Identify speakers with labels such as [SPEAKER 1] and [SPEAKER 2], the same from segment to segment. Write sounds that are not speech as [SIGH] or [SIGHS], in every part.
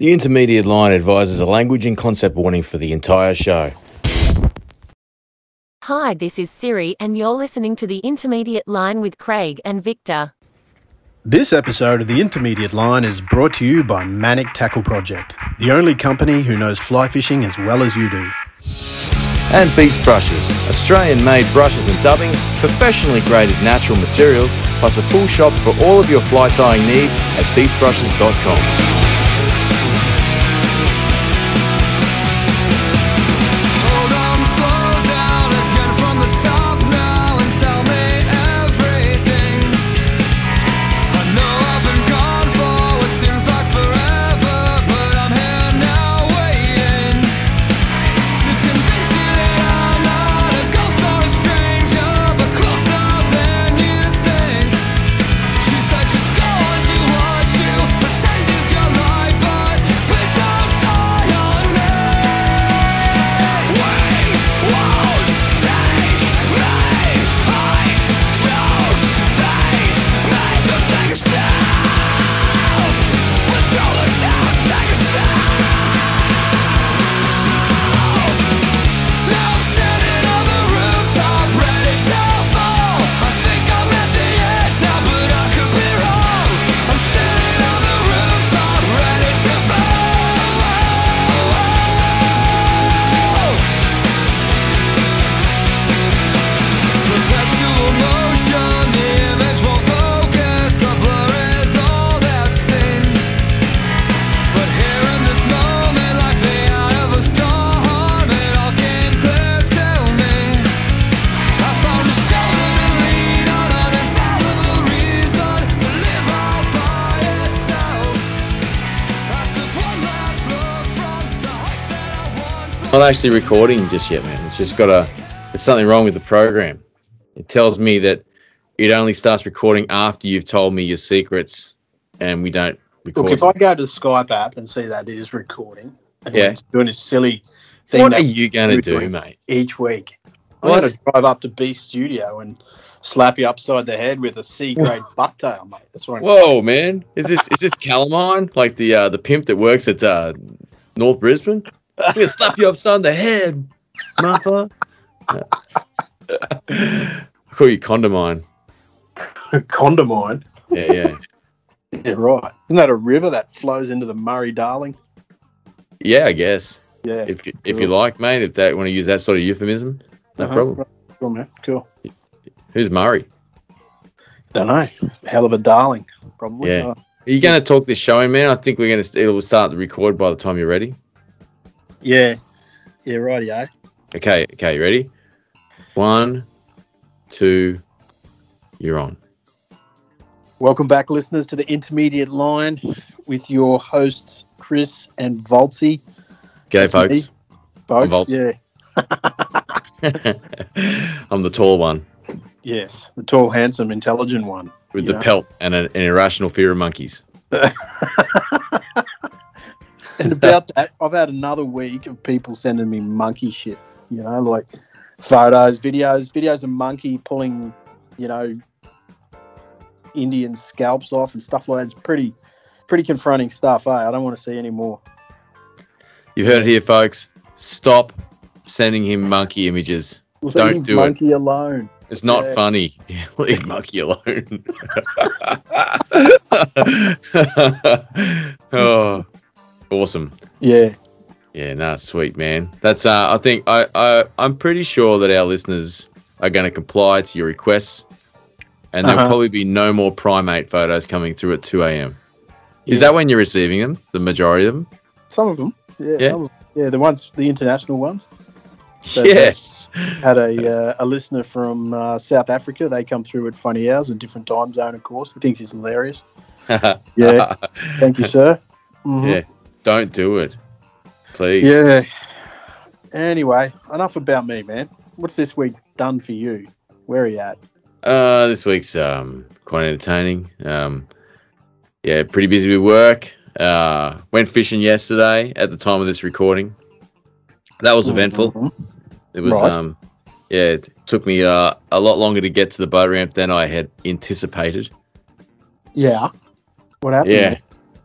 [SPEAKER 1] The intermediate line advises a language and concept warning for the entire show.
[SPEAKER 2] Hi, this is Siri, and you're listening to the Intermediate Line with Craig and Victor.
[SPEAKER 3] This episode of The Intermediate Line is brought to you by Manic Tackle Project, the only company who knows fly fishing as well as you do.
[SPEAKER 1] And Beast Brushes, Australian made brushes and dubbing, professionally graded natural materials, plus a full shop for all of your fly tying needs at beastbrushes.com. actually recording just yet, man. It's just got a. There's something wrong with the program. It tells me that it only starts recording after you've told me your secrets, and we don't record.
[SPEAKER 3] Look, if I go to the Skype app and see that it is recording, and
[SPEAKER 1] Yeah.
[SPEAKER 3] it's doing a silly thing
[SPEAKER 1] what are you going to do, mate?
[SPEAKER 3] each week, I'm going to drive up to B Studio and slap you upside the head with a C grade butt tail, mate. That's what I'm
[SPEAKER 1] Whoa, man! Is this is this Calamine like the uh, the pimp that works at uh, North Brisbane? I'm gonna slap you upside the head, mother. I call you Condamine. [LAUGHS]
[SPEAKER 3] Condamine.
[SPEAKER 1] Yeah, yeah,
[SPEAKER 3] Yeah, right. Isn't that a river that flows into the Murray Darling?
[SPEAKER 1] yeah. I guess
[SPEAKER 3] Yeah.
[SPEAKER 1] if you- if you like, mate, if that want to use that sort of euphemism, no
[SPEAKER 3] Uh-huh.
[SPEAKER 1] problem.
[SPEAKER 3] Cool, man. Cool.
[SPEAKER 1] Who's Murray?
[SPEAKER 3] Don't know. Hell of a darling, probably.
[SPEAKER 1] Yeah.
[SPEAKER 3] Oh,
[SPEAKER 1] Are you going to talk this show in, man? I think we're going to. It'll start to record by the time you're ready.
[SPEAKER 3] Yeah. Yeah, right, yeah.
[SPEAKER 1] Okay, okay, you ready? One, two, you're on.
[SPEAKER 3] Welcome back, listeners, to the intermediate line with your hosts, Chris and Voltsy.
[SPEAKER 1] G'day,
[SPEAKER 3] That's me.
[SPEAKER 1] folks.
[SPEAKER 3] Folks,
[SPEAKER 1] Volts.
[SPEAKER 3] yeah. [LAUGHS]
[SPEAKER 1] I'm the tall one
[SPEAKER 3] Yes. The tall, handsome, intelligent one.
[SPEAKER 1] with the
[SPEAKER 3] know.
[SPEAKER 1] pelt and an, an irrational fear of monkeys. [LAUGHS]
[SPEAKER 3] And about that, I've had another week of people sending me monkey shit, you know, like photos, videos, videos of monkey pulling, you know, Indian scalps off and stuff like that. It's pretty, pretty confronting stuff. Eh? I don't want to see any more.
[SPEAKER 1] You heard it here, folks. Stop sending him monkey images. Don't do it.
[SPEAKER 3] monkey alone.
[SPEAKER 1] It's not
[SPEAKER 3] Yeah.
[SPEAKER 1] funny. [LAUGHS] Leave monkey alone. [LAUGHS] [LAUGHS] oh, awesome.
[SPEAKER 3] Yeah.
[SPEAKER 1] Yeah, no, sweet man. That's uh I think I, I I'm pretty sure that our listeners are gonna comply to your requests and there'll
[SPEAKER 3] Uh-huh.
[SPEAKER 1] probably be no more primate photos coming through at two AM. Is that when you're receiving them? The majority of them?
[SPEAKER 3] Some of them. Yeah.
[SPEAKER 1] Yeah.
[SPEAKER 3] Some of, yeah. The ones, the international ones. So
[SPEAKER 1] yes.
[SPEAKER 3] Had a uh, a listener from uh, South Africa. They come through at funny hours, a different time zone, of course. He thinks he's hilarious. [LAUGHS] Yeah. Thank you, sir. Mhm.
[SPEAKER 1] Yeah. Don't do it. Please.
[SPEAKER 3] Yeah. Anyway, enough about me, man. What's this week done for you? Where are you at?
[SPEAKER 1] Uh, this week's um quite entertaining. Um, yeah, pretty busy with work. Uh, went fishing yesterday at the time of this recording. That was eventful.
[SPEAKER 3] Mhm.
[SPEAKER 1] It was
[SPEAKER 3] Right.
[SPEAKER 1] um, yeah, it took me uh, a lot longer to get to the boat ramp than I had anticipated.
[SPEAKER 3] Yeah. What happened?
[SPEAKER 1] Yeah?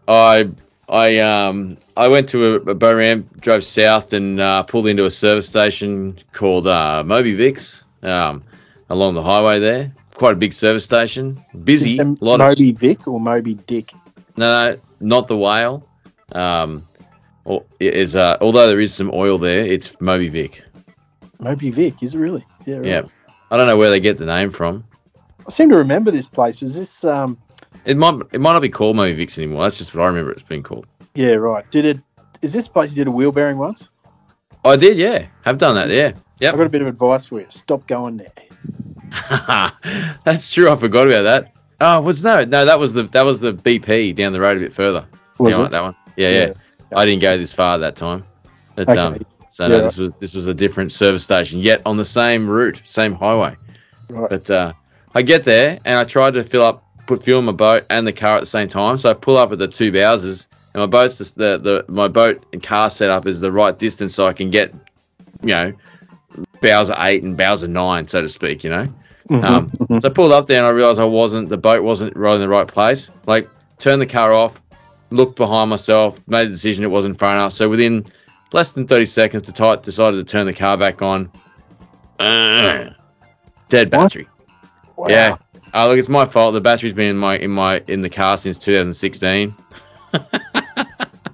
[SPEAKER 1] I I um I went to a, a boat ramp, drove south, and uh, pulled into a service station called uh, Moby Vic's um, along the highway there. Quite a big service station, busy.
[SPEAKER 3] Is
[SPEAKER 1] A lot of
[SPEAKER 3] Moby Vic or Moby Dick?
[SPEAKER 1] no, no, not the whale. Um, or is uh, although there is some oil there, it's Moby Vic.
[SPEAKER 3] Moby Vic, is it really? Yeah, right.
[SPEAKER 1] Yeah, I don't know where they get the name from.
[SPEAKER 3] I seem to remember this place. Was this um
[SPEAKER 1] It might it might not be called Moby Vic's anymore. That's just what I remember it's been called.
[SPEAKER 3] yeah, right. Did it is this place you did a wheel bearing once?
[SPEAKER 1] I did, yeah, have done that. Yeah, yep.
[SPEAKER 3] I've got a bit of advice for you. Stop going there. [LAUGHS]
[SPEAKER 1] That's true. I forgot about that. Oh, was no, no. That was the that was the BP down the road a bit further.
[SPEAKER 3] Was
[SPEAKER 1] You know
[SPEAKER 3] it?
[SPEAKER 1] that one? Yeah, yeah, I didn't go this far that time. But
[SPEAKER 3] Okay.
[SPEAKER 1] um, so no,
[SPEAKER 3] Yeah.
[SPEAKER 1] this was this was a different service station, yet on the same route, same highway.
[SPEAKER 3] Right.
[SPEAKER 1] But uh, I get there and I tried to fill up, put fuel in my boat and the car at the same time. So I pull up at the two Bowsers, and my boat's just the, the my boat and car setup is the right distance, so I can get, you know, Bowser eight and Bowser nine, so to speak. You know.
[SPEAKER 3] Mhm,
[SPEAKER 1] Um,
[SPEAKER 3] mhm.
[SPEAKER 1] so I pulled up there and I realized I wasn't, the boat wasn't right in the right place. Like, turned the car off, looked behind myself, made the decision it wasn't far enough. So within less than 30 seconds, the tight decided to turn the car back on. Uh, dead battery.
[SPEAKER 3] Wow.
[SPEAKER 1] Yeah. Uh, look, it's my fault. The battery's been in my in my in the car since 2016.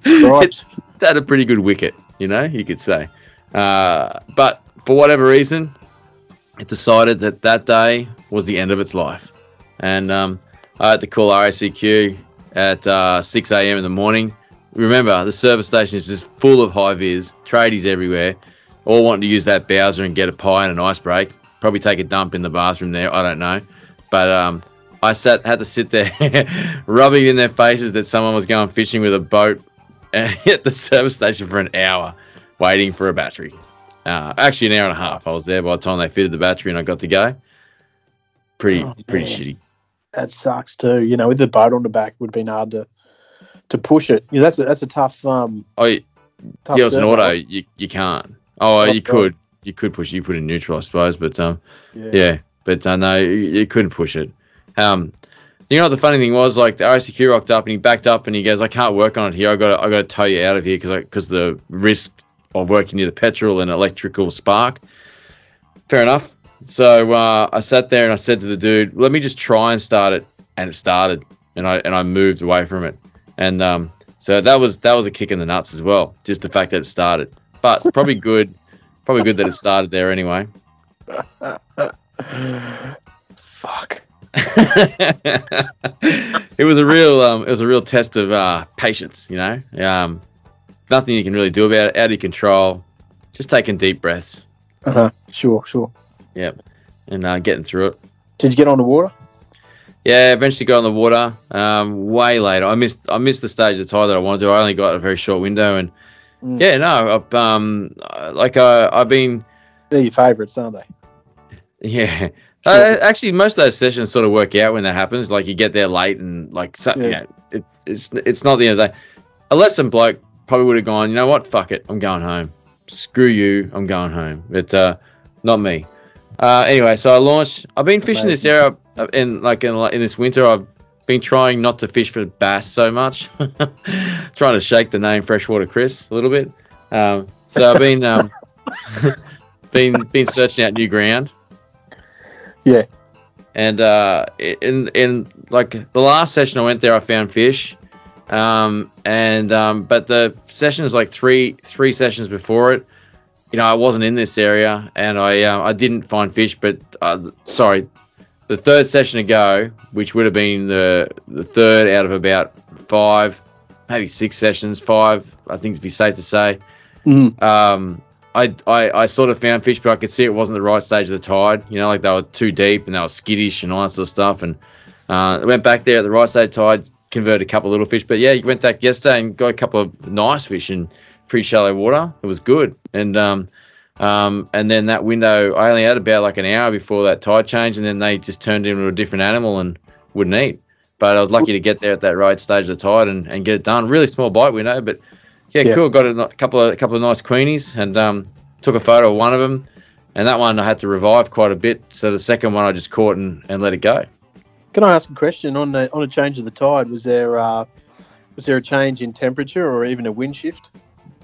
[SPEAKER 3] Right.
[SPEAKER 1] It's had a pretty good wicket, you know, you could say. Uh, but for whatever reason, it decided that that day was the end of its life. And um, I had to call RACQ at uh, 6 a.m. in the morning. Remember, the service station is just full of high vis, tradies everywhere, all wanting to use that Bowser and get a pie and an ice break. Probably take a dump in the bathroom there. I don't know. But um, I sat, had to sit there [LAUGHS] rubbing in their faces that someone was going fishing with a boat [LAUGHS] at the service station for an hour waiting for a battery. Uh, actually, an hour and a half. I was there by the time they fitted the battery and I got to go. Pretty,
[SPEAKER 3] Oh,
[SPEAKER 1] pretty shitty.
[SPEAKER 3] That sucks too. You know, with the boat on the back would have been hard to to push it. Yeah, that's a that's a tough um
[SPEAKER 1] Oh,
[SPEAKER 3] tough
[SPEAKER 1] yeah, it's an auto. You, you can't. Oh,
[SPEAKER 3] Oh,
[SPEAKER 1] you could. You could push. You put in neutral, I suppose. But um,
[SPEAKER 3] Yeah.
[SPEAKER 1] yeah. But uh, no, you, couldn't push it. Um, you know what the funny thing was? Like the RCQ rocked up and he backed up and he goes, "I can't work on it here. I got I got to tow you out of here because because the risk of working near the petrol and electrical spark." Fair enough. So uh, I sat there and I said to the dude, "Let me just try and start it," and it started, and I and I moved away from it, and um, so that was that was a kick in the nuts as well, just the fact that it started. But probably good, probably good that it started there anyway. [LAUGHS]
[SPEAKER 3] Fuck. [LAUGHS]
[SPEAKER 1] it was a real um, it was a real test of uh, patience, you know. Um, nothing you can really do about it, out of your control. Just taking deep breaths,
[SPEAKER 3] Uh-huh. Sure, sure. Yeah.
[SPEAKER 1] And uh, getting through it.
[SPEAKER 3] Did you get on the water?
[SPEAKER 1] Yeah, eventually got on the water. Um, way later, I missed I missed the stage of the tie that I wanted to. I only got a very short window, and
[SPEAKER 3] Mm.
[SPEAKER 1] yeah, no, I've, um, like uh, I've been
[SPEAKER 3] They're your favourites, aren't they?
[SPEAKER 1] Yeah. [LAUGHS] Uh, actually, most of those sessions sort of work out when that happens. Like you get there late, and like so,
[SPEAKER 3] Yeah.
[SPEAKER 1] you know, it, it's it's not the end of the day. Unless some bloke probably would have gone, you know what, fuck it, I'm going home. Screw you, I'm going home. But uh, not me. Uh, anyway, so I launched. I've been fishing this area uh, in like in, in this winter. I've been trying not to fish for bass so much, [LAUGHS] trying to shake the name Freshwater Chris a little bit. Um, so I've been um, [LAUGHS] been been searching out new ground
[SPEAKER 3] Yeah.
[SPEAKER 1] and uh, in in like the last session I went there, I found fish, um, and um, but the sessions like three three sessions before it, you know, I wasn't in this area, and I uh, I didn't find fish. But uh, sorry, the third session ago, which would have been the the third out of about five, maybe six sessions, five, I think to be safe to say.
[SPEAKER 3] Mm.
[SPEAKER 1] Um, I, I, I sort of found fish, but I could see it wasn't the right stage of the tide. You know, like they were too deep and they were skittish and all that sort of stuff. And uh, went back there at the right stage of tide, converted a couple of little fish. But yeah, you went back yesterday and got a couple of nice fish in pretty shallow water. It was good. And um, um, and then that window, I only had about like an hour before that tide change, and then they just turned into a different animal and wouldn't eat. But I was lucky to get there at that right stage of the tide and, and get it done. Really small bite window, but yeah,
[SPEAKER 3] Yeah.
[SPEAKER 1] cool. Got a, couple of a couple of nice queenies and um, took a photo of one of them. And that one I had to revive quite a bit. So the second one I just caught and, and let it go.
[SPEAKER 3] Can I ask a question on the on a change of the tide? Was there uh, Was there a change in temperature or even a wind shift?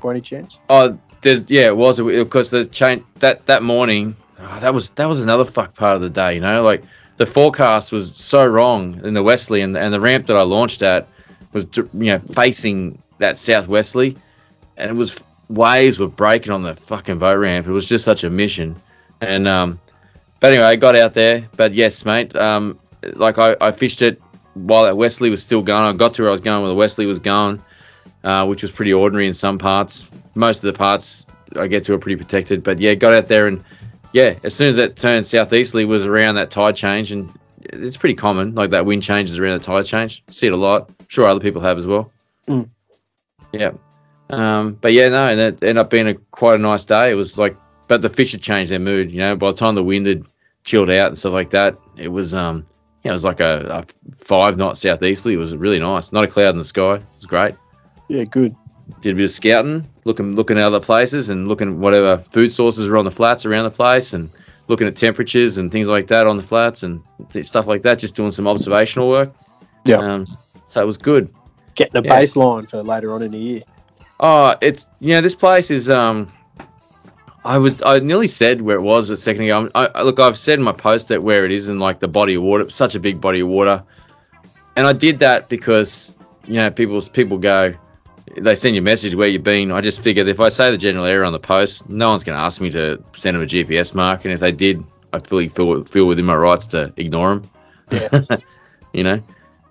[SPEAKER 3] By any chance?
[SPEAKER 1] Oh, there's yeah, it was because the change that that morning. oh, that was that was another fuck part of the day. You know, like the forecast was so wrong in the Wesley, and and the ramp that I launched at was you know facing that southwesterly, and it was waves were breaking on the fucking boat ramp. It was just such a mission, and um, but anyway, I got out there. But yes, mate, um, like I, I fished it while that Wesley was still going. I got to where I was going, where the Wesley was going, uh, which was pretty ordinary in some parts. Most of the parts I get to are pretty protected. But yeah, got out there and yeah, as soon as it turned southeasterly was around that tide change, and it's pretty common. Like that wind changes around the tide change. See it a lot. sure, other people have as well.
[SPEAKER 3] Mm.
[SPEAKER 1] Yeah. Um, but yeah, no, and it ended up being a quite a nice day. It was like, but the fish had changed their mood. You know, by the time the wind had chilled out and stuff like that, it was um, yeah, it was like a, a five knot southeasterly. It was really nice. Not a cloud in the sky. It was great.
[SPEAKER 3] Yeah, good.
[SPEAKER 1] Did a bit of scouting, looking looking at other places and looking at whatever food sources were on the flats around the place and looking at temperatures and things like that on the flats and th- stuff like that. Just doing some observational work.
[SPEAKER 3] Yeah.
[SPEAKER 1] Um, so it was good.
[SPEAKER 3] Getting a
[SPEAKER 1] Yeah.
[SPEAKER 3] baseline for later on in the year.
[SPEAKER 1] Oh, it's you know this place is um. I was I nearly said where it was a second ago. I, I, look, I've said in my post that where it is in like the body of water, such a big body of water, and I did that because you know people people go, they send you a message where you've been. I just figured if I say the general area on the post, no one's going to ask me to send them a GPS mark, and if they did, I fully feel feel within my rights to ignore them.
[SPEAKER 3] Yeah. [LAUGHS]
[SPEAKER 1] you know,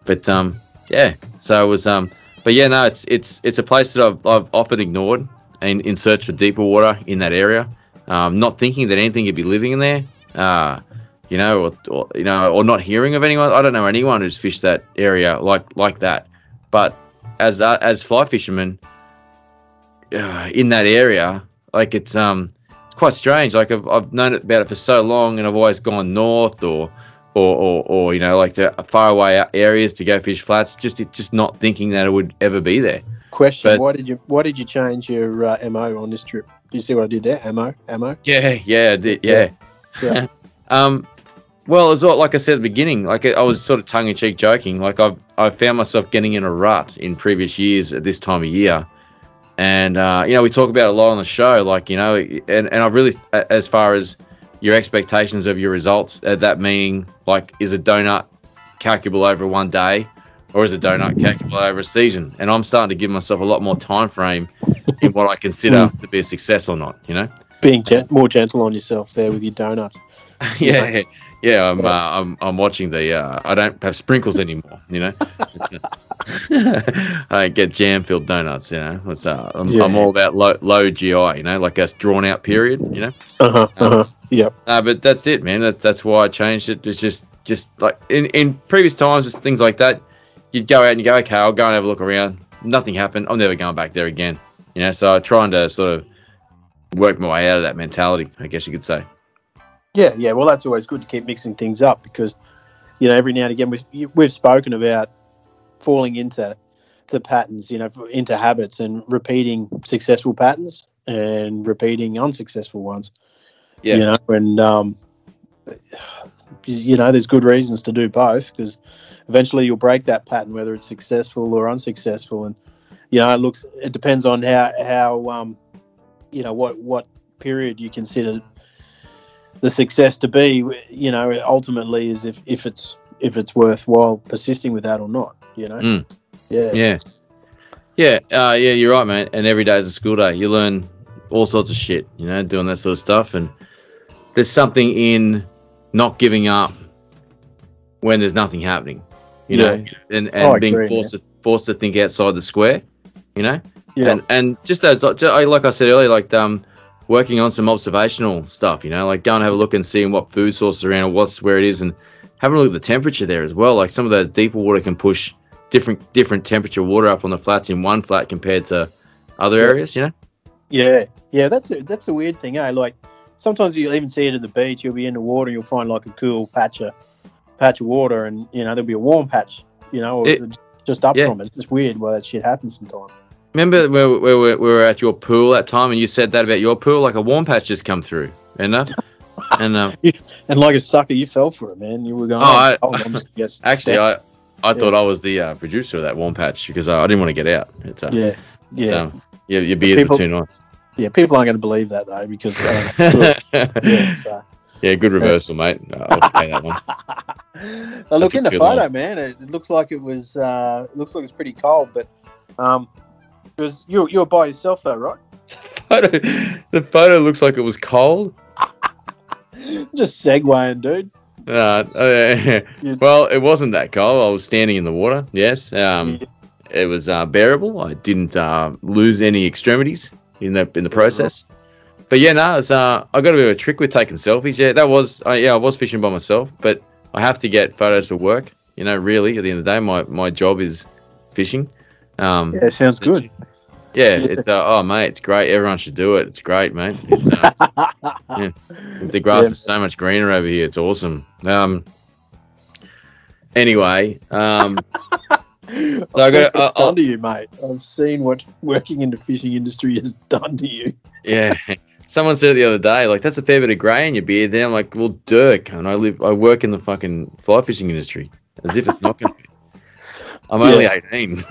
[SPEAKER 1] but um, yeah. So it was um, but yeah, no, it's it's it's a place that I've I've often ignored and in search for deeper water in that area, um, not thinking that anything could be living in there. Uh, you know, or, or you know, or not hearing of anyone. I don't know anyone who's fished that area like like that. But as uh, as fly fishermen uh, in that area, like it's um it's quite strange. Like I've I've known about it for so long, and I've always gone north or. Or, or, or you know like to far away areas to go fish flats just just not thinking that it would ever be there
[SPEAKER 3] Question:
[SPEAKER 1] But-
[SPEAKER 3] Why did you Why did you change your uh, mo on this trip? Do you see what I did there? Mo, mo.
[SPEAKER 1] Yeah, yeah, I did, yeah.
[SPEAKER 3] Yeah. [LAUGHS]
[SPEAKER 1] um, well, it's all, like I said at the beginning, like I was sort of tongue in cheek joking. Like I've I found myself getting in a rut in previous years at this time of year, and uh, you know we talk about it a lot on the show. Like you know, and and I really as far as your expectations of your results, uh, that meaning like is a donut calculable over one day, or is a donut calculable over a season? And I'm starting to give myself a lot more time frame in what I consider to be a success or not. You know.
[SPEAKER 3] Being gen- more gentle on yourself there with your donuts. [LAUGHS]
[SPEAKER 1] yeah, yeah. I'm, uh, I'm, I'm watching the. Uh, I don't have sprinkles anymore. You know, uh, [LAUGHS] I get jam-filled donuts. You know, it's, uh, I'm,
[SPEAKER 3] Yeah.
[SPEAKER 1] I'm all about low, low GI. You know, like a drawn-out period. You know,
[SPEAKER 3] Uh huh. Uh huh. Yep.
[SPEAKER 1] uh, but that's it, man. That's that's why I changed it. It's just just like in in previous times, just things like that. You'd go out and you go, okay, I'll go and have a look around. Nothing happened. I'm never going back there again. You know, so I'm trying to sort of work my way out of that mentality. I guess you could say.
[SPEAKER 3] Yeah, yeah. Well, that's always good to keep mixing things up because, you know, every now and again we've we've spoken about falling into to patterns, you know, into habits and repeating successful patterns and repeating unsuccessful ones.
[SPEAKER 1] Yeah.
[SPEAKER 3] You know, and um, you know, there's good reasons to do both because eventually you'll break that pattern, whether it's successful or unsuccessful. And you know, it looks it depends on how how um, you know what what period you consider the success to be. You know, ultimately is if if it's if it's worthwhile persisting with that or not. You know.
[SPEAKER 1] Mm.
[SPEAKER 3] Yeah.
[SPEAKER 1] Yeah. Yeah, uh, yeah, you're right, mate. And every day is a school day. You learn all sorts of shit, you know, doing that sort of stuff. And there's something in not giving up when there's nothing happening, you know, and, and
[SPEAKER 3] I
[SPEAKER 1] being
[SPEAKER 3] agree,
[SPEAKER 1] forced to forced to think outside the square, you know.
[SPEAKER 3] Yeah.
[SPEAKER 1] And and just those, I- like I said earlier, like um, working on some observational stuff, you know, like go and have a look and seeing what food sources are around, what's where it is, and having a look at the temperature there as well. Like some of the deeper water can push different different temperature water up on the flats in one flat compared to other areas, you know.
[SPEAKER 3] Yeah, yeah, that's a that's a weird thing, eh? Like sometimes you'll even see it at the beach. You'll be in the water, and you'll find like a cool patch of patch of water, and you know there'll be a warm patch, you know, or
[SPEAKER 1] It-
[SPEAKER 3] just up
[SPEAKER 1] yeah.
[SPEAKER 3] from it. It's just weird why that shit happens sometimes.
[SPEAKER 1] Remember where, where, where we were at your pool that time, and you said that about your pool, like a warm patch just come through, and uh, [LAUGHS] and uh, [LAUGHS]
[SPEAKER 3] And like a sucker, you fell for it, man. You were going.
[SPEAKER 1] Oh, I-
[SPEAKER 3] "Oh, I'm just [LAUGHS]
[SPEAKER 1] actually,
[SPEAKER 3] stuck."
[SPEAKER 1] I thought I was the uh, producer of that warm patch because uh, I didn't want to get out. It's, uh,
[SPEAKER 3] Yeah, yeah,
[SPEAKER 1] So, yeah, your beers
[SPEAKER 3] People-
[SPEAKER 1] were too nice.
[SPEAKER 3] yeah. People aren't going to believe that though because uh, yeah. So.
[SPEAKER 1] yeah, good reversal, mate. I'll pay that one.
[SPEAKER 3] now look in the photo, man. It, it looks like it was. Uh, it looks like it's pretty cold, but um, was you. You were by yourself though, right?
[SPEAKER 1] Photo, the photo looks like it was cold. [LAUGHS]
[SPEAKER 3] Just segwaying, dude.
[SPEAKER 1] Uh, uh, [LAUGHS] well, it wasn't that cold. I was standing in the water. Yes, um, it was uh, bearable. I didn't uh, lose any extremities in the in the process. But yeah, no, it's, uh, I got a bit of a trick with taking selfies. Yeah, that was uh, yeah, I was fishing by myself, but I have to get photos for work. You know, really, at the end of the day, my my job is fishing. Um,
[SPEAKER 3] Yeah, sounds good.
[SPEAKER 1] yeah,
[SPEAKER 3] Yeah.
[SPEAKER 1] it's uh, oh mate, it's great. Everyone should do it. It's great, mate. [LAUGHS] It's, uh, [LAUGHS] the grass
[SPEAKER 3] Yeah.
[SPEAKER 1] is so much greener over here. It's awesome. Um. Anyway, um, [LAUGHS]
[SPEAKER 3] I've
[SPEAKER 1] I
[SPEAKER 3] what done to you, mate. I've seen what working in the fishing industry has done to you.
[SPEAKER 1] yeah. Someone said it the other day, like that's a fair bit of grey in your beard. Then I'm like, well, Dirk, and I live, I work in the fucking fly fishing industry, as if it's not going to be. I'm only 18. [LAUGHS]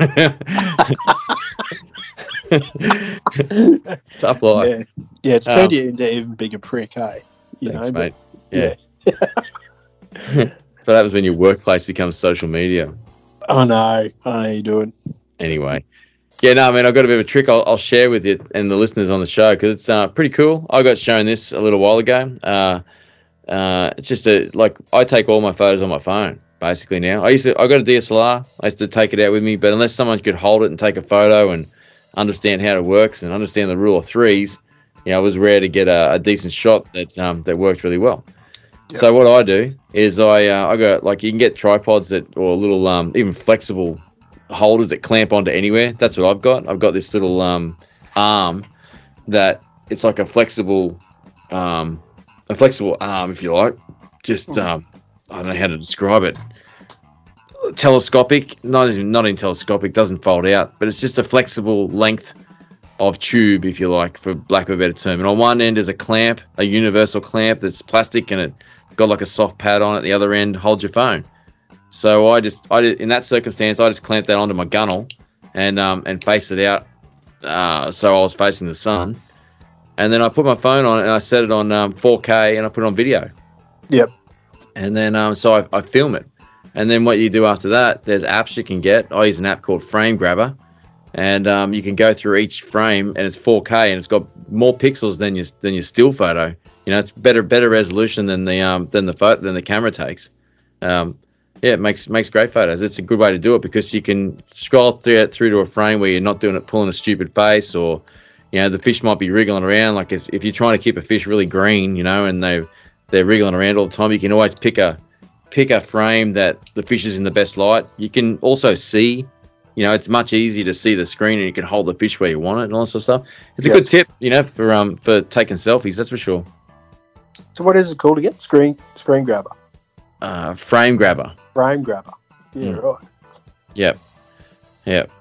[SPEAKER 1] [LAUGHS] Tough life.
[SPEAKER 3] yeah, yeah. It's turned
[SPEAKER 1] Um,
[SPEAKER 3] you into an even bigger prick, hey? You
[SPEAKER 1] Thanks,
[SPEAKER 3] know, but-
[SPEAKER 1] mate. Yeah. [LAUGHS] so that was when your workplace becomes social media.
[SPEAKER 3] I know. I know how you doing.
[SPEAKER 1] Anyway, yeah, no, I mean, I've got a bit of a trick I'll, I'll share with you and the listeners on the show because it's uh, pretty cool. I got shown this a little while ago. Uh, uh, it's just a like I take all my photos on my phone basically now. I used to I got a DSLR. I used to take it out with me, but unless someone could hold it and take a photo and understand how it works and understand the rule of threes, you know, it was rare to get a, a decent shot that um, that worked really well. So what I do is I uh, I got like you can get tripods that or little um even flexible holders that clamp onto anywhere. That's what I've got. I've got this little um arm that it's like a flexible um a flexible arm if you like. Just um I don't know how to describe it. Telescopic, not not even telescopic, doesn't fold out, but it's just a flexible length of tube, if you like, for lack of a better term. And on one end is a clamp, a universal clamp that's plastic and it got like a soft pad on it. The other end holds your phone. So I just, I did, in that circumstance, I just clamped that onto my gunnel and um, and faced it out. Uh, so I was facing the sun, and then I put my phone on and I set it on um, 4K and I put it on video.
[SPEAKER 3] Yep.
[SPEAKER 1] And then um, so I, I film it, and then what you do after that, there's apps you can get. I use an app called Frame Grabber, and um, you can go through each frame and it's 4K and it's got more pixels than your than your still photo. You know, it's better better resolution than the um than the photo than the camera takes. Um, yeah, it makes makes great photos. It's a good way to do it because you can scroll through it through to a frame where you're not doing it pulling a stupid face or you know the fish might be wriggling around. Like if, if you're trying to keep a fish really green, you know, and they they're wriggling around all the time, you can always pick a pick a frame that the fish is in the best light. You can also see, you know, it's much easier to see the screen and you can hold the fish where you want it and all that sort of stuff. It's a
[SPEAKER 3] Yep.
[SPEAKER 1] good tip, you know, for um for taking selfies. That's for sure.
[SPEAKER 3] So what is it called again? Screen screen grabber,
[SPEAKER 1] Uh, frame grabber.
[SPEAKER 3] frame grabber. Yeah,
[SPEAKER 1] Mm.
[SPEAKER 3] right.
[SPEAKER 1] Yep. Yep.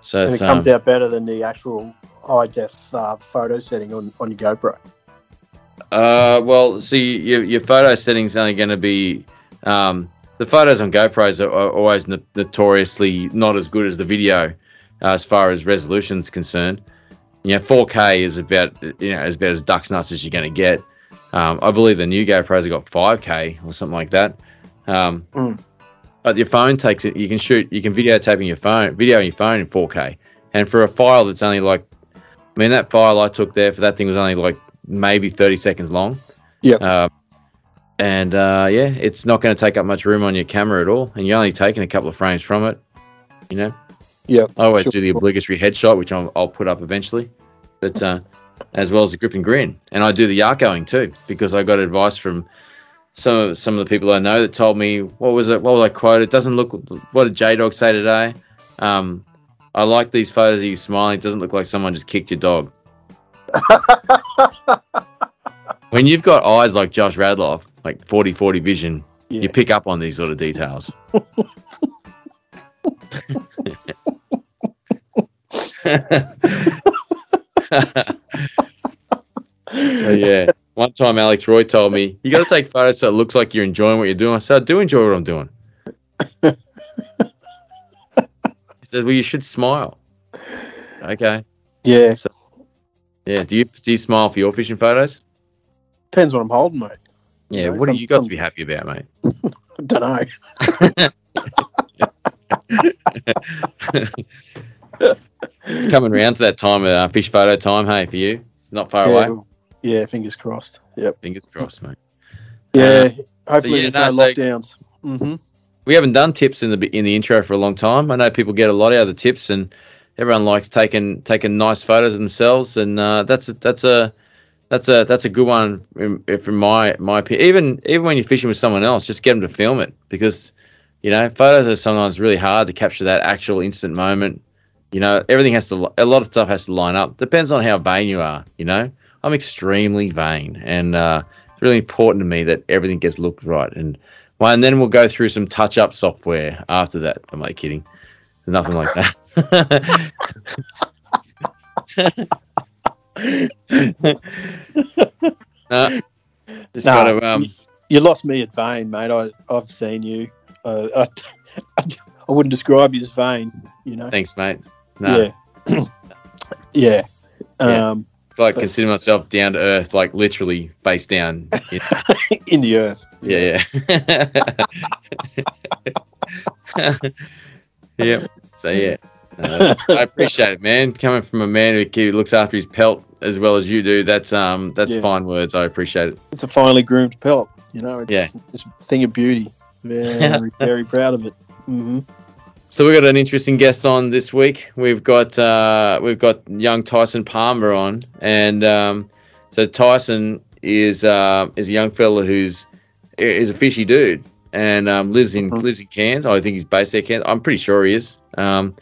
[SPEAKER 1] So
[SPEAKER 3] And it comes
[SPEAKER 1] um,
[SPEAKER 3] out better than the actual high def uh, photo setting on, on your GoPro.
[SPEAKER 1] Uh, well, see, your, your photo settings only going to be um, the photos on GoPros are, are always no- notoriously not as good as the video uh, as far as resolution is concerned. You know, 4K is about you know as about as duck's nuts as you're going to get. Um, I believe the new GoPros have got 5K or something like that. Um,
[SPEAKER 3] Mm.
[SPEAKER 1] But your phone takes it. You can shoot. You can videotape in your phone, video on your phone in 4K. And for a file that's only like, I mean, that file I took there for that thing was only like maybe 30 seconds long.
[SPEAKER 3] Yeah.
[SPEAKER 1] Uh, and uh, yeah, it's not going to take up much room on your camera at all, and you're only taking a couple of frames from it. You know.
[SPEAKER 3] Yeah.
[SPEAKER 1] I always
[SPEAKER 3] Sure.
[SPEAKER 1] do the obligatory headshot, which I'll, I'll put up eventually, but uh, as well as the grip and grin, and I do the Yarkoing too because I got advice from some of some of the people I know that told me what was it? What was I quoted? It doesn't look. What did J Dog say today? Um, I like these photos of you smiling. It doesn't look like someone just kicked your dog. [LAUGHS] When you've got eyes like Josh Radloff, like 40-40 vision,
[SPEAKER 3] Yeah.
[SPEAKER 1] you pick up on these sort of details. [LAUGHS] so yeah, one time Alex Roy told me you got to take photos so it looks like you're enjoying what you're doing. I said I do enjoy what I'm doing. [LAUGHS] He said, well, you should smile. Okay.
[SPEAKER 3] Yeah,
[SPEAKER 1] Yeah. Do you do you smile for your fishing photos?
[SPEAKER 3] depends what I'm holding, mate.
[SPEAKER 1] Yeah.
[SPEAKER 3] know,
[SPEAKER 1] what do
[SPEAKER 3] some-
[SPEAKER 1] you got
[SPEAKER 3] some-
[SPEAKER 1] to be happy about, mate? [LAUGHS]
[SPEAKER 3] I don't know.
[SPEAKER 1] It's coming around to that time of uh, fish photo time. Hey, for you, it's not far
[SPEAKER 3] yeah,
[SPEAKER 1] away.
[SPEAKER 3] yeah, fingers crossed. Yep.
[SPEAKER 1] Fingers crossed, mate.
[SPEAKER 3] Yeah. Hopefully,
[SPEAKER 1] yeah,
[SPEAKER 3] there's
[SPEAKER 1] no,
[SPEAKER 3] no,
[SPEAKER 1] so-
[SPEAKER 3] lockdowns. hmm
[SPEAKER 1] We haven't done tips in the in the intro for a long time. I know people get a lot out of the tips, and everyone likes taking taking nice photos of themselves, and uh, that's a, that's a that's a that's a good one from my my opinion. Even even when you're fishing with someone else, just get them to film it because you know photos are sometimes really hard to capture that actual instant moment. You know, everything has to a lot of stuff has to line up. Depends on how vain you are. You know, I'm extremely vain, and uh, it's really important to me that everything gets looked right. And well, and then we'll go through some touch up software after that. I'm like kidding. There's nothing like that. [LAUGHS] no, just
[SPEAKER 3] Nah,
[SPEAKER 1] gotta um
[SPEAKER 3] You lost me at vain, mate. I, I've seen you. Uh, I, I wouldn't describe you as vain, you know?
[SPEAKER 1] thanks, mate. No, [CLEARS THROAT]
[SPEAKER 3] Yeah. yeah.
[SPEAKER 1] Yeah.
[SPEAKER 3] Um,
[SPEAKER 1] I like consider myself down to earth, like literally face down. Yeah, [LAUGHS]
[SPEAKER 3] in the earth.
[SPEAKER 1] yeah. Yeah. [LAUGHS] yep. So yeah. Uh, [LAUGHS] I appreciate it, man. Coming from a man who looks after his pelt as well as you do, that's um that's
[SPEAKER 3] Yeah.
[SPEAKER 1] fine words. I appreciate it.
[SPEAKER 3] It's a finely groomed pelt, you know? It's,
[SPEAKER 1] Yeah.
[SPEAKER 3] it's a thing of beauty. Very, [LAUGHS] very proud of it. hmm
[SPEAKER 1] So we've got an interesting guest on this week. We've got uh, we've got young Tyson Palmer on, and um, so Tyson is uh, is a young fella who's is a fishy dude and um, lives in
[SPEAKER 3] Mhm.
[SPEAKER 1] lives in Cairns. I think he's based there, Cairns. I'm pretty sure he is. Um,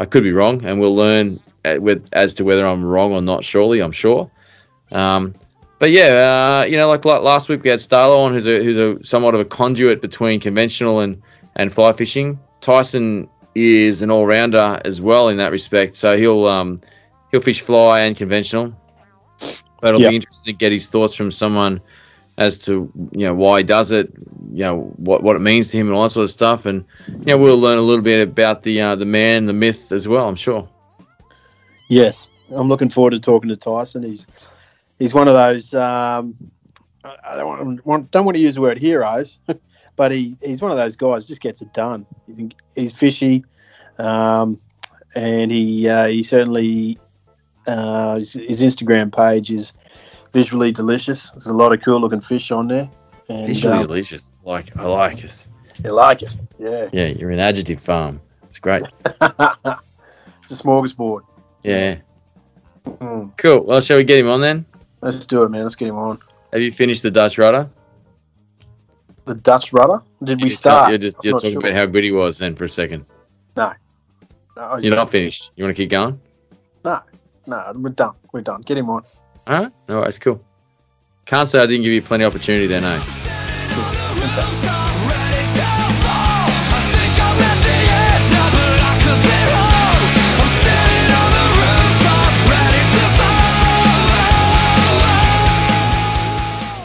[SPEAKER 1] I could be wrong, and we'll learn uh, with as to whether I'm wrong or not. Surely, I'm sure. Um, but yeah, uh, you know, like, like last week we had Starlo on, who's a who's a somewhat of a conduit between conventional and and fly fishing. Tyson is an all rounder as well in that respect, so he'll um he'll fish fly and conventional. But it'll
[SPEAKER 3] Yep.
[SPEAKER 1] be interesting to get his thoughts from someone as to you know why he does it, you know what what it means to him and all that sort of stuff, and you know we'll learn a little bit about the uh, the man, the myth as well. I'm sure.
[SPEAKER 3] Yes. I'm looking forward to talking to Tyson. He's he's one of those. Um, I don't want, want don't want to use the word heroes, [LAUGHS] but he, he's one of those guys just gets it done. He's fishy, um, and he uh, he certainly uh, his, his Instagram page is visually delicious. There's a lot of cool looking fish on there, and
[SPEAKER 1] Visually
[SPEAKER 3] um,
[SPEAKER 1] delicious. Like I like it.
[SPEAKER 3] you like it. Yeah,
[SPEAKER 1] Yeah, you're an adjective farm. It's great. [LAUGHS]
[SPEAKER 3] it's a smorgasbord.
[SPEAKER 1] Yeah.
[SPEAKER 3] Mm.
[SPEAKER 1] Cool. Well, shall we get him on then?
[SPEAKER 3] Let's do it, man. Let's get him on.
[SPEAKER 1] Have you finished the Dutch rudder?
[SPEAKER 3] The Dutch rudder. Did we start?
[SPEAKER 1] You're just
[SPEAKER 3] I'm
[SPEAKER 1] you're talking
[SPEAKER 3] sure.
[SPEAKER 1] about how good he was then for a second.
[SPEAKER 3] No,
[SPEAKER 1] You're not finished. You want to keep going?
[SPEAKER 3] No. No, we're done. We're done. Get him on.
[SPEAKER 1] All right. Right. It's cool. Can't say I didn't give you plenty of opportunity then, eh?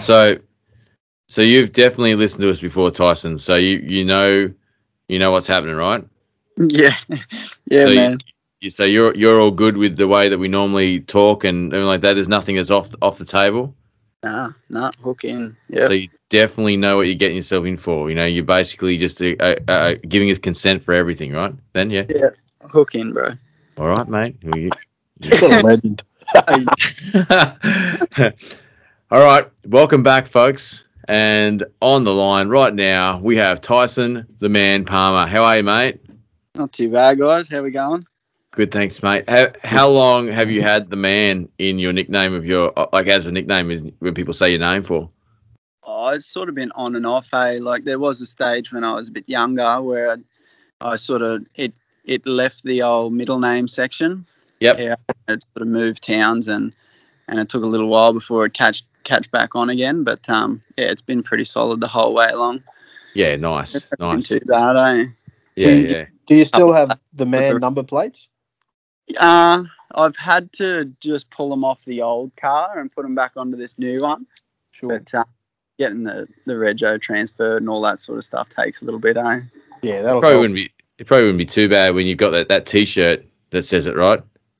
[SPEAKER 1] So, so you've definitely listened to us before, Tyson. So you you know you know what's happening, right? [LAUGHS]
[SPEAKER 4] Yeah, yeah,
[SPEAKER 1] So
[SPEAKER 4] man.
[SPEAKER 1] You, so you're you're all good with the way that we normally talk and, and like that. There's nothing that's off off the table.
[SPEAKER 4] Nah, nah, hook in. Yeah,
[SPEAKER 1] So you definitely know what you're getting yourself in for. You know, you're basically just uh, uh, uh, giving us consent for everything, right? Then, yeah.
[SPEAKER 4] Yeah, hook in, bro.
[SPEAKER 1] All right, mate. Well, you-
[SPEAKER 3] What a legend. [LAUGHS]
[SPEAKER 1] All right, welcome back, folks. And on the line right now, we have Tyson, the man Palmer. How are you, mate?
[SPEAKER 4] Not too bad, guys. How we going?
[SPEAKER 1] Good, thanks, mate. How, how long have you had the man in your nickname of your like as a nickname is when people say your name for?
[SPEAKER 4] Oh, it's sort of been on and off. Hey, like there was a stage when I was a bit younger where I, I sort of it it left the old middle name section.
[SPEAKER 1] Yep.
[SPEAKER 4] Yeah, it sort of moved towns and and it took a little while before it catch catch back on again. But um, yeah, it's been pretty solid the whole way along.
[SPEAKER 1] Yeah, nice,
[SPEAKER 4] It's not been
[SPEAKER 1] nice.
[SPEAKER 4] too bad, eh?
[SPEAKER 1] Yeah, yeah.
[SPEAKER 3] Do you still have the [LAUGHS] man number plates?
[SPEAKER 4] Uh, I've had to just pull them off the old car and put them back onto this new one.
[SPEAKER 3] Sure.
[SPEAKER 4] But uh, getting the the rego transferred and all that sort of stuff takes a little bit, eh?
[SPEAKER 3] Yeah, that'll
[SPEAKER 1] Probably
[SPEAKER 3] help.
[SPEAKER 1] wouldn't be it probably wouldn't be too bad when you've got that, that T-shirt that says it, right? [LAUGHS]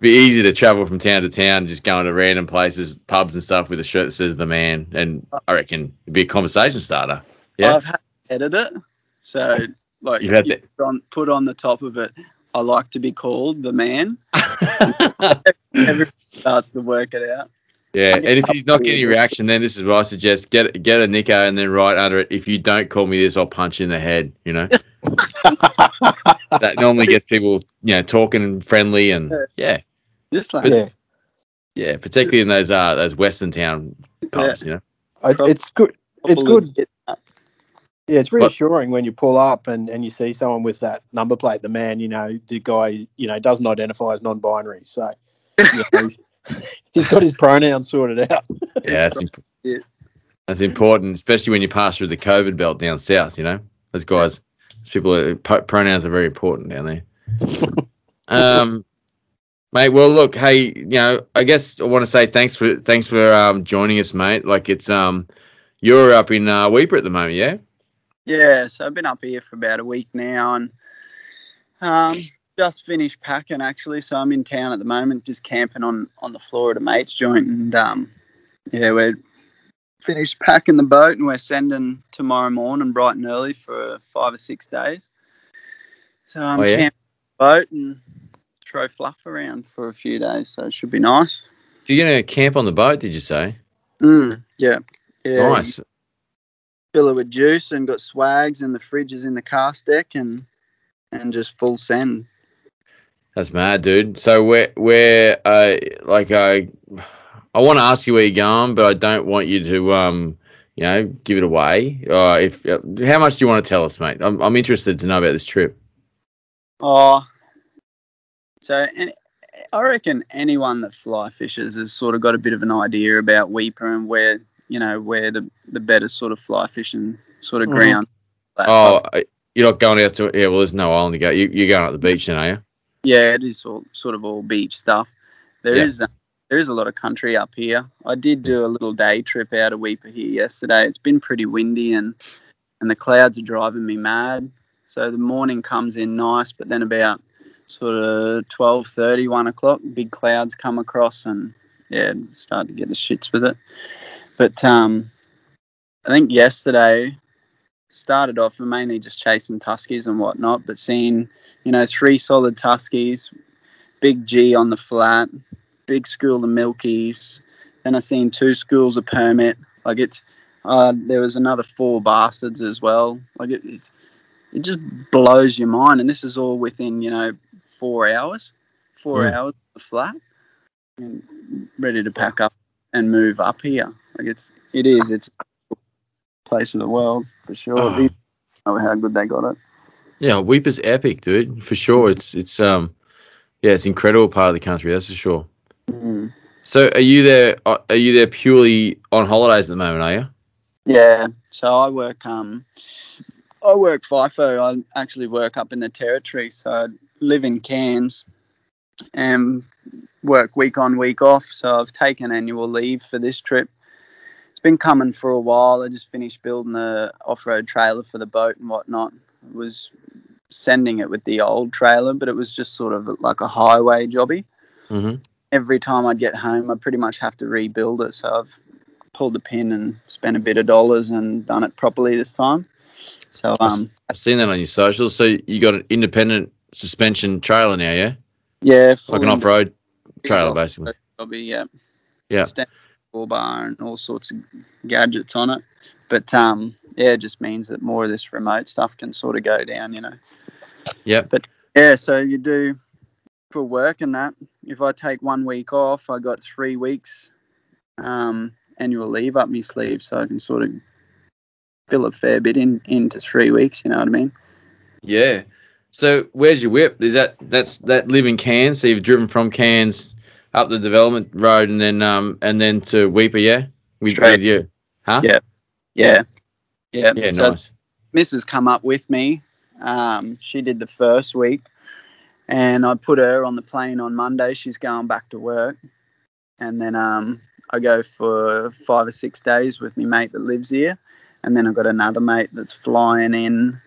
[SPEAKER 1] be easy to travel from town to town, just going to random places, pubs and stuff with a shirt that says the man, and I reckon it'd be a conversation starter. Yeah.
[SPEAKER 4] I've had to edit it. So like
[SPEAKER 1] You've had
[SPEAKER 4] you put on, put on the top of it, I like to be called the man. [LAUGHS] Everyone starts to work it out.
[SPEAKER 1] Yeah, and if he's not getting a reaction, then this is what I suggest: get get a Nico, and then write under it, if you don't call me this, I'll punch you in the head. You know, [LAUGHS] that normally gets people, you know, talking and friendly, and yeah,
[SPEAKER 4] Just like
[SPEAKER 3] yeah,
[SPEAKER 1] yeah, particularly in those uh those Western town pubs. You know,
[SPEAKER 3] I, it's good. It's
[SPEAKER 4] couple of-
[SPEAKER 3] good. Yeah, it's reassuring when you pull up and, and you see someone with that number plate. The man, you know, the guy, you know, doesn't identify as non-binary, so you know, he's, [LAUGHS] he's got his pronouns sorted out. [LAUGHS]
[SPEAKER 1] yeah, that's imp-
[SPEAKER 4] Yeah.
[SPEAKER 1] that's important, especially when you pass through the COVID belt down south. You know, those guys, those people, are, po- pronouns are very important down there. [LAUGHS] um, mate. Well, look, hey, you know, I guess I want to say thanks for thanks for um joining us, mate. Like it's um, you're up in uh, Weipa at the moment, yeah?
[SPEAKER 4] Yeah, so I've been up here for about a week now and um, just finished packing actually. So I'm in town at the moment, just camping on on the floor at a mate's joint, and um, yeah, we're finished packing the boat and we're sending tomorrow morning bright and early for five or six days. So I'm
[SPEAKER 1] Oh, yeah?
[SPEAKER 4] camping the boat and throw fluff around for a few days, so it should be nice.
[SPEAKER 1] So you're gonna camp on the boat? Did you say?
[SPEAKER 4] Mm, yeah, yeah.
[SPEAKER 1] Nice.
[SPEAKER 4] Fill it with juice and got swags and the fridges in the cast deck and and just full send.
[SPEAKER 1] That's mad, dude. So where where uh like I I want to ask you where you're going, but I don't want you to um you know give it away. Uh, if uh, how much do you want to tell us, mate? I'm I'm interested to know about this trip.
[SPEAKER 4] Oh, so and I reckon anyone that fly fishes has sort of got a bit of an idea about Weipa and where you know where the the better sort of fly fishing sort of
[SPEAKER 3] Mhm.
[SPEAKER 4] ground. that
[SPEAKER 1] Oh, uh, you're not going out to yeah. Well, there's no island to go. You, you're going up the beach, then, are you?
[SPEAKER 4] Yeah, it is all, sort of all beach stuff. There
[SPEAKER 1] Yeah.
[SPEAKER 4] is uh, there is a lot of country up here. I did do a little day trip out of Weipa here yesterday. It's been pretty windy and and the clouds are driving me mad. So the morning comes in nice, but then about sort of 12.30, 1 o'clock, big clouds come across and yeah, start to get the shits with it. But um, I think yesterday started off mainly just chasing tuskies and whatnot, but seeing you know, three solid Tuskies, big G on the flat, big school of Milkies. Then I seen two schools of permit. Like it's, uh, there was another four bastards as well. Like it, it's, it just blows your mind. And this is all within you know four hours, four
[SPEAKER 1] Mm.
[SPEAKER 4] hours of the flat, and ready to pack up and move up here. Like it's, it is, it's a place of the world for sure.
[SPEAKER 1] Oh.
[SPEAKER 4] These know how good they got it.
[SPEAKER 1] Yeah, Weipa's epic, dude. For sure. It's it's um yeah, it's incredible part of the country. That's for sure.
[SPEAKER 4] Mm.
[SPEAKER 1] So are you there? uh, Are you there purely on holidays at the moment? Are you?
[SPEAKER 4] Yeah, so I work um I work FIFO. I actually work up in the territory, so I live in Cairns and work week on, week off. So I've taken annual leave for this trip. It's been coming for a while. I just finished building the off-road trailer for the boat and whatnot. I was sending it with the old trailer, but it was just sort of like a highway jobby.
[SPEAKER 1] Mm-hmm.
[SPEAKER 4] Every time I'd get home, I pretty much have to rebuild it. So I've pulled the pin and spent a bit of dollars and done it properly this time. So um,
[SPEAKER 1] I've seen that on your socials. So you got an independent suspension trailer now, yeah?
[SPEAKER 4] Yeah,
[SPEAKER 1] Like an off-road trailer, basically.
[SPEAKER 4] Probably, yeah.
[SPEAKER 1] Yeah.
[SPEAKER 4] Stand full bar and all sorts of gadgets on it. But um, yeah, it just means that more of this remote stuff can sort of go down, you know.
[SPEAKER 1] Yep.
[SPEAKER 4] But yeah, so you do for work and that. If I take one week off, I got three weeks um, annual leave up my sleeve, so I can sort of fill a fair bit in into three weeks. You know what I mean?
[SPEAKER 1] Yeah. So where's your whip? Is that that's that live in Cairns? So you've driven from Cairns up the development road and then um and then to Weeper, yeah? With,
[SPEAKER 4] Straight.
[SPEAKER 1] with you. Huh?
[SPEAKER 4] Yeah. Yeah, yeah.
[SPEAKER 1] Yeah,
[SPEAKER 4] So
[SPEAKER 1] nice.
[SPEAKER 4] Mrs. come up with me. Um, she did the first week, and I put her on the plane on Monday. She's going back to work, and then um, I go for five or six days with my mate that lives here, and then I've got another mate that's flying in.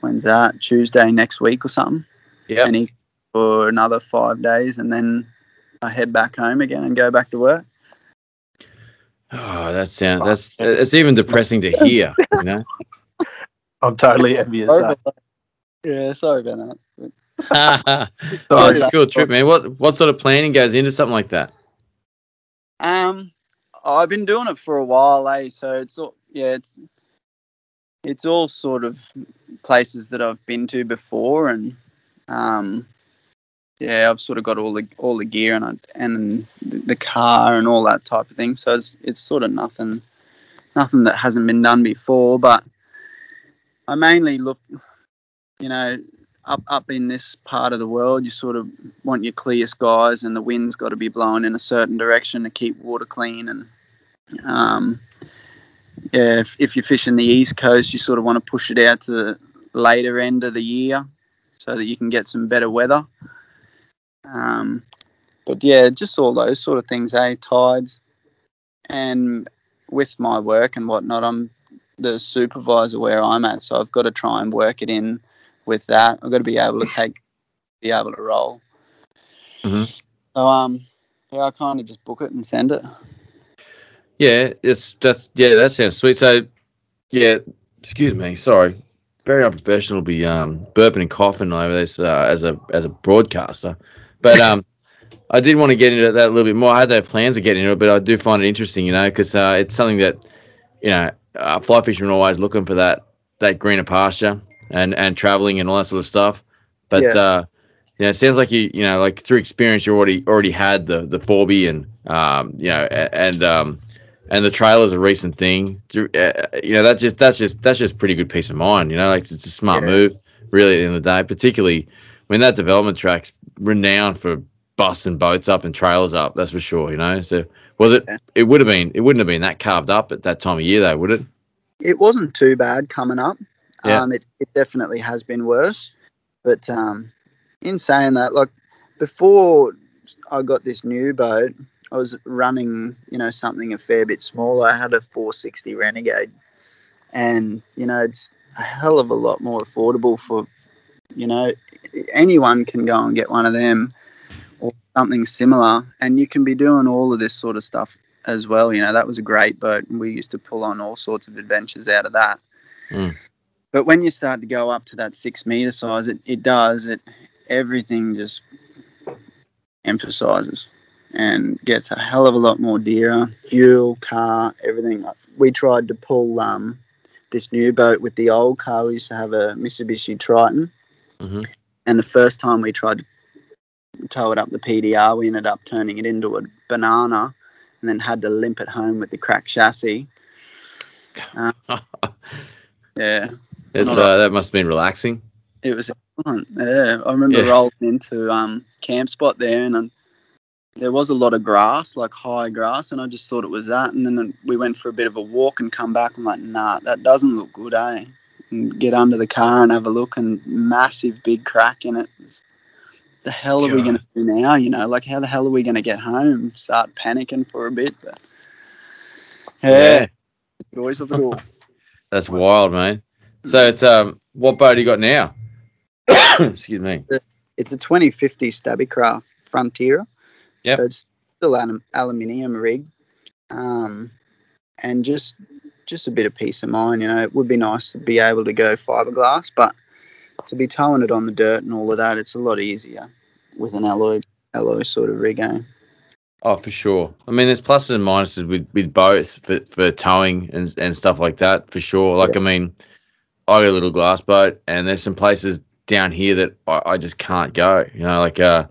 [SPEAKER 4] When's that? Tuesday next week or something.
[SPEAKER 1] Yeah.
[SPEAKER 4] And he for another five days, and then I head back home again and go back to work.
[SPEAKER 1] Oh, that sounds that's it's even depressing to hear. You know. [LAUGHS]
[SPEAKER 3] I'm totally envious.
[SPEAKER 4] Sorry about that. Yeah, sorry about that. [LAUGHS]
[SPEAKER 1] oh, it's a cool trip, man. What what sort of planning goes into something like that?
[SPEAKER 4] Um, I've been doing it for a while, eh? So it's all yeah, it's it's all sort of places that I've been to before, and um, yeah, I've sort of got all the all the gear and I, and the car and all that type of thing. So it's it's sort of nothing nothing that hasn't been done before, but I mainly look, you know, up up in this part of the world, you sort of want your clear skies, and the wind's got to be blowing in a certain direction to keep water clean. And um, yeah, if, if you're fishing the east coast, you sort of want to push it out to the later end of the year so that you can get some better weather. Um, but yeah, just all those sort of things, eh? Tides, and with my work and whatnot, I'm the supervisor where I'm at, so I've got to try and work it in with that. I've got to be able to take, be able to roll.
[SPEAKER 1] Mhm.
[SPEAKER 4] So um, yeah, I kind of just book it and send it.
[SPEAKER 1] Yeah, it's that's yeah, that sounds sweet. So, yeah, excuse me, sorry, very unprofessional. to Be um burping and coughing over this uh, as a as a broadcaster, but [LAUGHS] um, I did want to get into that a little bit more. I had no plans of getting into it, but I do find it interesting, you know, because uh, it's something that you know, uh, fly fishermen are always looking for that that greener pasture and and traveling and all that sort of stuff. But
[SPEAKER 4] Yeah.
[SPEAKER 1] uh, you know, it sounds like you you know, like through experience, you already already had the the Forby and um, you know, and um, and the trail is a recent thing. Uh, you know, that's just that's just that's just pretty good peace of mind. You know, like it's a smart
[SPEAKER 4] Yeah.
[SPEAKER 1] move, really, at the end of the day. Particularly when that development track's renowned for busting boats up and trailers up. That's for sure. You know, so was it?
[SPEAKER 4] Yeah.
[SPEAKER 1] It would have been. It wouldn't have been that carved up at that time of year, though, would it?
[SPEAKER 4] It wasn't too bad coming up.
[SPEAKER 1] Yeah.
[SPEAKER 4] Um, it, it definitely has been worse. But um, in saying that, like before I got this new boat, I was running, you know, something a fair bit smaller. I had a 460 Renegade, and you know, it's a hell of a lot more affordable for, you know, anyone can go and get one of them or something similar, and you can be doing all of this sort of stuff as well. You know, that was a great boat, and we used to pull on all sorts of adventures out of that.
[SPEAKER 1] Mm.
[SPEAKER 4] But when you start to go up to that six meter size, it, it does it. Everything just emphasizes and gets a hell of a lot more dearer. Fuel, car, everything. We tried to pull um, this new boat with the old car. We used to have a Mitsubishi Triton,
[SPEAKER 1] Mhm.
[SPEAKER 4] and the first time we tried to tow it up the PDR, we ended up turning it into a banana, and then had to limp it home with the cracked chassis. [LAUGHS] Yeah,
[SPEAKER 1] it's uh, that must have been relaxing.
[SPEAKER 4] it was excellent. Yeah, I remember
[SPEAKER 1] Yeah.
[SPEAKER 4] rolling into um, camp spot there, and um, there was a lot of grass, like high grass, and I just thought it was that. And then we went for a bit of a walk and come back. I'm like, nah, that doesn't look good, eh? And get under the car and have a look, and massive big crack in it. The hell are we going to do now? You know, like how the hell are we going to get home? Start panicking for a bit, but yeah, joys of it all. [LAUGHS]
[SPEAKER 1] that's wild, man. So it's um, what boat you got now? [COUGHS] Excuse me.
[SPEAKER 4] It's a 2050 Stabicraft Frontier.
[SPEAKER 1] Yep.
[SPEAKER 4] So it's still an aluminium rig, um, and just just a bit of peace of mind. You know, it would be nice to be able to go fiberglass, but to be towing it on the dirt and all of that, it's a lot easier with an alloy alloy sort of rig. Eh?
[SPEAKER 1] Oh, for sure. I mean, there's pluses and minuses with, with both for, for towing and, and stuff like that, for sure. Like, I mean, I got a little glass boat, and there's some places down here that I, I just can't go. You know, like uh,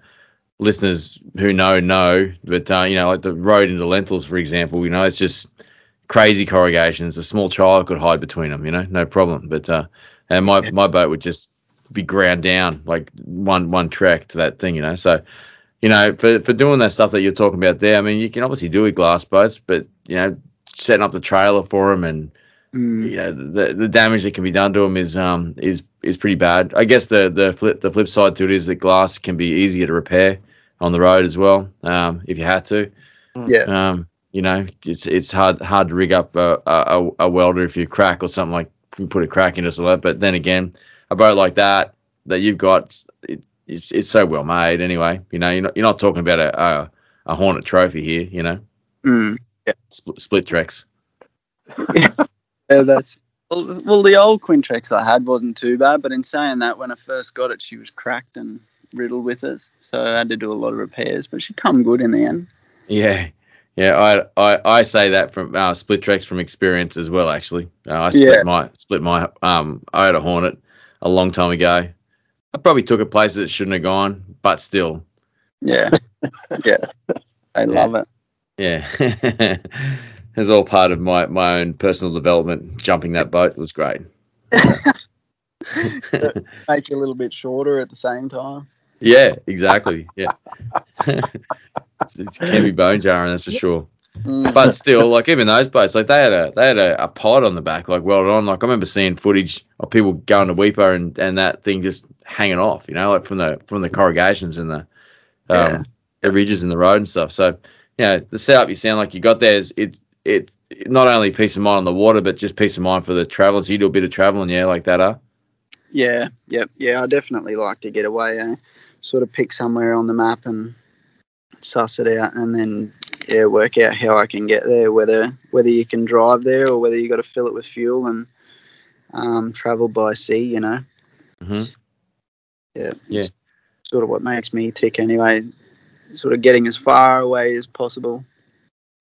[SPEAKER 1] listeners who know know, but uh, you know, like the road into Lentils, for example. You know, it's just crazy corrugations. A small child could hide between them. You know, no problem. But uh, and my my boat would just be ground down like one one track to that thing. You know, so you know, for, for doing that stuff that you're talking about there, I mean, you can obviously do with glass boats, but you know, setting up the trailer for them and
[SPEAKER 4] Mm.
[SPEAKER 1] you know the the damage that can be done to them is um is is pretty bad. I guess the the flip the flip side to it is that glass can be easier to repair on the road as well, um, if you had to.
[SPEAKER 4] Yeah.
[SPEAKER 1] Um, you know, it's it's hard hard to rig up a, a, a welder if you crack or something like you put a crack into something. But then again, a boat like that that you've got, it, it's it's so well made anyway. You know, you're not you're not talking about a a, a Hornet trophy here. You know,
[SPEAKER 4] Mm.
[SPEAKER 1] split, split tracks. [LAUGHS]
[SPEAKER 4] Yeah, that's well, well. The old Quintrex I had wasn't too bad, but in saying that, when I first got it, she was cracked and riddled with us, so I had to do a lot of repairs. But she come good in the end.
[SPEAKER 1] Yeah. Yeah, I, I, I say that from uh, split tracks from experience as well. Actually, uh, I split
[SPEAKER 4] Yeah.
[SPEAKER 1] my split my um. I had a Hornet a long time ago. I probably took it places it shouldn't have gone, but still,
[SPEAKER 4] Yeah, [LAUGHS] yeah, I love it.
[SPEAKER 1] yeah, [LAUGHS] it's all part of my my own personal development. Jumping that boat was great. [LAUGHS]
[SPEAKER 4] Make you a little bit shorter at the same time.
[SPEAKER 1] Yeah, exactly. Yeah, it's, it's heavy bone jarring, that's for sure.
[SPEAKER 4] Mm.
[SPEAKER 1] but still, like even those boats, like they had a they had a, a pod on the back, like welded on. Like I remember seeing footage of people going to Weipa and, and that thing just hanging off, you know, like from the from the corrugations and the um
[SPEAKER 4] Yeah.
[SPEAKER 1] the ridges in the road and stuff. So yeah, the setup you sound like you got there is it it not only peace of mind on the water, but just peace of mind for the travellers. You do a bit of travelling, yeah, like that, huh?
[SPEAKER 4] Yeah, yep, yeah. I definitely like to get away. Eh? Sort of pick somewhere on the map and suss it out, and then yeah, work out how I can get there. Whether whether you can drive there or whether you got to fill it with fuel and um, travel by sea. You know.
[SPEAKER 1] hmm
[SPEAKER 4] Yeah.
[SPEAKER 1] Yeah.
[SPEAKER 4] it's Sort of what makes me tick anyway. Sort of getting as far away as possible.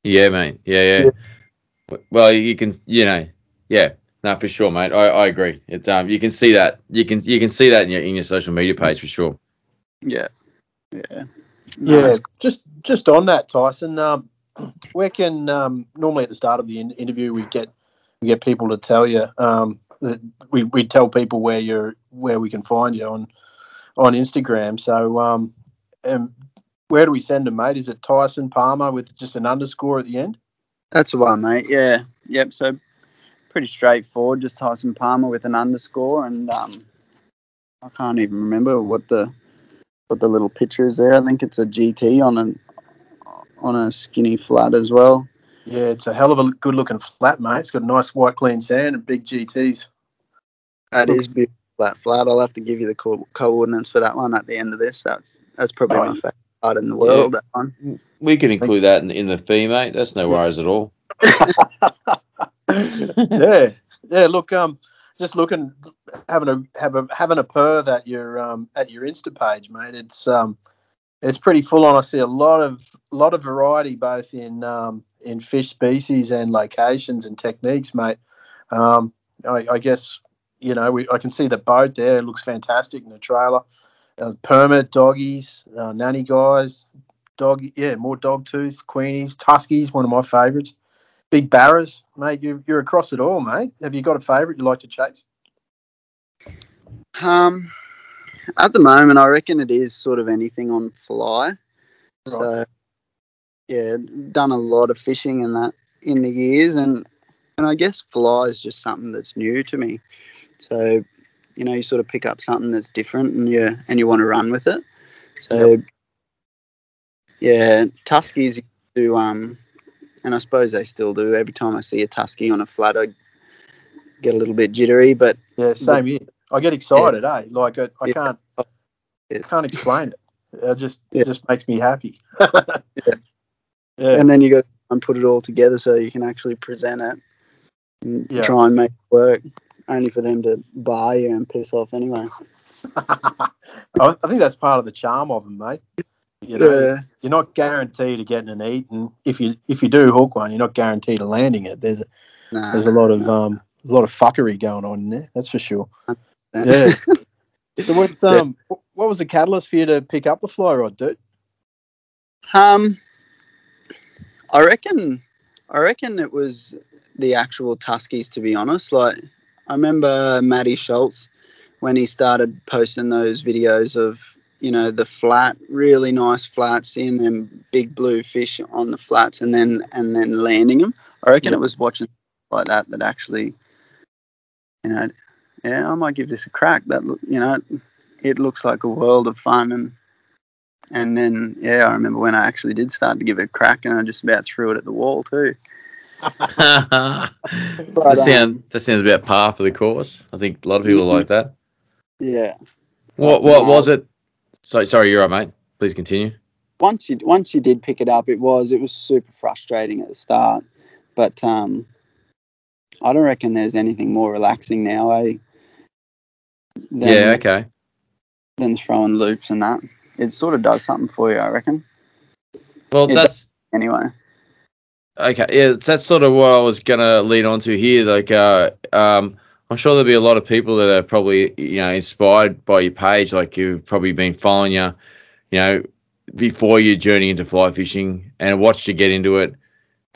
[SPEAKER 1] Yeah, mate. Yeah, yeah.
[SPEAKER 3] Yeah.
[SPEAKER 1] Well, you can, you know, yeah, no, for sure, mate. I, I agree. It, um, you can see that. You can you can see that in your in your social media page for sure.
[SPEAKER 4] Yeah. Yeah. No,
[SPEAKER 3] Yeah, just just on that, Tyson. Um, [CLEARS THROAT] where can um, normally at the start of the in- interview we get we get people to tell you um, that we, we tell people where you're where we can find you on on Instagram. So um, um, where do we send them, mate? Is it Tyson Palmer with just an underscore at the end?
[SPEAKER 4] That's the one, mate. Yeah. Yep. So pretty straightforward. Just Tyson Palmer with an underscore, and um, I can't even remember what the what the little picture is there. I think it's a GT on a on a skinny flat as well.
[SPEAKER 3] Yeah, it's a hell of a good looking flat, mate. It's got nice white clean sand and big GTs.
[SPEAKER 4] That
[SPEAKER 3] Look-
[SPEAKER 4] is beautiful. That flat. I'll have to give you the co- coordinates for that one at the end of this. That's that's probably
[SPEAKER 3] Oh,
[SPEAKER 4] my favorite part in the world. That one.
[SPEAKER 1] We can include that in, in the fee, mate. That's no worries at all. [LAUGHS]
[SPEAKER 3] yeah, yeah. Look, um, just looking, having a have a having a perv at your um at your Insta page, mate. It's um, it's pretty full on. I see a lot of lot of variety both in um in fish species and locations and techniques, mate. Um, I, I guess you know we I can see the boat there. It looks fantastic in the trailer. Uh, permit doggies, uh, nannygais, dog yeah, more dog tooth, queenies, tuskies, one of my favourites. Big barras, mate. You, you're across it all, mate. Have you got a favourite you like to chase?
[SPEAKER 4] Um, at the moment, I reckon it is sort of anything on fly. So, yeah, done a lot of fishing and that in the years, and and I guess fly is just something that's new to me. So, you know, you sort of pick up something that's different, and you and you want to run with it. So, yeah, tuskies do. Um, and I suppose they still do. Every time I see a tusky on a flat, I get a little bit jittery, but
[SPEAKER 3] Yeah, same here. I get excited, eh? Like I, I
[SPEAKER 4] Yeah.
[SPEAKER 3] can't,
[SPEAKER 4] Yeah.
[SPEAKER 3] can't explain it. It just,
[SPEAKER 4] Yeah.
[SPEAKER 3] it just makes me happy.
[SPEAKER 4] Yeah. [LAUGHS]
[SPEAKER 3] yeah,
[SPEAKER 4] and then you go and put it all together so you can actually present it and
[SPEAKER 3] Yeah.
[SPEAKER 4] try and make it work only for them to buy you and piss off anyway [LAUGHS]
[SPEAKER 3] I, I think that's part of the charm of them, mate. You know,
[SPEAKER 4] yeah
[SPEAKER 3] you're not guaranteed of getting an eat, and if you if you do hook one, you're not guaranteed of landing it. There's a,
[SPEAKER 4] nah,
[SPEAKER 3] there's a lot of um, a lot of fuckery going on in there. That's for sure. Yeah. [LAUGHS] so what um what was the catalyst for you to pick up the fly rod, dude?
[SPEAKER 4] um i reckon i reckon it was the actual tuskies to be honest like i remember matty schultz when he started posting those videos of you know the flat really nice flats seeing them big blue fish on the flats and then and then landing them i reckon
[SPEAKER 3] Yeah.
[SPEAKER 4] it was watching like that that actually you know yeah i might give this a crack that you know it looks like a world of fun and And then, yeah, I remember when I actually did start to give it a crack, and I just about threw it at the wall too. [LAUGHS]
[SPEAKER 1] that
[SPEAKER 4] But, um,
[SPEAKER 1] sounds that sounds about par for the course. I think a lot of people are like that.
[SPEAKER 4] Yeah.
[SPEAKER 1] What what was it? So sorry, you're right, mate. Please continue.
[SPEAKER 4] once you once you did pick it up, it was it was super frustrating at the start, but um, I don't reckon there's anything more relaxing now, eh? Than,
[SPEAKER 1] yeah, okay.
[SPEAKER 4] than throwing loops and that. It sort of does something for you, I reckon.
[SPEAKER 1] Well,
[SPEAKER 4] It
[SPEAKER 1] that's
[SPEAKER 4] Anyway,
[SPEAKER 1] okay. Yeah, that's sort of what I was gonna lead on to here. Like, uh, um, I'm sure there'll be a lot of people that are probably you know inspired by your page. Like you've probably been following you, you know, before your journey into fly fishing and watched you get into it.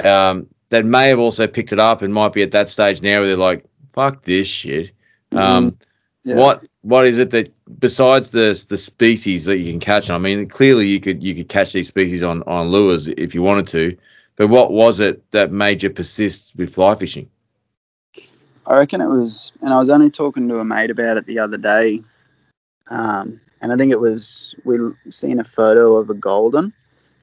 [SPEAKER 1] Um, that may have also picked it up and might be at that stage now where they're like, "Fuck this shit." Um,
[SPEAKER 4] yeah.
[SPEAKER 1] What what is it that besides the the species that you can catch? I mean, clearly you could you could catch these species on on lures if you wanted to, but what was it that made you persist with fly fishing?
[SPEAKER 4] I reckon it was, and I was only talking to a mate about it the other day, um, and I think it was we seen a photo of a golden,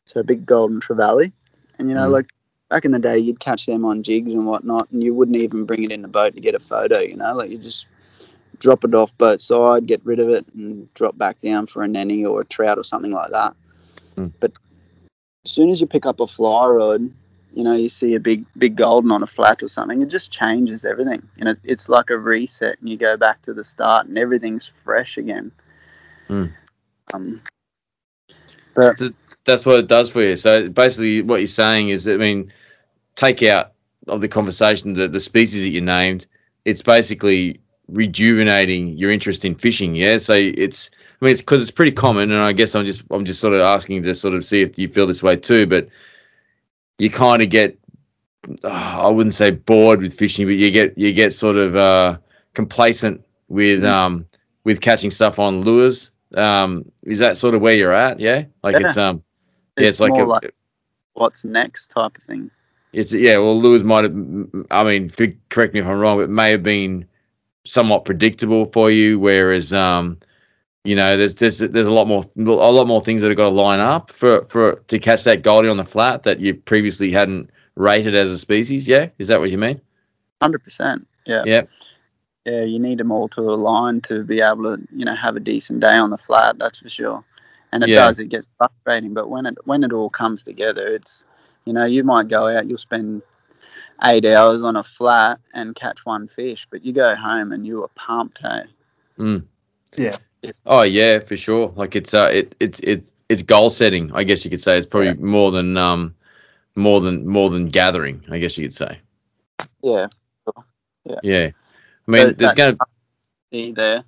[SPEAKER 4] so a big golden trevally, and you know,
[SPEAKER 1] Mm.
[SPEAKER 4] like back in the day, you'd catch them on jigs and whatnot, and you wouldn't even bring it in the boat to get a photo. You know, like you just drop it off boat side, get rid of it, and drop back down for a nenny or a trout or something like that.
[SPEAKER 1] Mm.
[SPEAKER 4] But as soon as you pick up a fly rod, you know, you see a big big golden on a flat or something, it just changes everything. You know, it's like a reset, and you go back to the start, and everything's fresh again.
[SPEAKER 1] Mm.
[SPEAKER 4] Um, but
[SPEAKER 1] That's what it does for you. So basically, what you're saying is, I mean, take out of the conversation the the species that you named. It's basically rejuvenating your interest in fishing. Yeah. So it's, I mean, it's because it's pretty common, and I guess I'm just I'm just sort of asking to sort of see if you feel this way too. But you kind of get, uh, I wouldn't say bored with fishing, but you get you get sort of uh, complacent with um with catching stuff on lures. Um, is that sort of where you're at? Yeah. Like
[SPEAKER 4] Yeah.
[SPEAKER 1] it's um. Yeah,
[SPEAKER 4] it's,
[SPEAKER 1] it's like a,
[SPEAKER 4] like what's next type of thing.
[SPEAKER 1] it's yeah. Well, Lewis might have. I mean, correct me if I'm wrong, but it may have been somewhat predictable for you. Whereas, um, you know, there's there's there's a lot more a lot more things that have got to line up for for to catch that goldie on the flat that you previously hadn't rated as a species. Yeah, is that what you mean?
[SPEAKER 4] Hundred percent. Yeah.
[SPEAKER 1] Yeah.
[SPEAKER 4] Yeah, you need them all to align to be able to, you know, have a decent day on the flat. That's for sure. And it
[SPEAKER 1] Yeah.
[SPEAKER 4] does. It gets frustrating, but when it when it all comes together, it's, you know, you might go out, you'll spend eight hours on a flat and catch one fish, but you go home and you are pumped. Hey, hmm.
[SPEAKER 1] Oh yeah, for sure. Like it's uh, it it's it's it's goal setting. I guess you could say it's probably
[SPEAKER 4] Yeah.
[SPEAKER 1] more than um, more than more than gathering. I guess you could say.
[SPEAKER 4] yeah,
[SPEAKER 1] Yeah. Yeah. I mean,
[SPEAKER 4] But
[SPEAKER 1] there's going to
[SPEAKER 4] be there.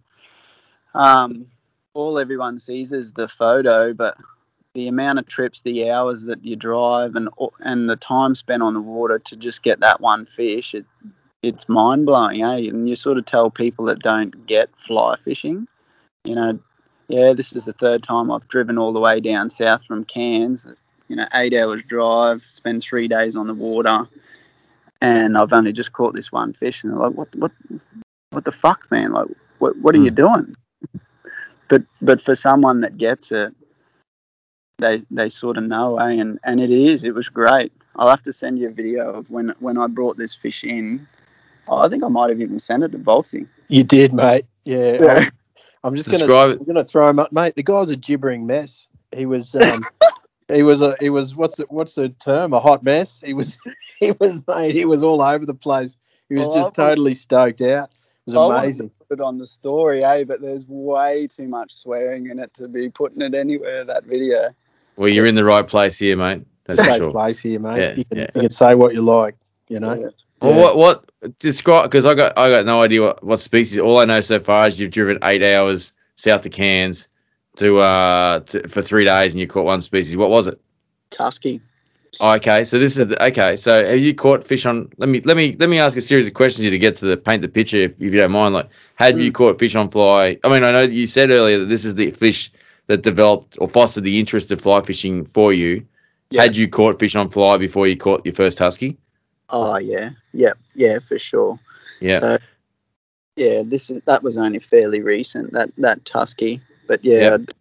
[SPEAKER 4] Um, all everyone sees is the photo, but the amount of trips, the hours that you drive, and and the time spent on the water to just get that one fish, it it's mind blowing, eh? And you sort of tell people that don't get fly fishing, you know, yeah, this is the third time I've driven all the way down south from Cairns. You know, eight hours drive, spend three days on the water, and I've only just caught this one fish. And they're like, "What? What? What the fuck, man? Like, what? What are you doing?" But but for someone that gets it, they they sort of know, eh? And and it is. It was great. I'll have to send you a video of when when I brought this fish in. I think I might have even sent it to Voltsy.
[SPEAKER 3] You did, mate. Yeah.
[SPEAKER 4] Yeah.
[SPEAKER 3] I'm, I'm just gonna. I'm gonna throw him up, mate. The guy's a gibbering mess. He was um [LAUGHS] he was a he was what's the what's the term? A hot mess. He was [LAUGHS] he was mate, he was all over the place. He was
[SPEAKER 4] Well,
[SPEAKER 3] just
[SPEAKER 4] I-
[SPEAKER 3] totally stoked out. It was
[SPEAKER 4] I wanted to
[SPEAKER 3] amazing.
[SPEAKER 4] Put it on the story, eh? But there's way too much swearing in it to be putting it anywhere. That video.
[SPEAKER 1] Well, you're in the right place here, mate. That's for
[SPEAKER 3] Safe
[SPEAKER 1] sure.
[SPEAKER 3] place here, mate.
[SPEAKER 1] Yeah,
[SPEAKER 3] you, can,
[SPEAKER 1] yeah.
[SPEAKER 3] you can say what you like, you know.
[SPEAKER 4] Yeah.
[SPEAKER 1] Well,
[SPEAKER 3] Yeah.
[SPEAKER 1] what what describe? Because I got I got no idea what, what species. All I know so far is you've driven eight hours south of Cairns to uh to, for three days and you caught one species. What was it?
[SPEAKER 4] Tusky.
[SPEAKER 1] Oh, okay, so this is the, okay. So have you caught fish on? Let me let me let me ask a series of questions here to get to the paint the picture, if, if you don't mind. Like, have you caught fish on fly? I mean, I know you said earlier that this is the fish that developed or fostered the interest of fly fishing for you.
[SPEAKER 4] Yeah.
[SPEAKER 1] Had you caught fish on fly before you caught your first tusky?
[SPEAKER 4] Oh yeah, yeah, yeah, for sure.
[SPEAKER 1] Yeah.
[SPEAKER 4] So, yeah, this is that was only fairly recent that that Tusky, but yeah,
[SPEAKER 1] Yep.
[SPEAKER 4] I'd,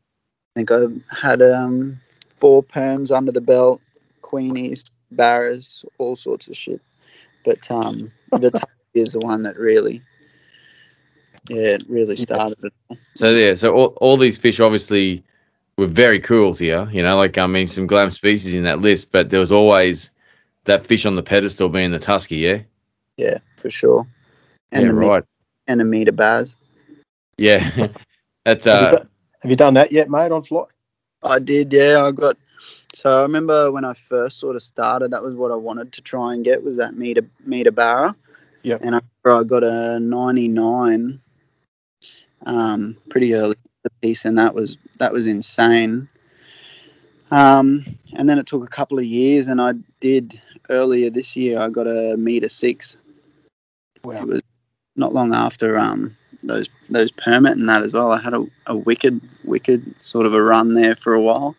[SPEAKER 4] think I had um, four perms under the belt, queenies, barras, all sorts of shit. But um, the [LAUGHS] Tusky is the one that really, yeah, it really started it.
[SPEAKER 1] So yeah, so all, all these fish obviously were very cool to you. You know, like I mean, some glam species in that list, but there was always that fish on the pedestal being the tusky. Yeah,
[SPEAKER 4] Yeah, for sure. And
[SPEAKER 1] yeah,
[SPEAKER 4] the me-
[SPEAKER 1] right.
[SPEAKER 4] and a meter bars.
[SPEAKER 1] Yeah, [LAUGHS] that's
[SPEAKER 3] have, you
[SPEAKER 1] uh,
[SPEAKER 3] done, have you done that yet, mate? On fly?
[SPEAKER 4] I did, yeah. I got so I remember when I first sort of started, that was what I wanted to try and get was that meter meter barra.
[SPEAKER 3] Yeah.
[SPEAKER 4] And I I got a ninety nine um pretty early the piece and that was that was insane. Um and then it took a couple of years and I did earlier this year I got a meter six.
[SPEAKER 3] Wow.
[SPEAKER 4] It was not long after um those those permit and that as well. I had a, a wicked wicked sort of a run there for a while.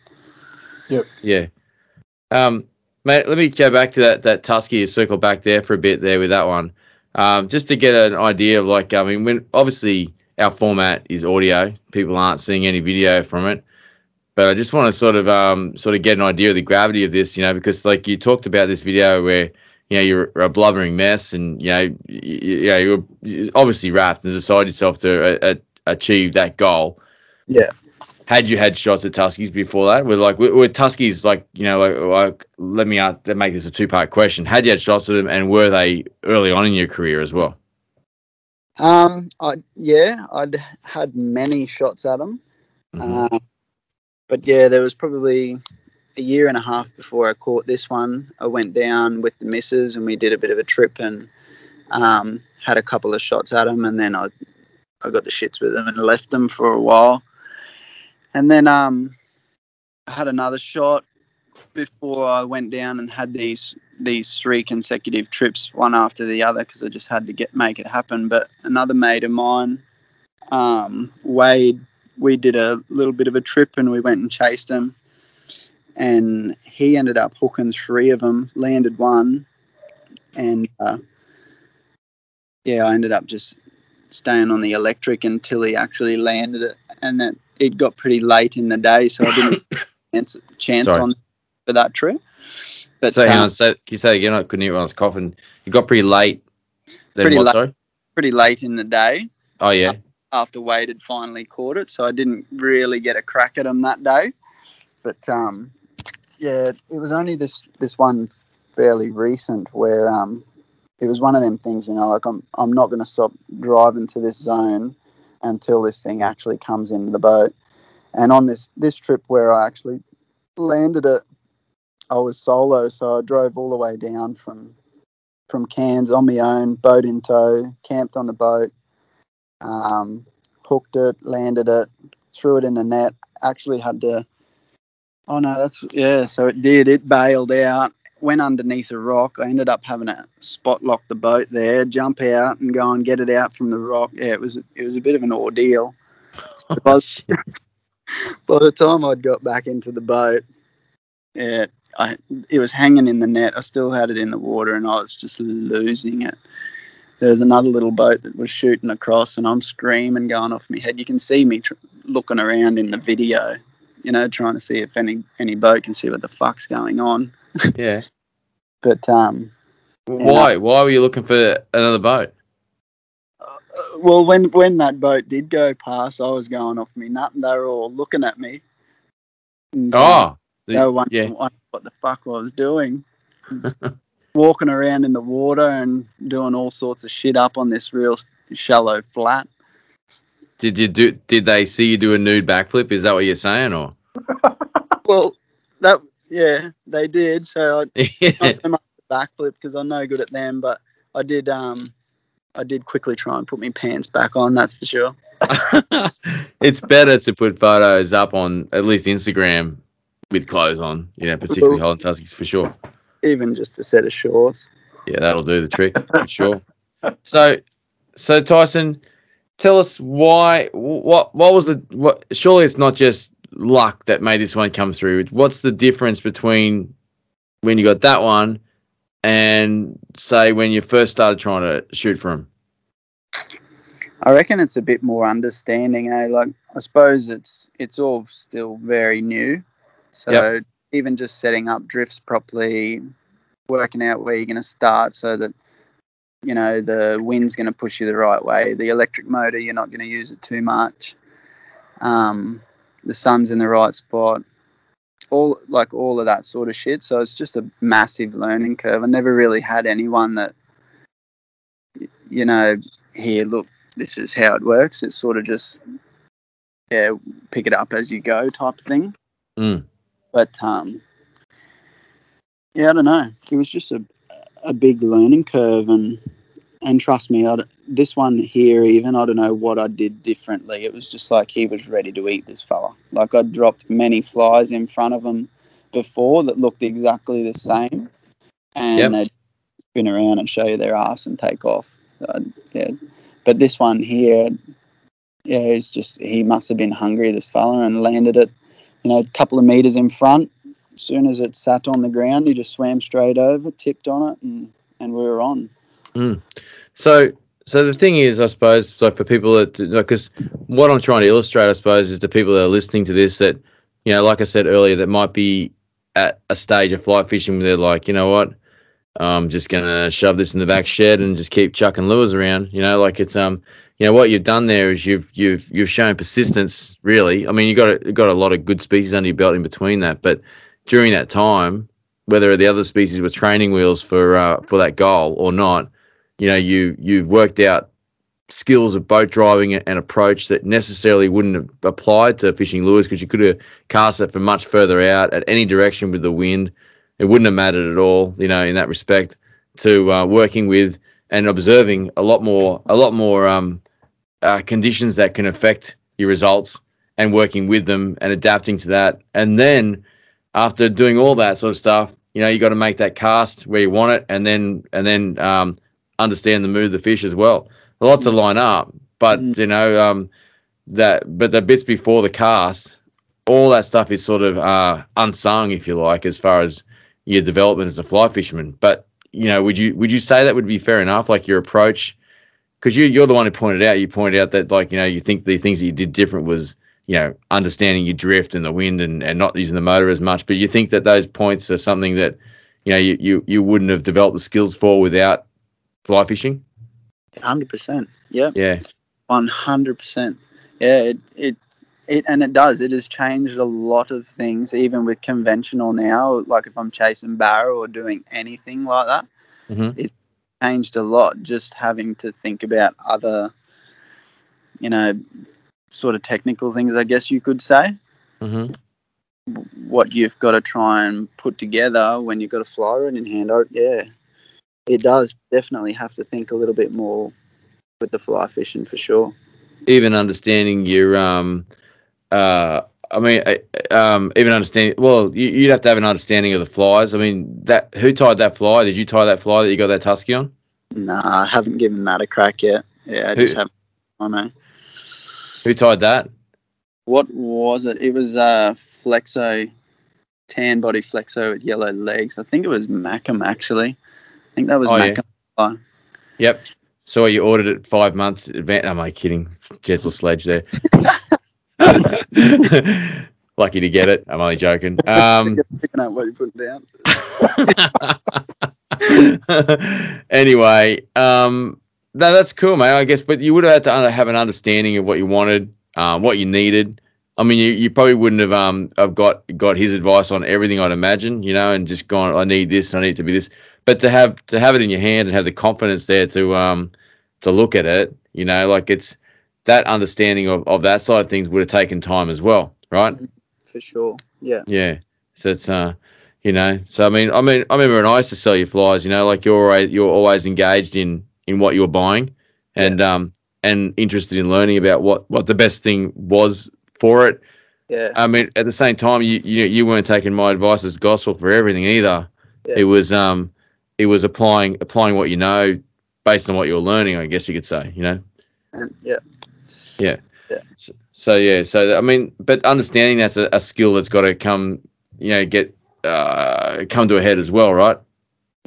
[SPEAKER 4] Yep.
[SPEAKER 1] Yeah. Um, mate, let me go back to that that tusky. Circle back there for a bit there with that one, um, just to get an idea of like I mean, when obviously our format is audio, people aren't seeing any video from it. But I just want to sort of um, sort of get an idea of the gravity of this, you know, because like you talked about this video where you know you're a blubbering mess, and you know you, you know you're obviously wrapped and decided yourself to uh, uh, achieve that goal.
[SPEAKER 4] Yeah.
[SPEAKER 1] Had you had shots at Tuskies before that? Were like were, were Tuskies like you know like, like let me ask, let make this a two part question. Had you had shots at them, and were they early on in your career as well?
[SPEAKER 4] Um, I yeah, I'd had many shots at them.
[SPEAKER 1] Mhm.
[SPEAKER 4] Um, but yeah, there was probably a year and a half before I caught this one. I went down with the missus and we did a bit of a trip and um, had a couple of shots at them, and then I I got the shits with them and left them for a while. And then um, I had another shot before I went down and had these these three consecutive trips, one after the other, because I just had to get make it happen. But another mate of mine, um, Wade, we did a little bit of a trip and we went and chased him, and he ended up hooking three of them, landed one, and uh, yeah, I ended up just staying on the electric until he actually landed it, and it, it got pretty late in the day, so I didn't [COUGHS] chance, chance
[SPEAKER 1] Sorry.
[SPEAKER 4] on for that trip. But
[SPEAKER 1] So hang
[SPEAKER 4] um,
[SPEAKER 1] on, so, can you say again? I couldn't hear when I was coughing. You got pretty late. Then
[SPEAKER 4] Pretty
[SPEAKER 1] what?
[SPEAKER 4] late.
[SPEAKER 1] Sorry.
[SPEAKER 4] pretty late in the day
[SPEAKER 1] Oh yeah.
[SPEAKER 4] After Wade had finally caught it, so I didn't really get a crack at him that day. But um, yeah, it was only this this one fairly recent where um, it was one of them things, you know, like I'm I'm not going to stop driving to this zone until this thing actually comes into the boat. And on this this trip where I actually landed it, I was solo, so I drove all the way down from from Cairns on my own, boat in tow, camped on the boat, um, hooked it, landed it, threw it in the net. Actually had to. Oh no, that's yeah. So it did. It bailed out. Went underneath a rock. I ended up having to spot lock the boat there, jump out, and go and get it out from the rock. Yeah, it was it was a bit of an ordeal. So [LAUGHS] by, [LAUGHS] by the time I'd got back into the boat, yeah, I it was hanging in the net. I still had it in the water, and I was just losing it there was another little boat that was shooting across and I'm screaming going off my head. You can see me tr- looking around in the video, you know, trying to see if any any boat can see what the fuck's going on. [LAUGHS]
[SPEAKER 1] yeah.
[SPEAKER 4] But um,
[SPEAKER 1] Why? Why were you looking for another boat?
[SPEAKER 4] uh, well, when when that boat did go past, I was going off me nut, and they were all looking at me. And,
[SPEAKER 1] Oh,
[SPEAKER 4] they were wondering
[SPEAKER 1] yeah.
[SPEAKER 4] what, what the fuck I was doing. [LAUGHS] Walking around in the water and doing all sorts of shit up on this real shallow flat.
[SPEAKER 1] Did you do? Did they see you do a nude backflip? Is that what you're saying, or? [LAUGHS]
[SPEAKER 4] Well, that yeah, they did. So I
[SPEAKER 1] yeah.
[SPEAKER 4] not so much backflip because I'm no good at them, but I did um I did quickly try and put my pants back on, that's for sure. [LAUGHS]
[SPEAKER 1] it's better to put photos up on at least Instagram with clothes on. You know, particularly holding tuskies for sure.
[SPEAKER 4] Even just a set of shorts.
[SPEAKER 1] Yeah, that'll do the trick for sure. So, so Tyson, tell us why. What what was the what? Surely it's not just luck that made this one come through. What's the difference between when you got that one and say when you first started trying to shoot for him?
[SPEAKER 4] I reckon it's a bit more understanding, eh? Like I suppose it's it's all still very new. So
[SPEAKER 1] Yep.
[SPEAKER 4] Even just setting up drifts properly, working out where you're gonna start so that you know the wind's gonna push you the right way. The electric motor, you're not gonna use it too much. Um, the sun's in the right spot. All like all of that sort of shit. So it's just a massive learning curve. I never really had anyone that you know, here look this is how it works. It's sort of just yeah, pick it up as you go type of thing.
[SPEAKER 1] Mm.
[SPEAKER 4] But um, yeah, I don't know. It was just a a big learning curve, and and trust me, I d this one here, even I don't know what I did differently. It was just like he was ready to eat this fella. Like I dropped many flies in front of him before that looked exactly the same, and
[SPEAKER 1] Yep.
[SPEAKER 4] they'd spin around and show you their ass and take off. Uh, yeah, but this one here, yeah, he's just he must have been hungry, this fella, and landed it, you know, a couple of meters in front. As soon as it sat on the ground, he just swam straight over, tipped on it, and and we were on.
[SPEAKER 1] So, so the thing is, I suppose, so for people that, because what I'm trying to illustrate, I suppose, is the people that are listening to this that, you know, like I said earlier, that might be at a stage of fly fishing where they're like, you know what, I'm just gonna shove this in the back shed and just keep chucking lures around. You know, like it's um, you know, what you've done there is you've you've you've shown persistence. Really, I mean, you got a, got a lot of good species under your belt in between that, but during that time, whether the other species were training wheels for uh, for that goal or not, you know, you you've worked out skills of boat driving and approach that necessarily wouldn't have applied to fishing lures because you could have cast it from much further out at any direction with the wind. It wouldn't have mattered at all, you know, in that respect. To uh, working with and observing a lot more, a lot more um, uh, conditions that can affect your results, and working with them and adapting to that, and then after doing all that sort of stuff, you know, you got to make that cast where you want it, and then and then um, understand the mood of the fish as well. A lot to line up, but
[SPEAKER 4] Mm.
[SPEAKER 1] you know um, that. But the bits before the cast, all that stuff is sort of uh, unsung, if you like, as far as your development as a fly fisherman. But you know, would you would you say that would be fair enough? Like your approach, because you you're the one who pointed out. You pointed out that like you know you think the things that you did different was you know understanding your drift and the wind and, and not using the motor as much. But you think that those points are something that you know you, you, you wouldn't have developed the skills for without fly fishing.
[SPEAKER 4] Hundred percent. Yep.
[SPEAKER 1] Yeah,
[SPEAKER 4] One hundred percent. Yeah, it, it it and it does. It has changed a lot of things, even with conventional now. Like if I'm chasing barra or doing anything like that,
[SPEAKER 1] Mhm.
[SPEAKER 4] it changed a lot. Just having to think about other, you know, sort of technical things. I guess you could say
[SPEAKER 1] hmm
[SPEAKER 4] what you've got to try and put together when you've got a fly rod in hand. I, yeah, it does definitely have to think a little bit more with the fly fishing for sure.
[SPEAKER 1] even understanding your um uh I mean, um, even understanding. Well, you, you'd have to have an understanding of the flies. I mean, that who tied that fly? Did you tie that fly that you got that tusky on?
[SPEAKER 4] Nah, I haven't given that a crack yet. Yeah, I
[SPEAKER 1] Who-
[SPEAKER 4] just haven't. I know.
[SPEAKER 1] Who tied that?
[SPEAKER 4] What was it? It was uh, Flexo, tan body Flexo with yellow legs. I think it was Macam actually. I think that was
[SPEAKER 1] Oh, yeah. Yep. So you ordered it five months advance. Am I kidding? Gentle sledge there. [LAUGHS] [LAUGHS] Lucky to get it. I'm only joking. Um, [LAUGHS]
[SPEAKER 4] Picking up what you put down. [LAUGHS]
[SPEAKER 1] anyway, um, no, that's cool, mate. I guess, but you would have had to have an understanding of what you wanted, um, what you needed. I mean, you, you probably wouldn't have um have got got his advice on everything. I'd imagine, you know, and just gone. I need this. I need it to be this. But to have to have it in your hand and have the confidence there to um to look at it, you know, like it's that understanding of, of that side of things would have taken time as well, right?
[SPEAKER 4] For sure. Yeah.
[SPEAKER 1] Yeah. So it's uh, you know, so I mean, I mean, I remember when I used to sell you flies, you know, like you're always you're always engaged in in what you're buying, and um, and interested in learning about what what the best thing was for it.
[SPEAKER 4] Yeah.
[SPEAKER 1] I mean, at the same time, you you you weren't taking my advice as gospel for everything either.
[SPEAKER 4] Yeah.
[SPEAKER 1] It was um, it was applying applying what you know based on what you're learning. I guess you could say, you know.
[SPEAKER 4] And, yeah.
[SPEAKER 1] So, so yeah, so I mean, but understanding that's a, a skill that's got to come, you know, get uh, come to a head as well, right?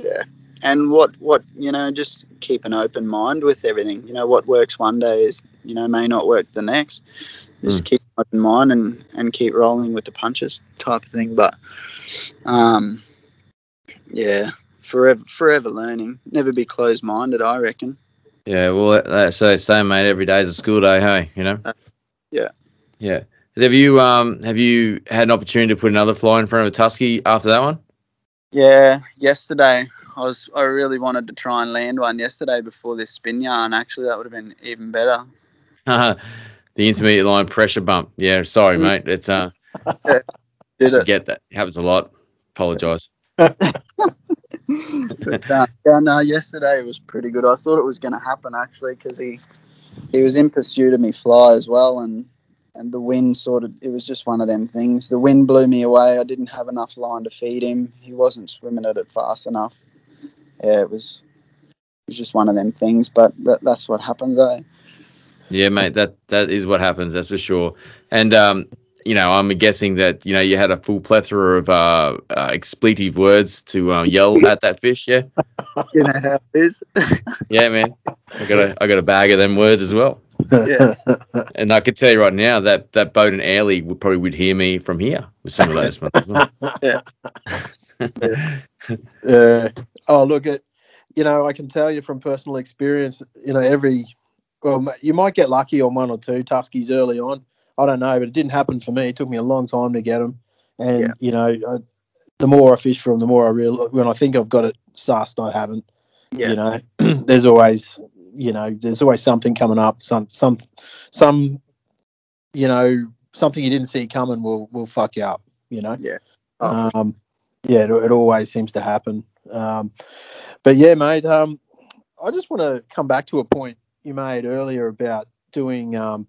[SPEAKER 1] Yeah.
[SPEAKER 4] And what what you know, just keep an open mind with everything. You know, what works one day is you know may not work the next. Just keep an open mind and and keep rolling with the punches type of thing. But um, yeah, forever forever learning. Never be closed minded. I reckon.
[SPEAKER 1] Yeah, well, that- that's so same, mate. Every day's a school day, hey, you know.
[SPEAKER 4] Uh, yeah.
[SPEAKER 1] yeah. Have you um have you had an opportunity to put another fly in front of a tusky after that one?
[SPEAKER 4] Yeah, yesterday I was I really wanted to try and land one yesterday before this spin yarn. Actually, that would have been even better. [LAUGHS]
[SPEAKER 1] the intermediate line pressure bump. Yeah, sorry,
[SPEAKER 4] Mm.
[SPEAKER 1] mate. It's uh, [LAUGHS]
[SPEAKER 4] Did
[SPEAKER 1] I
[SPEAKER 4] it?
[SPEAKER 1] get that. It happens a lot. Apologise.
[SPEAKER 4] But, uh, yeah, no, yesterday was pretty good. I thought it was going to happen actually because he he was in pursuit of me fly as well, and and the wind sort of it was just one of them things. The wind blew me away. I didn't have enough line to feed him. He wasn't swimming at it fast enough. Yeah, it was it was just one of them things. But that, that's what happens, eh?
[SPEAKER 1] Yeah, mate. That that is what happens. That's for sure. And um, you know, I'm guessing that you know you had a full plethora of uh, uh expletive words to uh, yell at that fish. Yeah, [LAUGHS]
[SPEAKER 4] You know how it is. [LAUGHS]
[SPEAKER 1] yeah, man. I got a I got a bag of them words as well.
[SPEAKER 4] Yeah. [LAUGHS]
[SPEAKER 1] And I could tell you right now that that boat and Airlie would probably would hear me from here with some of those ones. as well.
[SPEAKER 3] Uh, oh, look at, you know, I can tell you from personal experience, you know, every, well, you might get lucky on one or two tuskies early on. I don't know, but it didn't happen for me. It took me a long time to get them. And,
[SPEAKER 4] Yeah.
[SPEAKER 3] you know, I, the more I fish for them, the more I real when I think I've got it sussed, I haven't.
[SPEAKER 4] Yeah.
[SPEAKER 3] You know, [CLEARS THROAT] there's always, you know, there's always something coming up. Some, some, some, you know, something you didn't see coming will will fuck you up. You know.
[SPEAKER 4] Oh,
[SPEAKER 3] Um, yeah, it, it always seems to happen. Um, but yeah, mate, um, I just want to come back to a point you made earlier about doing, um,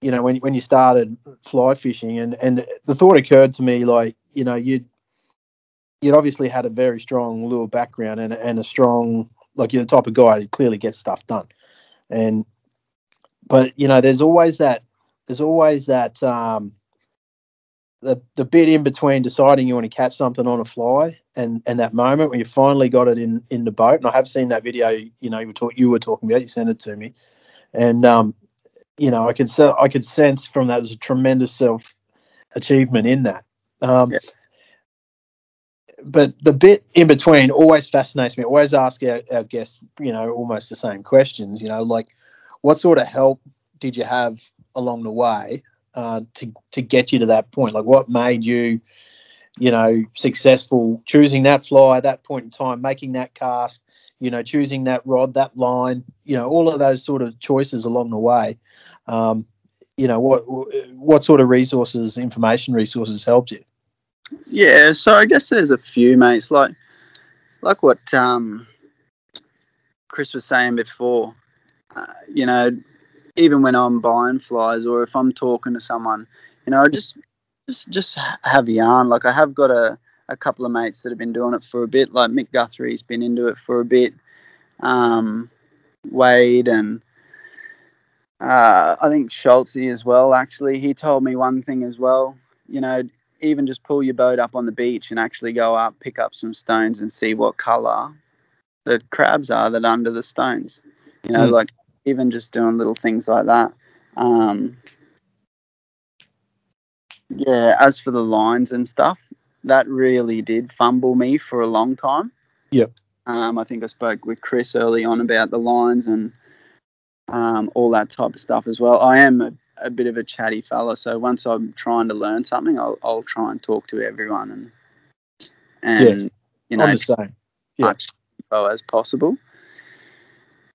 [SPEAKER 3] you know, when when you started fly fishing, and and the thought occurred to me like, you know, you'd you'd obviously had a very strong lure background and and a strong like you're the type of guy who clearly gets stuff done, and but you know, there's always that there's always that um, the the bit in between deciding you want to catch something on a fly and and that moment when you finally got it in in the boat. And I have seen that video you know you were you were talking about you sent it to me. And um you know I could se- I could sense from that there's a tremendous self achievement in that um
[SPEAKER 4] Yeah.
[SPEAKER 3] but the bit in between always fascinates me I always ask our, our guests you know almost the same questions you know like what sort of help did you have along the way uh, to to get you to that point? Like, what made you, you know, successful choosing that fly at that point in time, making that cast, you know, choosing that rod, that line, you know, all of those sort of choices along the way. Um, you know, what what sort of resources, information resources, helped you?
[SPEAKER 4] Yeah, so I guess there's a few mates like like what um, Chris was saying before. Uh, you know, even when I'm buying flies or if I'm talking to someone, you know, I just just just have yarn. Like I have got a, a couple of mates that have been doing it for a bit. Like Mick Guthrie's been into it for a bit. Um, Wade and uh, I think Schultzy as well. Actually, he told me one thing as well. You know, even just pull your boat up on the beach and actually go up, pick up some stones and see what color the crabs are that are under the stones. You know,
[SPEAKER 3] Hmm.
[SPEAKER 4] like even just doing little things like that. Um, yeah, as for the lines and stuff, that really did fumble me for a long time.
[SPEAKER 3] Yep.
[SPEAKER 4] Um, I think I spoke with Chris early on about the lines and um, all that type of stuff as well. I am a, a bit of a chatty fella, so once I'm trying to learn something, I'll, I'll try and talk to everyone and and you know
[SPEAKER 3] I'm the same. Yeah.
[SPEAKER 4] much info as possible.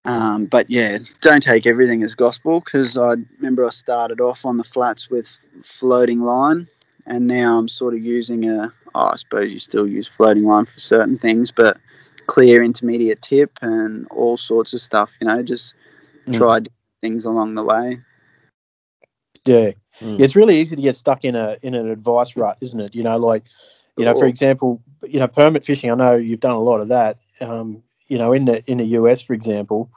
[SPEAKER 4] Um, but yeah, don't take everything as gospel because I remember I started off on the flats with floating line, and now I'm sort of using a. Oh, I suppose you still use floating line for certain things, but clear intermediate tip and all sorts of stuff. You know, just
[SPEAKER 3] Mm.
[SPEAKER 4] try things along the way.
[SPEAKER 3] Yeah.
[SPEAKER 1] Mm.
[SPEAKER 3] Yeah, it's really easy to get stuck in a in an advice rut, isn't it? You know, like you know, for example, you know, permit fishing. I know you've done a lot of that. Um, you know, in the in the US, for example,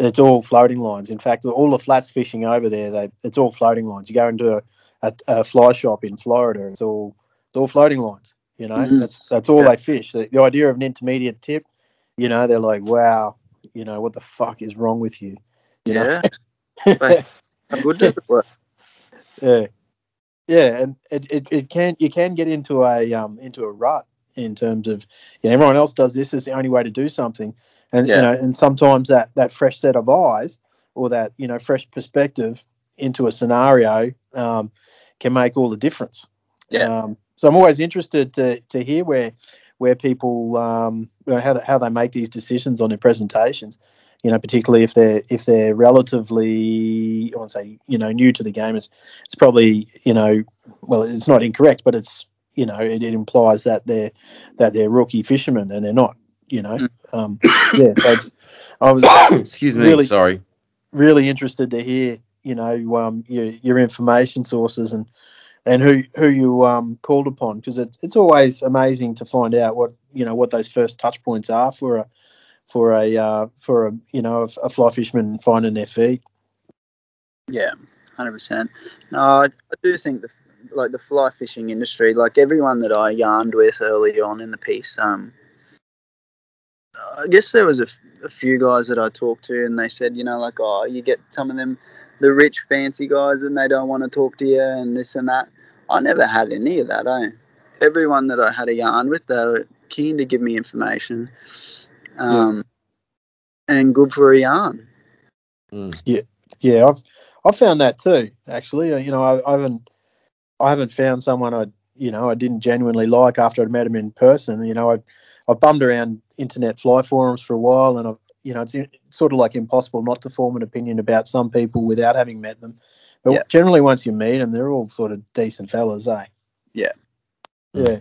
[SPEAKER 3] it's all floating lines. In fact, all the flats fishing over there, they it's all floating lines. You go into a, a, a fly shop in Florida, it's all it's all floating lines. You know,
[SPEAKER 4] Mhm.
[SPEAKER 3] that's that's all
[SPEAKER 4] Yeah.
[SPEAKER 3] they fish. The, the idea of an intermediate tip you know, they're like, wow, you know, what the fuck is wrong with you? You?
[SPEAKER 4] Yeah. [LAUGHS] How good does it work?
[SPEAKER 3] yeah, yeah, and it, it, it can you can get into a um into a rut in terms of you know everyone else does this is the only way to do something, and
[SPEAKER 4] Yeah.
[SPEAKER 3] you know and sometimes that that fresh set of eyes or that you know fresh perspective into a scenario um, can make all the difference.
[SPEAKER 4] Yeah.
[SPEAKER 3] Um, so I'm always interested to to hear where where people um, you know, how they, how they make these decisions on their presentations. You know, particularly if they're if they're relatively, I won't say you know new to the game. It's it's probably you know well it's not incorrect, but it's you know it, it implies that they're that they're rookie fishermen and they're not. You know, um, yeah. So I was [COUGHS]
[SPEAKER 1] Excuse me.
[SPEAKER 3] Really-
[SPEAKER 1] Sorry.
[SPEAKER 3] really interested to hear you know um, your your information sources and and who who you um, called upon because it, it's always amazing to find out what you know what those first touch points are for a for a uh, for a you know a, a fly fisherman finding their feet.
[SPEAKER 4] Yeah, hundred percent. No, I, I do think the like the fly fishing industry, like everyone that I yarned with early on in the piece, um, I guess there was a, few guys that I talked to, and they said, you know, like, oh, you get some of them, the rich fancy guys, and they don't want to talk to you, and this and that. I never had any of that. Eh? Everyone that I had a yarn with, they were keen to give me information, um, and good for a yarn.
[SPEAKER 1] Mm.
[SPEAKER 3] Yeah, I've I've found that too. Actually, Uh, you know, I, I haven't I haven't found someone I you know I didn't genuinely like after I'd met him in person. You know, I I've bummed around internet fly forums for a while, and I've you know it's, it's sort of like impossible not to form an opinion about some people without having met them. But
[SPEAKER 4] Yeah.
[SPEAKER 3] generally, once you meet them, they're all sort of decent fellas, eh?
[SPEAKER 4] Yeah.
[SPEAKER 3] Yeah.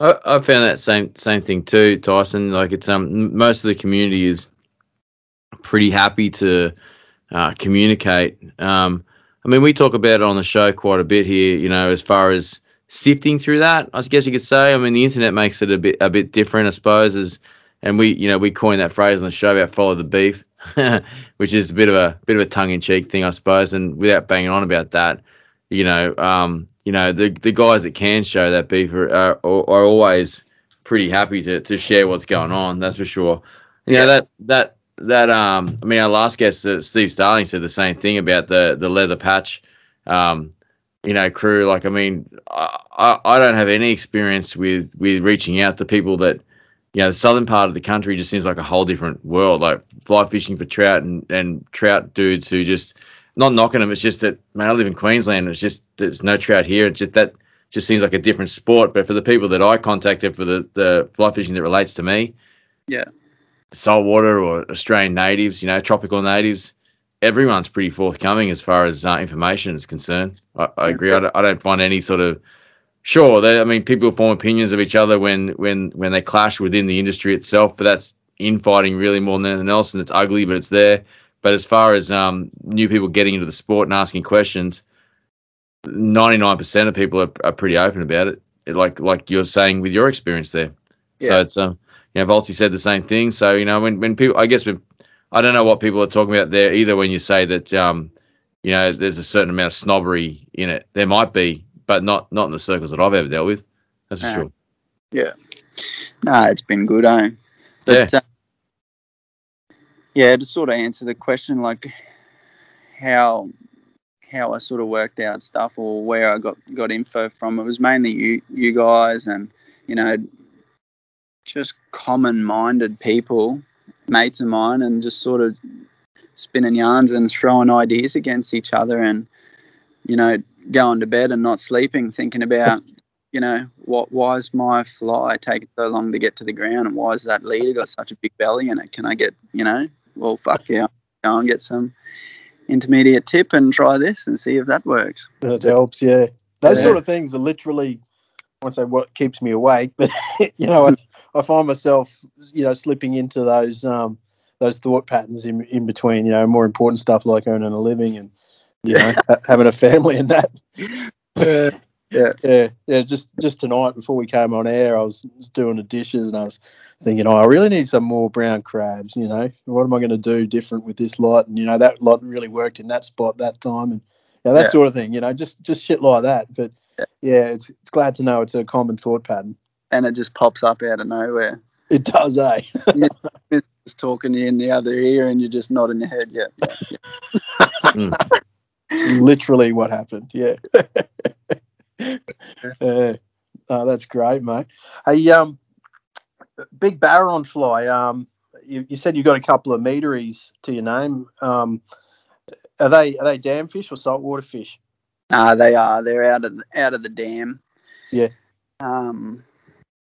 [SPEAKER 1] I, I found that same same thing too, Tyson. Like it's um most of the community is pretty happy to uh, communicate. Um, I mean, we talk about it on the show quite a bit here. You know, as far as sifting through that, I guess you could say. I mean, the internet makes it a bit a bit different, I suppose. As and we you know we coined that phrase on the show about follow the beef, [LAUGHS] which is a bit of a bit of a tongue in cheek thing, I suppose. And without banging on about that, you know, um, you know, the the guys that can show that beef are, are, are always pretty happy to, to share what's going on. That's for sure. You know that that that um, I mean, our last guest, uh, Steve Starling, said the same thing about the the leather patch, um, you know, crew. Like, I mean, I, I I don't have any experience with with reaching out to people that. You know, the southern part of the country just seems like a whole different world. Like fly fishing for trout and, and trout dudes who just not knocking them. It's just that man, I live in Queensland. It's just there's no trout here. It's just that just seems like a different sport. But for the people that I contacted for the the fly fishing that relates to me,
[SPEAKER 4] Yeah.
[SPEAKER 1] saltwater or Australian natives, you know, tropical natives, everyone's pretty forthcoming as far as uh, information is concerned. I, I agree. I don't, I don't find any sort of sure. They, I mean, people form opinions of each other when when when they clash within the industry itself, but that's infighting really more than anything else, and it's ugly, but it's there. But as far as um, new people getting into the sport and asking questions, ninety nine percent of people are, are pretty open about it. Like like you're saying with your experience there.
[SPEAKER 4] yeah.
[SPEAKER 1] So it's um, you know, Volty said the same thing. So you know, when when people, I guess, when, I don't know what people are talking about there either. When you say that, um, you know, there's a certain amount of snobbery in it, there might be, but not not in the circles that I've ever dealt with. That's for
[SPEAKER 4] Yeah.
[SPEAKER 1] sure.
[SPEAKER 4] Yeah. Nah, it's been good, eh? But, uh, yeah, to sort of answer the question, like how how I sort of worked out stuff or where I got got info from, it was mainly you you guys and you know just common minded people, mates of mine, and just sort of spinning yarns and throwing ideas against each other and you know going to bed and not sleeping, thinking about [LAUGHS] you know, what why is my fly taking so long to get to the ground and why is that leader got such a big belly in it? Can I get, you know, well fuck yeah, go and get some intermediate tip and try this and see if that works.
[SPEAKER 3] That helps, yeah. Those
[SPEAKER 4] Yeah.
[SPEAKER 3] sort of things are literally, I won't say what keeps me awake, but [LAUGHS] you know, I, I find myself, you know, slipping into those um those thought patterns in in between, you know, more important stuff like earning a living and you know having a family and that.
[SPEAKER 4] Yeah. [LAUGHS]
[SPEAKER 3] yeah, yeah. Just just tonight before we came on air, I was, was doing the dishes and I was thinking, oh, I really need some more brown crabs. You know, what am I going to do different with this lot? And you know, that lot really worked in that spot that time, and you know, that
[SPEAKER 4] Yeah.
[SPEAKER 3] sort of thing. You know, just just shit like that. But
[SPEAKER 4] Yeah.
[SPEAKER 3] yeah, it's it's glad to know it's a common thought pattern.
[SPEAKER 4] And it just pops up out of nowhere.
[SPEAKER 3] It does, eh? [LAUGHS]
[SPEAKER 4] Just talking to you in the other ear, and you're just nodding your head. Yeah, yeah. [LAUGHS]
[SPEAKER 3] Literally what happened. Yeah. [LAUGHS] [LAUGHS] uh, oh, that's great, mate. Hey, um, big Baron fly. Um, you, you said you got a couple of meteries to your name. Um, are they are they dam fish or saltwater fish?
[SPEAKER 4] Uh, they are. They're out of the, out of the dam.
[SPEAKER 3] Yeah.
[SPEAKER 4] Um.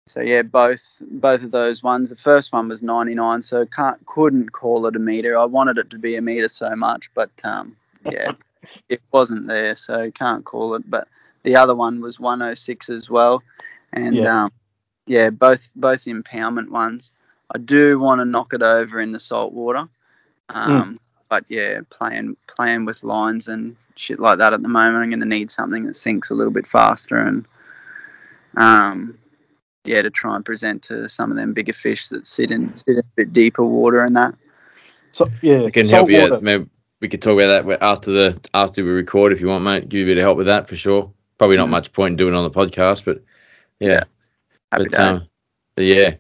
[SPEAKER 4] So yeah, both both of those ones. The first one was 99, so can't couldn't call it a meter. I wanted it to be a meter so much, but um, yeah, [LAUGHS] it wasn't there, so can't call it. But the other one was 106 as well, and
[SPEAKER 3] Yeah.
[SPEAKER 4] um, yeah, both both impoundment ones. I do want to knock it over in the salt water. Um, But yeah, playing playing with lines and shit like that at the moment, I'm going to need something that sinks a little bit faster and um, yeah, to try and present to some of them bigger fish that sit in sit in a bit deeper water and that.
[SPEAKER 3] So yeah,
[SPEAKER 1] I can help you Maybe we could talk about that after the after we record if you want, mate. Give you a bit of help with that for sure. Probably not
[SPEAKER 4] Mm.
[SPEAKER 1] much point in doing it on the podcast, but yeah.
[SPEAKER 4] Happy
[SPEAKER 1] but um, but yeah,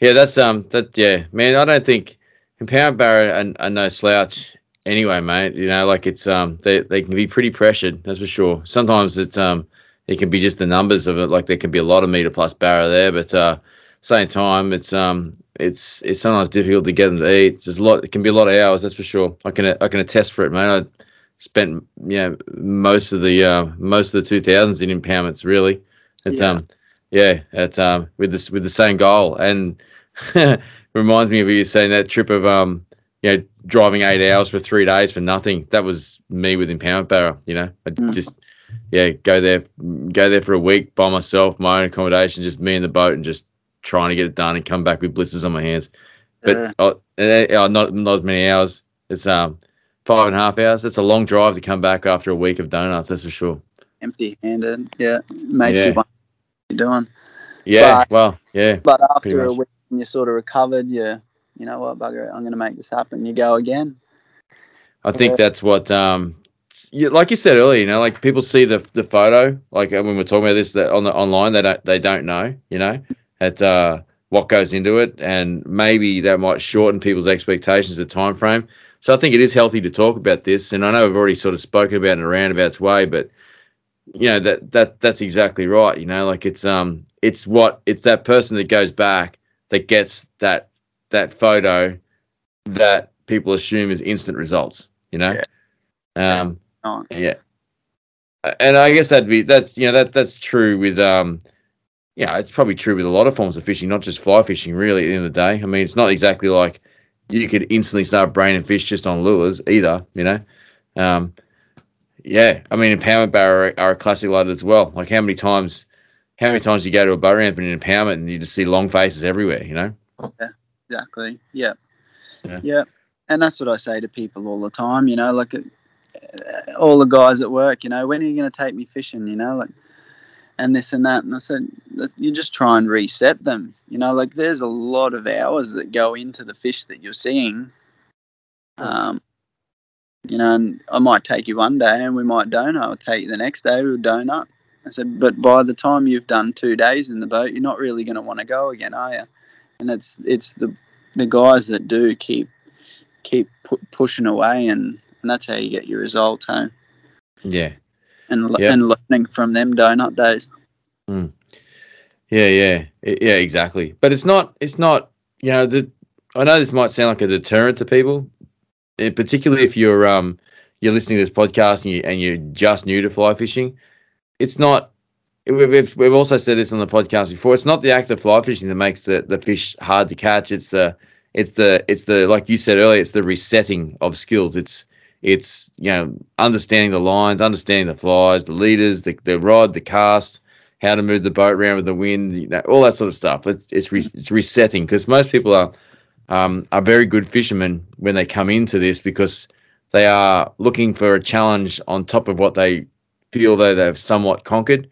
[SPEAKER 1] yeah, that's um, that yeah, man. I don't think impound barra are, are no slouch anyway, mate. You know, like it's um, they they can be pretty pressured, that's for sure. Sometimes it's um, it can be just the numbers of it. Like there can be a lot of meter plus barra there, but uh, same time, it's um, it's it's sometimes difficult to get them to eat. There's a lot. It can be a lot of hours, that's for sure. I can I can attest for it, mate. I spent you know most of the uh, most of the two thousands in impoundments, really. It's
[SPEAKER 4] Yeah.
[SPEAKER 1] um, yeah, at um, with this with the same goal, and [LAUGHS] reminds me of you saying that trip of um, you know, driving eight hours for three days for nothing. That was me with impoundment barra. You know, I
[SPEAKER 4] Mm.
[SPEAKER 1] just yeah go there go there for a week by myself, my own accommodation, just me in the boat, and just trying to get it done and come back with blisters on my hands. But uh, uh, not not as many hours. It's um five and a half hours. It's a long drive to come back after a week of donuts. That's for sure.
[SPEAKER 4] empty handed. Yeah, makes
[SPEAKER 1] Yeah.
[SPEAKER 4] you wonder what you're doing.
[SPEAKER 1] Yeah.
[SPEAKER 4] But-
[SPEAKER 1] well. Yeah.
[SPEAKER 4] But after a week, when you're sort of recovered, you you know what, bugger, it, I'm going to make this happen. You go again.
[SPEAKER 1] I think
[SPEAKER 3] Yeah.
[SPEAKER 1] that's what, um, you, like you said earlier, you know, like people see the the photo, like when we're talking about this that on the online, they don't they don't know, you know, at uh, what goes into it, and maybe that might shorten people's expectations, the time frame. So I think it is healthy to talk about this, and I know we've already sort of spoken about it in a roundabout way, but you know that that that's exactly right. You know, like it's um it's what it's that person that goes back that gets that that photo that people assume is instant results. You know, um,
[SPEAKER 4] Oh,
[SPEAKER 1] yeah, and I guess that'd be that's you know that that's true with um, yeah, it's probably true with a lot of forms of fishing, not just fly fishing. Really, at the end of the day, I mean, it's not exactly like you could instantly start braining fish just on lures either. You know, um, yeah, I mean, impoundment barra are, are a classic that as well. Like how many times, how many times you go to a boat ramp in an impoundment and you just see long faces everywhere. You know, Yeah,
[SPEAKER 4] exactly. Yeah.
[SPEAKER 1] Yeah.
[SPEAKER 4] yeah. And that's what I say to people all the time, you know, like uh, all the guys at work, you know, when are you going to take me fishing, you know, like, and this and that. And I said, you just try and reset them, you know, like there's a lot of hours that go into the fish that you're seeing. Um, you know, and I might take you one day and we might donut. I'll take you the next day, we'll donut. I said, but by the time you've done two days in the boat, you're not really going to want to go again, are you? And it's it's the the guys that do keep keep pu- pushing away, and, and that's how you get your results, hey?
[SPEAKER 1] yeah.
[SPEAKER 4] And
[SPEAKER 1] Yeah.
[SPEAKER 4] and learning from them donut days.
[SPEAKER 1] Yeah, yeah, yeah, exactly. But it's not. It's not. You know, the. I know this might sound like a deterrent to people, eh, particularly if you're um you're listening to this podcast and you and you're just new to fly fishing. It's not. We've, we've, we've also said this on the podcast before. It's not the act of fly fishing that makes the, the fish hard to catch. It's the it's the it's the like you said earlier. It's the resetting of skills. It's it's you know understanding the lines, understanding the flies, the leaders, the the rod, the cast, how to move the boat around with the wind, you know, all that sort of stuff. It's it's, re- it's resetting because most people are um, are very good fishermen when they come into this because they are looking for a challenge on top of what they feel though they've somewhat conquered.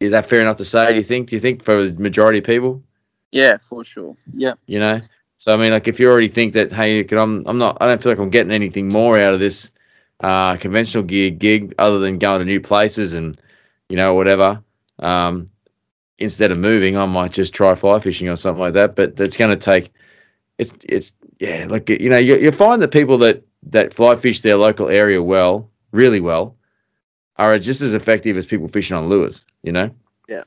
[SPEAKER 1] Is that fair enough to say? Do you think? Do you think for the majority of people?
[SPEAKER 4] Yeah, for sure. Yeah,
[SPEAKER 1] You know, so I mean, like if you already think that, hey, you could, I'm I'm not, I don't feel like I'm getting anything more out of this uh, conventional gear gig other than going to new places and you know whatever. Um, instead of moving, I might just try fly fishing or something like that. But that's going to take. It's it's yeah, like you know, you you find that people that that fly fish their local area well, really well, are just as effective as people fishing on lures. You know.
[SPEAKER 4] Yeah.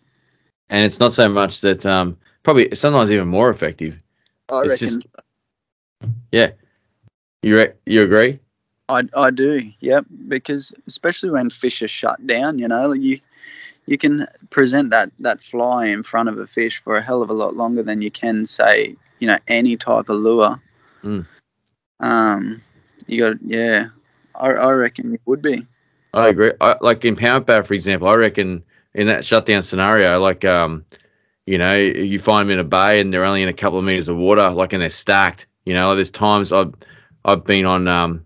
[SPEAKER 1] And it's not so much that um probably sometimes even more effective.
[SPEAKER 4] I
[SPEAKER 1] It's
[SPEAKER 4] reckon.
[SPEAKER 1] just- Yeah. You re- you agree?
[SPEAKER 4] I, I do, yep. Because especially when fish are shut down, you know, you you can present that that fly in front of a fish for a hell of a lot longer than you can say, you know, any type of lure.
[SPEAKER 1] Mm.
[SPEAKER 4] Um, you got yeah. I, I reckon it would be.
[SPEAKER 1] I agree. I, like in pound bat, for example, I reckon in that shutdown scenario, like um, you know, you find them in a bay and they're only in a couple of meters of water, like and they're stacked. You know, there's times I've I've been on um,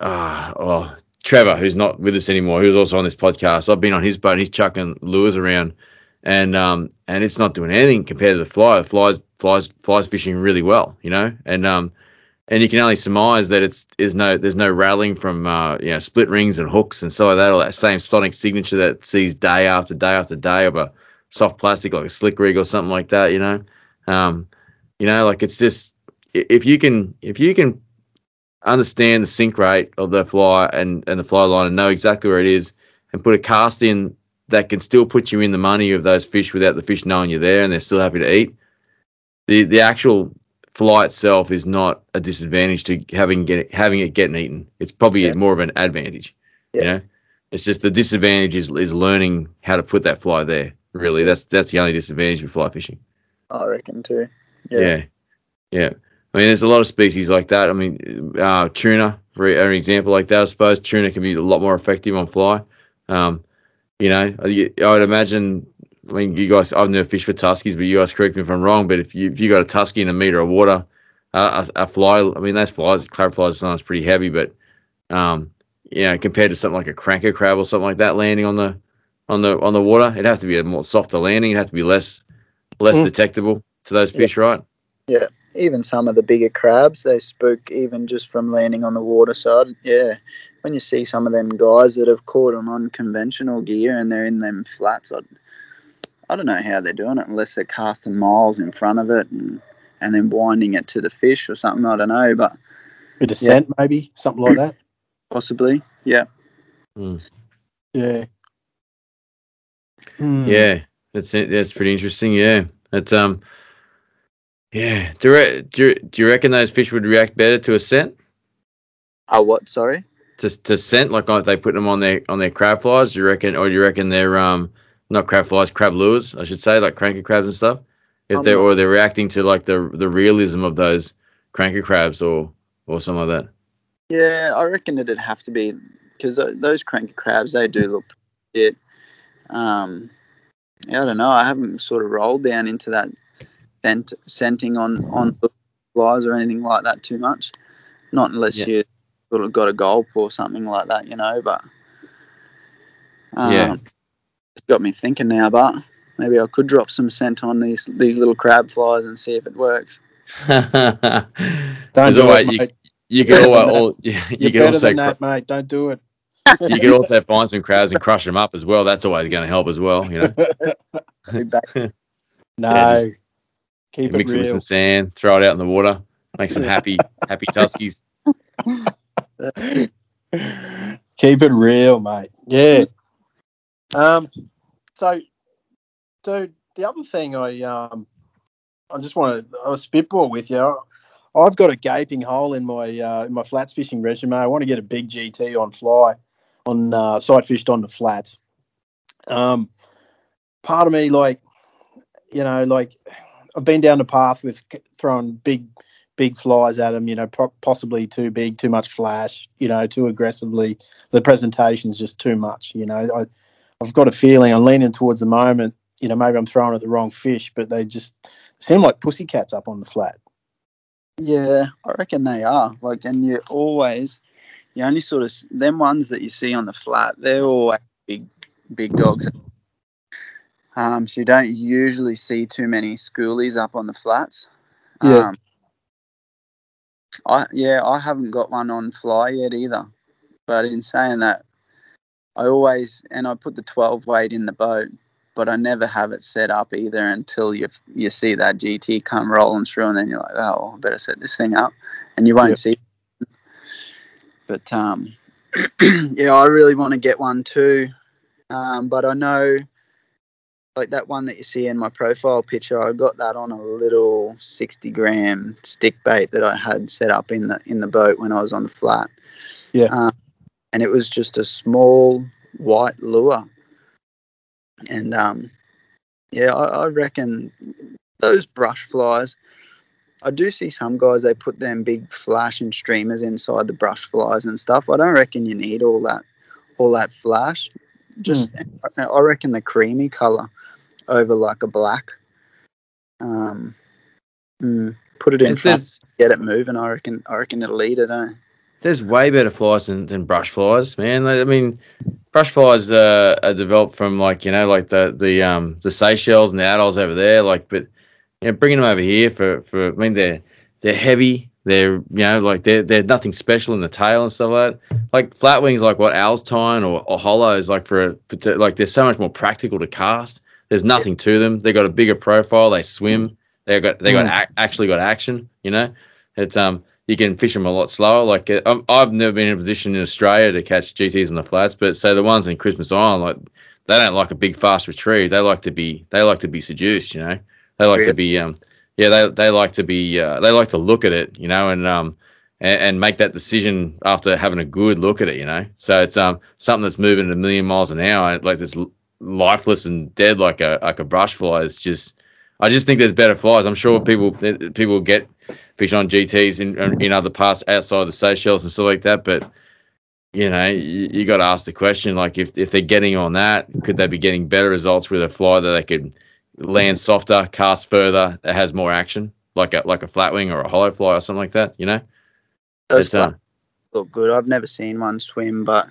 [SPEAKER 1] uh, oh Trevor, who's not with us anymore, who's also on this podcast. I've been on his boat. And he's chucking lures around, and um, and it's not doing anything compared to the fly. The flies flies flies fishing really well, you know, and um, and you can only surmise that it's there's no there's no rattling from uh, you know split rings and hooks and so like that, or that same sonic signature that sees day after day after day of a soft plastic like a slick rig or something like that. You know, um, you know, like it's just if you can if you can understand the sink rate of the fly and and the fly line and know exactly where it is and put a cast in that can still put you in the money of those fish without the fish knowing you're there and they're still happy to eat. The the actual fly itself is not a disadvantage to having get having it getting eaten. It's probably
[SPEAKER 4] Yeah.
[SPEAKER 1] more of an advantage. You
[SPEAKER 4] Yeah.
[SPEAKER 1] know, it's just the disadvantage is, is learning how to put that fly there. Really, that's that's the only disadvantage with fly fishing.
[SPEAKER 4] I reckon too.
[SPEAKER 1] Yeah. yeah, I mean, there's a lot of species like that. I mean, uh, tuna, for an example like that, I suppose tuna can be a lot more effective on fly. Um, you know, I I would imagine. I mean, you guys, I've never fished for tuskies, but you guys correct me if I'm wrong. But if you if you got a tusky in a meter of water, uh, a, a fly, I mean, those flies, are sometimes pretty heavy, but um, you know, compared to something like a Cranka crab or something like that landing on the on the on the water, it'd have to be a more softer landing. It'd have to be less less
[SPEAKER 3] Mm.
[SPEAKER 1] detectable to those
[SPEAKER 4] Yeah.
[SPEAKER 1] fish, right? Yeah.
[SPEAKER 4] Even some of the bigger crabs, they spook even just from landing on the water side. Yeah. When you see some of them guys that have caught them on unconventional gear and they're in them flats, I, I don't know how they're doing it unless they're casting miles in front of it and, and then winding it to the fish or something. I don't know, but
[SPEAKER 3] A descent,
[SPEAKER 4] Yeah.
[SPEAKER 3] maybe something like that. [CLEARS THROAT]
[SPEAKER 4] possibly. Yeah.
[SPEAKER 3] Yeah. Hmm.
[SPEAKER 1] Yeah, that's it. That's pretty interesting. Yeah, that's um, yeah. Do you, re- do do you reckon those fish would react better to a scent?
[SPEAKER 4] Oh, what? Sorry?
[SPEAKER 1] To to scent, like if they put them on their on their crab flies, do you reckon, or do you reckon they're um, not crab flies, crab lures, I should say, like Cranka crabs and stuff. If
[SPEAKER 4] I'm
[SPEAKER 1] they're or they're reacting to like the the realism of those cranker crabs or or something like that.
[SPEAKER 4] Yeah, I reckon it'd have to be because those Cranka crabs they do look it. Um, yeah, I don't know. I haven't sort of rolled down into that scent, scenting on on flies or anything like that too much. Not unless
[SPEAKER 1] Yeah.
[SPEAKER 4] you sort of got a gulp or something like that, you know. But um,
[SPEAKER 1] Yeah.
[SPEAKER 4] it's got me thinking now. But maybe I could drop some scent on these these little crab flies and see if it works. [LAUGHS]
[SPEAKER 3] Don't
[SPEAKER 1] There's
[SPEAKER 3] do it,
[SPEAKER 1] you,
[SPEAKER 3] mate.
[SPEAKER 1] you can
[SPEAKER 3] better
[SPEAKER 1] always, all, you, you
[SPEAKER 3] You're
[SPEAKER 1] can
[SPEAKER 3] better
[SPEAKER 1] also
[SPEAKER 3] than that, mate. Don't do it.
[SPEAKER 1] You can also find some crabs and crush them up as well. That's always going to help as well. You know, [LAUGHS]
[SPEAKER 4] Be
[SPEAKER 3] No. [LAUGHS]
[SPEAKER 1] Yeah, just
[SPEAKER 3] Keep it
[SPEAKER 1] mix it with some sand, throw it out in the water, make some happy, [LAUGHS] happy tuskies.
[SPEAKER 3] Keep it real, mate. Yeah. Um. So, dude, the other thing I um, I just want to I spitball with you. I've got a gaping hole in my uh, in my flats fishing resume. I want to get a big GT on fly, on uh, sight fished on the flats. Um, part of me, like, you know, like I've been down the path with throwing big big flies at them, you know, po- possibly too big, too much flash, you know, too aggressively. The presentation's just too much, you know. I, I've got a feeling I'm leaning towards the moment, you know, maybe I'm throwing at the wrong fish, but they just seem like pussycats up on the flat.
[SPEAKER 4] Yeah, I reckon they are. Like, and you always, you only sort of them ones that you see on the flat. They're all big, big dogs. Um, so you don't usually see too many schoolies up on the flats.
[SPEAKER 3] Yeah.
[SPEAKER 4] Um, I yeah, I haven't got one on fly yet either. But in saying that, I always and I put the twelve weight in the boat. but I never have it set up either until you you see that GT come rolling through, and then you're like, oh, I better set this thing up, and you won't
[SPEAKER 3] Yep.
[SPEAKER 4] see. But um, [CLEARS THROAT] yeah, I really want to get one too, um, but I know. Like that one that you see in my profile picture, I got that on a little sixty gram stick bait that I had set up in the in the boat when I was on the flat.
[SPEAKER 3] Yeah.
[SPEAKER 4] Um, and it was just a small white lure. And um, yeah, I, I reckon those brush flies. I do see some guys they put them big flashing streamers inside the brush flies and stuff. I don't reckon you need all that, all that flash. Just I I reckon the creamy color over like a black. Um, mm, put it in front, get it moving. I reckon. I reckon it'll eat it. Eh?
[SPEAKER 1] there's way better flies than, than brush flies, man. I mean, brush flies uh, are developed from like you know like the the um the Seychelles and the atolls over there. Like, but know, bringing them over here for for I mean they're they're heavy. They're you know like they're they're nothing special in the tail and stuff like that. Like flat wings, like what Al's tying or, or hollows, like for a like they're so much more practical to cast. There's nothing to them. They've got a bigger profile. They swim. They got they got ac- actually got action. You know, it's um you can fish them a lot slower. Like uh, I'm, I've never been in a position in Australia to catch GTs on the flats, but say the ones in Christmas Island, like they don't like a big fast retrieve. They like to be they like to be seduced. You know, they like to be um yeah they they like to be uh, they like to look at it. You know, and um and, and make that decision after having a good look at it. You know, so it's um something that's moving at a million miles an hour, like this lifeless and dead like a like a brush fly. It's just I just think there's better flies. I'm sure people people get fish on GTs in in other parts outside the Seychelles and stuff like that. But you know, you, you got to ask the question: like, if if they're getting on that, could they be getting better results with a fly that they could land softer, cast further, it has more action, like a like a flat wing or a hollow fly or something like that? You know,
[SPEAKER 4] Those
[SPEAKER 1] But, uh,
[SPEAKER 4] look good. I've never seen one swim, but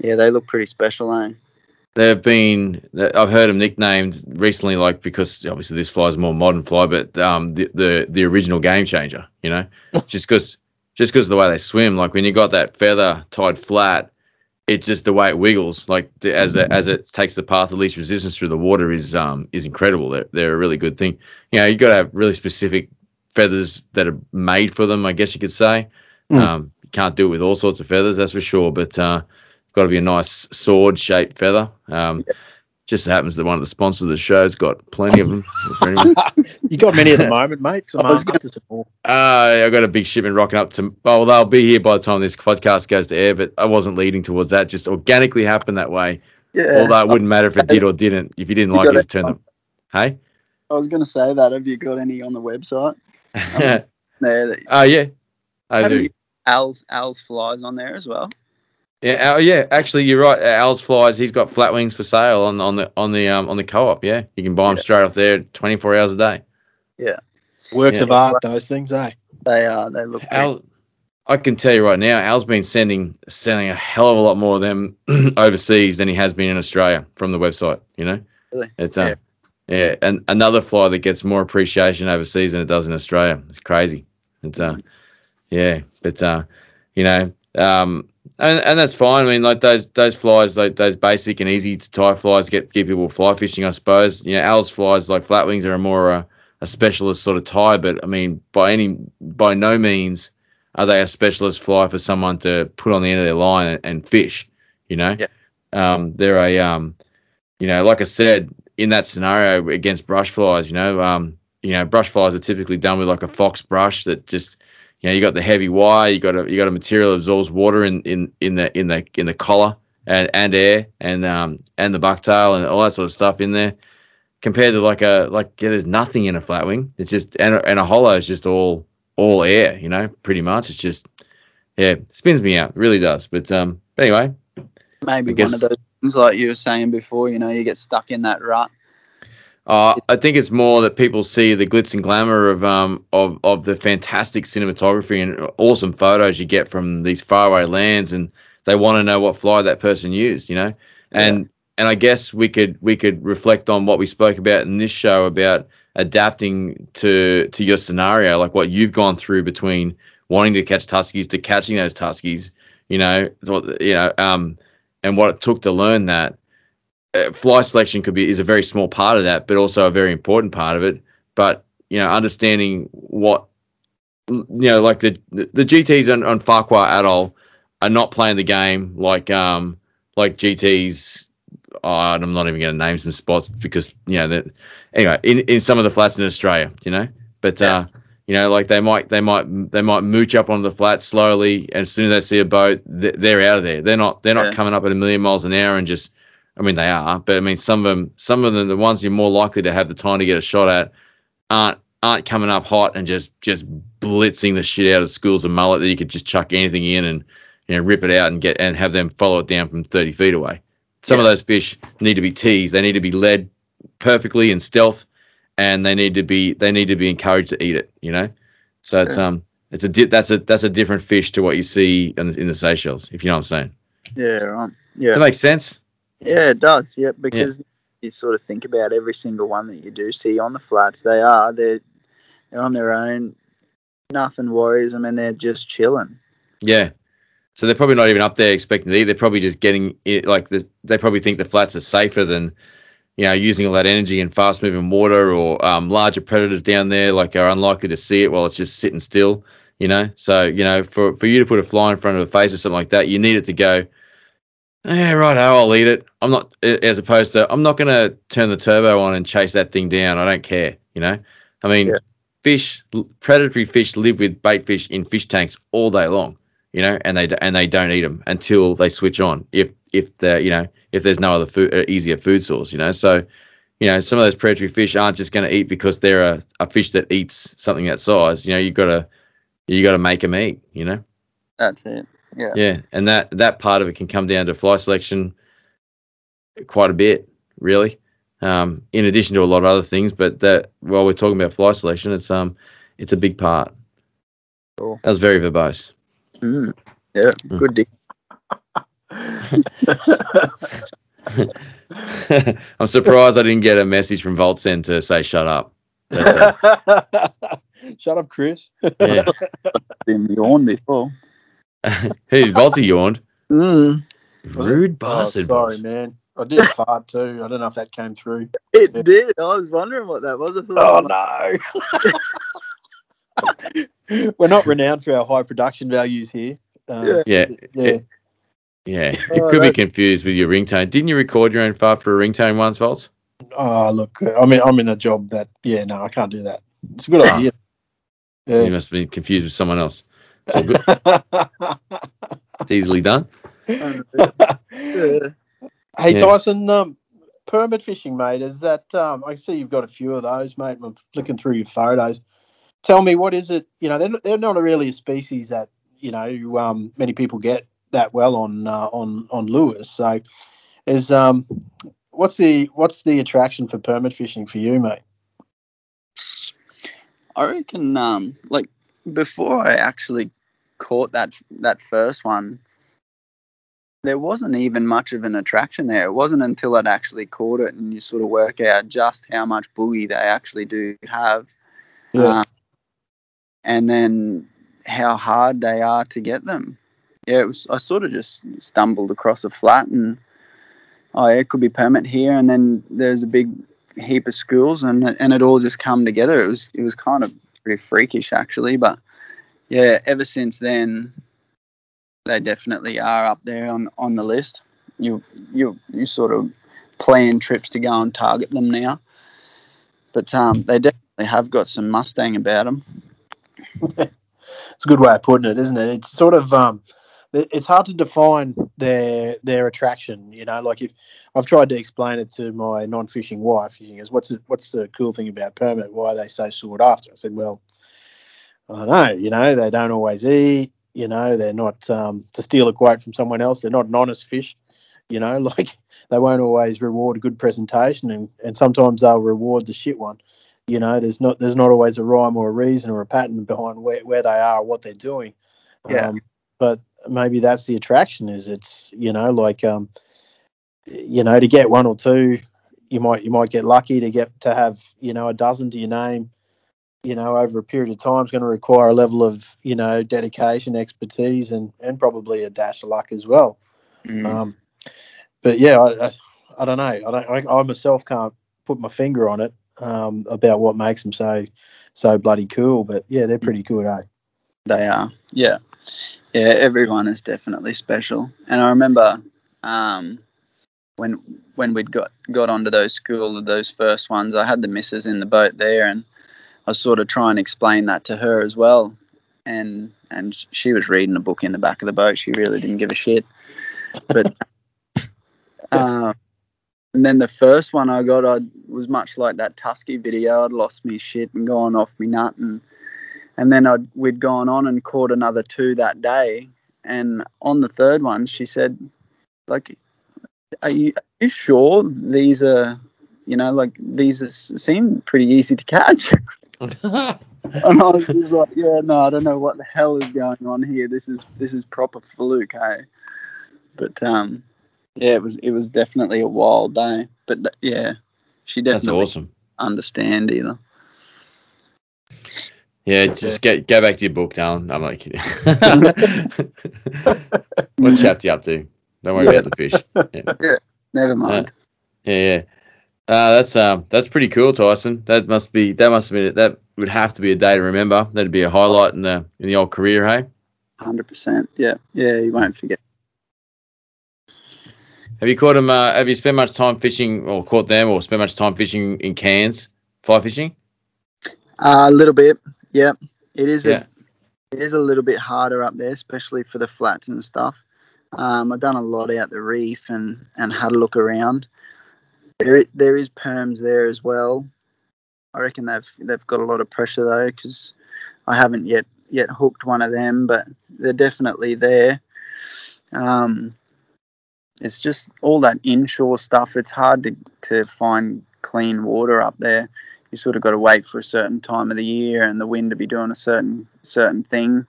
[SPEAKER 4] yeah, they look pretty special, eh?
[SPEAKER 1] They've been. I've heard them nicknamed recently, like because obviously this fly is a more modern fly, but um, the the, the original game changer. You know, [LAUGHS] just because just because of the way they swim, like when you got that feather tied flat, it's just the way it wiggles. Like the, as the, as it takes the path of least resistance through the water is um is incredible. They're they're a really good thing. You know, you got to have really specific feathers that are made for them. I guess you could say.
[SPEAKER 3] Mm.
[SPEAKER 1] Um, you can't do it with all sorts of feathers, that's for sure. But uh, got to be a nice sword shaped feather. Um, Just happens that one of the sponsors of the show's got plenty of them. [LAUGHS]
[SPEAKER 3] You got many at the [LAUGHS] moment, mate.
[SPEAKER 4] I was
[SPEAKER 3] more.
[SPEAKER 1] Uh, I've got a big shipment rocking up to. Well, they'll be here by the time this podcast goes to air, but I wasn't leading towards that. Just organically happened that way.
[SPEAKER 4] Yeah.
[SPEAKER 1] Although it wouldn't matter if it did or didn't. If you didn't
[SPEAKER 4] You
[SPEAKER 1] like it, turn them. Hey?
[SPEAKER 4] I was going to say that. Have you got any on the website?
[SPEAKER 1] oh, [LAUGHS]
[SPEAKER 4] There, that-
[SPEAKER 1] yeah. I do.
[SPEAKER 4] Al's Al's flies on there as well.
[SPEAKER 1] Yeah, oh, yeah. Actually, you're right. Al's flies. He's got flat wings for sale on on the on the um on the co-op. Yeah, you can buy them
[SPEAKER 4] Yeah.
[SPEAKER 1] straight off there, 24 hours a day.
[SPEAKER 3] Yeah, works
[SPEAKER 1] Yeah.
[SPEAKER 3] of art, those things, eh?
[SPEAKER 4] They are. They look. pretty-
[SPEAKER 1] Al, I can tell you right now, Al's been sending sending a hell of a lot more of them [CLEARS THROAT] overseas than he has been in Australia from the website. You know,
[SPEAKER 4] Really?
[SPEAKER 1] it's uh, yeah, and another fly that gets more appreciation overseas than it does in Australia. It's crazy. It's uh, yeah, but uh, you know, um, and and that's fine. I mean, like those those flies, like those basic and easy to tie flies, get get people fly fishing. I suppose you know, Al's flies like flatwings are a more uh, a specialist sort of tie, but I mean, by any by no means are they a specialist fly for someone to put on the end of their line and, and fish. You know,
[SPEAKER 4] Yeah.
[SPEAKER 1] um, they're a um, you know, like I said, in that scenario against brush flies, you know, um, you know, brush flies are typically done with like a fox brush that just, you know, you got the heavy wire, you got a you got a material that absorbs water in in in the in the in the collar and and air and um and the bucktail and all that sort of stuff in there. Compared to like a like yeah, there's nothing in a flat wing. It's just and a, and a hollow is just all all air, you know, pretty much. It's just yeah, it spins me out, it really does. But um, but anyway,
[SPEAKER 4] maybe
[SPEAKER 1] guess-
[SPEAKER 4] one of those things like you were saying before. You know, you get stuck in that rut.
[SPEAKER 1] Uh, I think it's more that people see the glitz and glamour of um of, of the fantastic cinematography and awesome photos you get from these faraway lands, and they want to know what fly that person used, you know. And and I guess we could we could reflect on what we spoke about in this show about adapting to to your scenario, like what you've gone through between wanting to catch tuskies to catching those tuskies, you know, you know, um, and what it took to learn that fly selection could be is a very small part of that, but also a very important part of it. But you know, understanding what you know, like the the, the GTS on, on Farquhar Atoll are not playing the game like um like GTS. Oh, I'm not even going to name some spots because you know that anyway in, in some of the flats in Australia, you know, but uh, you know, like they might they might they might mooch up on the flat slowly, and as soon as they see a boat, they're, they're out of there. They're not they're not
[SPEAKER 4] Yeah.
[SPEAKER 1] coming up at a million miles an hour and just. I mean, they are, but I mean, some of them, some of them, the ones you're more likely to have the time to get a shot at, aren't aren't coming up hot and just just blitzing the shit out of schools of mullet that you could just chuck anything in and you know rip it out and get and have them follow it down from 30 feet away. Some of those fish need to be teased. They need to be led perfectly in stealth, and they need to be they need to be encouraged to eat it. You know, so it's um it's a di- that's a that's a different fish to what you see in, in the Seychelles. If you know what I'm saying.
[SPEAKER 4] Yeah, right.
[SPEAKER 1] Does
[SPEAKER 4] Yeah,
[SPEAKER 1] that make sense?
[SPEAKER 4] Yeah, it does. Yeah, because you sort of think about every single one that you do see on the flats. They are they're they're on their own. Nothing worries them, and they're just chilling.
[SPEAKER 1] Yeah. So they're probably not even up there expecting to eat. They're probably just getting it like the, they probably think the flats are safer than, you know, using all that energy in fast moving water or um, larger predators down there like are unlikely to see it while it's just sitting still. You know, so you know for for you to put a fly in front of a face or something like that, you need it to go. Yeah, right. Oh I'll eat it. I'm not as opposed to I'm not going to turn the turbo on and chase that thing down. I don't care. You know, I mean,
[SPEAKER 4] Yeah.
[SPEAKER 1] fish, predatory fish live with bait fish in fish tanks all day long you know, and they and they don't eat them until they switch on. If if the you know if there's no other food, uh, easier food source, you know. So, you know, some of those predatory fish aren't just going to eat because they're a, a fish that eats something that size. You know, you've gotta you gotta make them eat. You know,
[SPEAKER 4] That's it. Yeah.
[SPEAKER 1] yeah, and that that part of it can come down to fly selection quite a bit, really. Um, in addition to a lot of other things, but that while we're talking about fly selection, it's um it's a big part.
[SPEAKER 4] Cool.
[SPEAKER 1] That was very verbose.
[SPEAKER 4] Mm. Yeah.
[SPEAKER 1] Mm.
[SPEAKER 4] Good. Dick. [LAUGHS]
[SPEAKER 1] I'm surprised I didn't get a message from Voltsen to say shut up. But, [LAUGHS] uh,
[SPEAKER 3] Shut up, Chris.
[SPEAKER 1] yeah.
[SPEAKER 4] Been yawned before. [LAUGHS]
[SPEAKER 1] Hey, Volty yawned.
[SPEAKER 4] Mm.
[SPEAKER 3] Was it?
[SPEAKER 1] Rude
[SPEAKER 3] Oh,
[SPEAKER 1] bastard.
[SPEAKER 3] sorry,
[SPEAKER 1] Vols.
[SPEAKER 3] man. I did a fart too. I don't know if that came through.
[SPEAKER 4] It
[SPEAKER 3] Yeah.
[SPEAKER 4] did. I was wondering what that was.
[SPEAKER 3] Oh no. [LAUGHS] We're not renowned for our high production values here. Um,
[SPEAKER 4] Yeah.
[SPEAKER 1] Yeah,
[SPEAKER 3] yeah.
[SPEAKER 1] yeah. It
[SPEAKER 4] Oh,
[SPEAKER 1] could be confused with your ringtone. Didn't you record your own fart for a ringtone once, Volts?
[SPEAKER 3] Oh look, I mean, I'm in a job that. Yeah, no, I can't do that. It's a good
[SPEAKER 1] Ah.
[SPEAKER 3] idea.
[SPEAKER 1] You must have been confused with someone else. It's all good. [LAUGHS] It's easily done.
[SPEAKER 4] yeah. [LAUGHS]
[SPEAKER 3] Hey
[SPEAKER 1] Yeah.
[SPEAKER 3] Tyson, um, permit fishing, mate. Is that um, I see you've got a few of those, mate. I'm flicking through your photos. Tell me, what is it? You know, they're, they're not really a species that you know um, many people get that well on uh, on on lures. So, is um, what's the what's the attraction for permit fishing for you, mate?
[SPEAKER 4] I reckon, um, like before I actually caught that that first one, there wasn't even much of an attraction there. It wasn't until I'd actually caught it and you sort of work out just how much boogie they actually do have,
[SPEAKER 3] Yeah.
[SPEAKER 4] um, and then how hard they are to get them. Yeah, it was. I sort of just stumbled across a flat and oh, yeah, it could be permit here, and then there's a big heap of schools, and it- and it all just come together. It was it was kind of pretty freakish actually, but yeah, ever since then, they definitely are up there on on the list. You you you sort of plan trips to go and target them now, but um, they definitely have got some Mustang about them. [LAUGHS]
[SPEAKER 3] It's a good way of putting it, isn't it? It's sort of um, it's hard to define their their attraction. You know, like if I've tried to explain it to my non-fishing wife, she goes, "What's the, what's the cool thing about permit? Why are they so sought after?" I said, "Well, I don't know. You know, they don't always eat. You know, they're not um, to steal a quote from someone else. They're not an honest fish. You know, [LAUGHS] like they won't always reward a good presentation, and and sometimes they'll reward the shit one." you know there's not there's not always a rhyme or a reason or a pattern behind where, where they are what they're doing
[SPEAKER 4] Yeah.
[SPEAKER 3] um, but maybe that's the attraction is it's you know like um you know to get one or two you might you might get lucky to get to have you know a dozen to your name you know over a period of time is going to require a level of you know dedication expertise and and probably a dash of luck as well
[SPEAKER 4] Mm.
[SPEAKER 3] um, but yeah, I, I, I don't know. I don't. I, I myself can't put my finger on it um, about what makes them so so bloody cool. But yeah, they're pretty good, eh?
[SPEAKER 4] They are. Yeah. Yeah, everyone is definitely special. And I remember um, when when we'd got got onto those school those first ones, I had the missus in the boat there and I was sort of trying to explain that to her as well. And and she was reading a book in the back of the boat. She really didn't give a shit. But [LAUGHS] um, and then the first one I got, I was much like that Tusky video. I'd lost me shit and gone off me nut, and and then I'd we'd gone on and caught another two that day. And on the third one, she said, like, are you, are you sure these are, you know, like these are, seem pretty easy to catch? [LAUGHS] and I was just like, yeah, no, I don't know what the hell is going on here. This is this is proper fluke, hey. But um, yeah, it was it was definitely a wild day. But th- yeah, she
[SPEAKER 1] That's
[SPEAKER 4] definitely
[SPEAKER 1] awesome.
[SPEAKER 4] understand either.
[SPEAKER 1] Yeah, just get go back to your book, Darren. I'm not kidding. [LAUGHS] what chapter you up to? Don't worry about the fish. [LAUGHS] Yeah,
[SPEAKER 4] Never mind.
[SPEAKER 1] yeah. yeah. Uh, that's um, that's pretty cool, Tyson. That must be that must have been that would have to be a day to remember. That'd be a highlight in the in the old career, hey.
[SPEAKER 4] Hundred percent. Yeah, yeah. You won't forget.
[SPEAKER 1] Have you caught them? Uh, have you spent much time fishing, or caught them, or spent much time fishing in Cairns, fly fishing?
[SPEAKER 4] Uh, a little bit. Yeah, it is.
[SPEAKER 1] Yeah.
[SPEAKER 4] A, it is a little bit harder up there, especially for the flats and stuff. Um, I've done a lot out the reef and and had a look around. There there is perms there as well. I reckon they've they've got a lot of pressure though, because I haven't yet yet hooked one of them, but they're definitely there. Um, it's just all that inshore stuff. It's hard to to find clean water up there you sort of got to wait for a certain time of the year and the wind to be doing a certain certain thing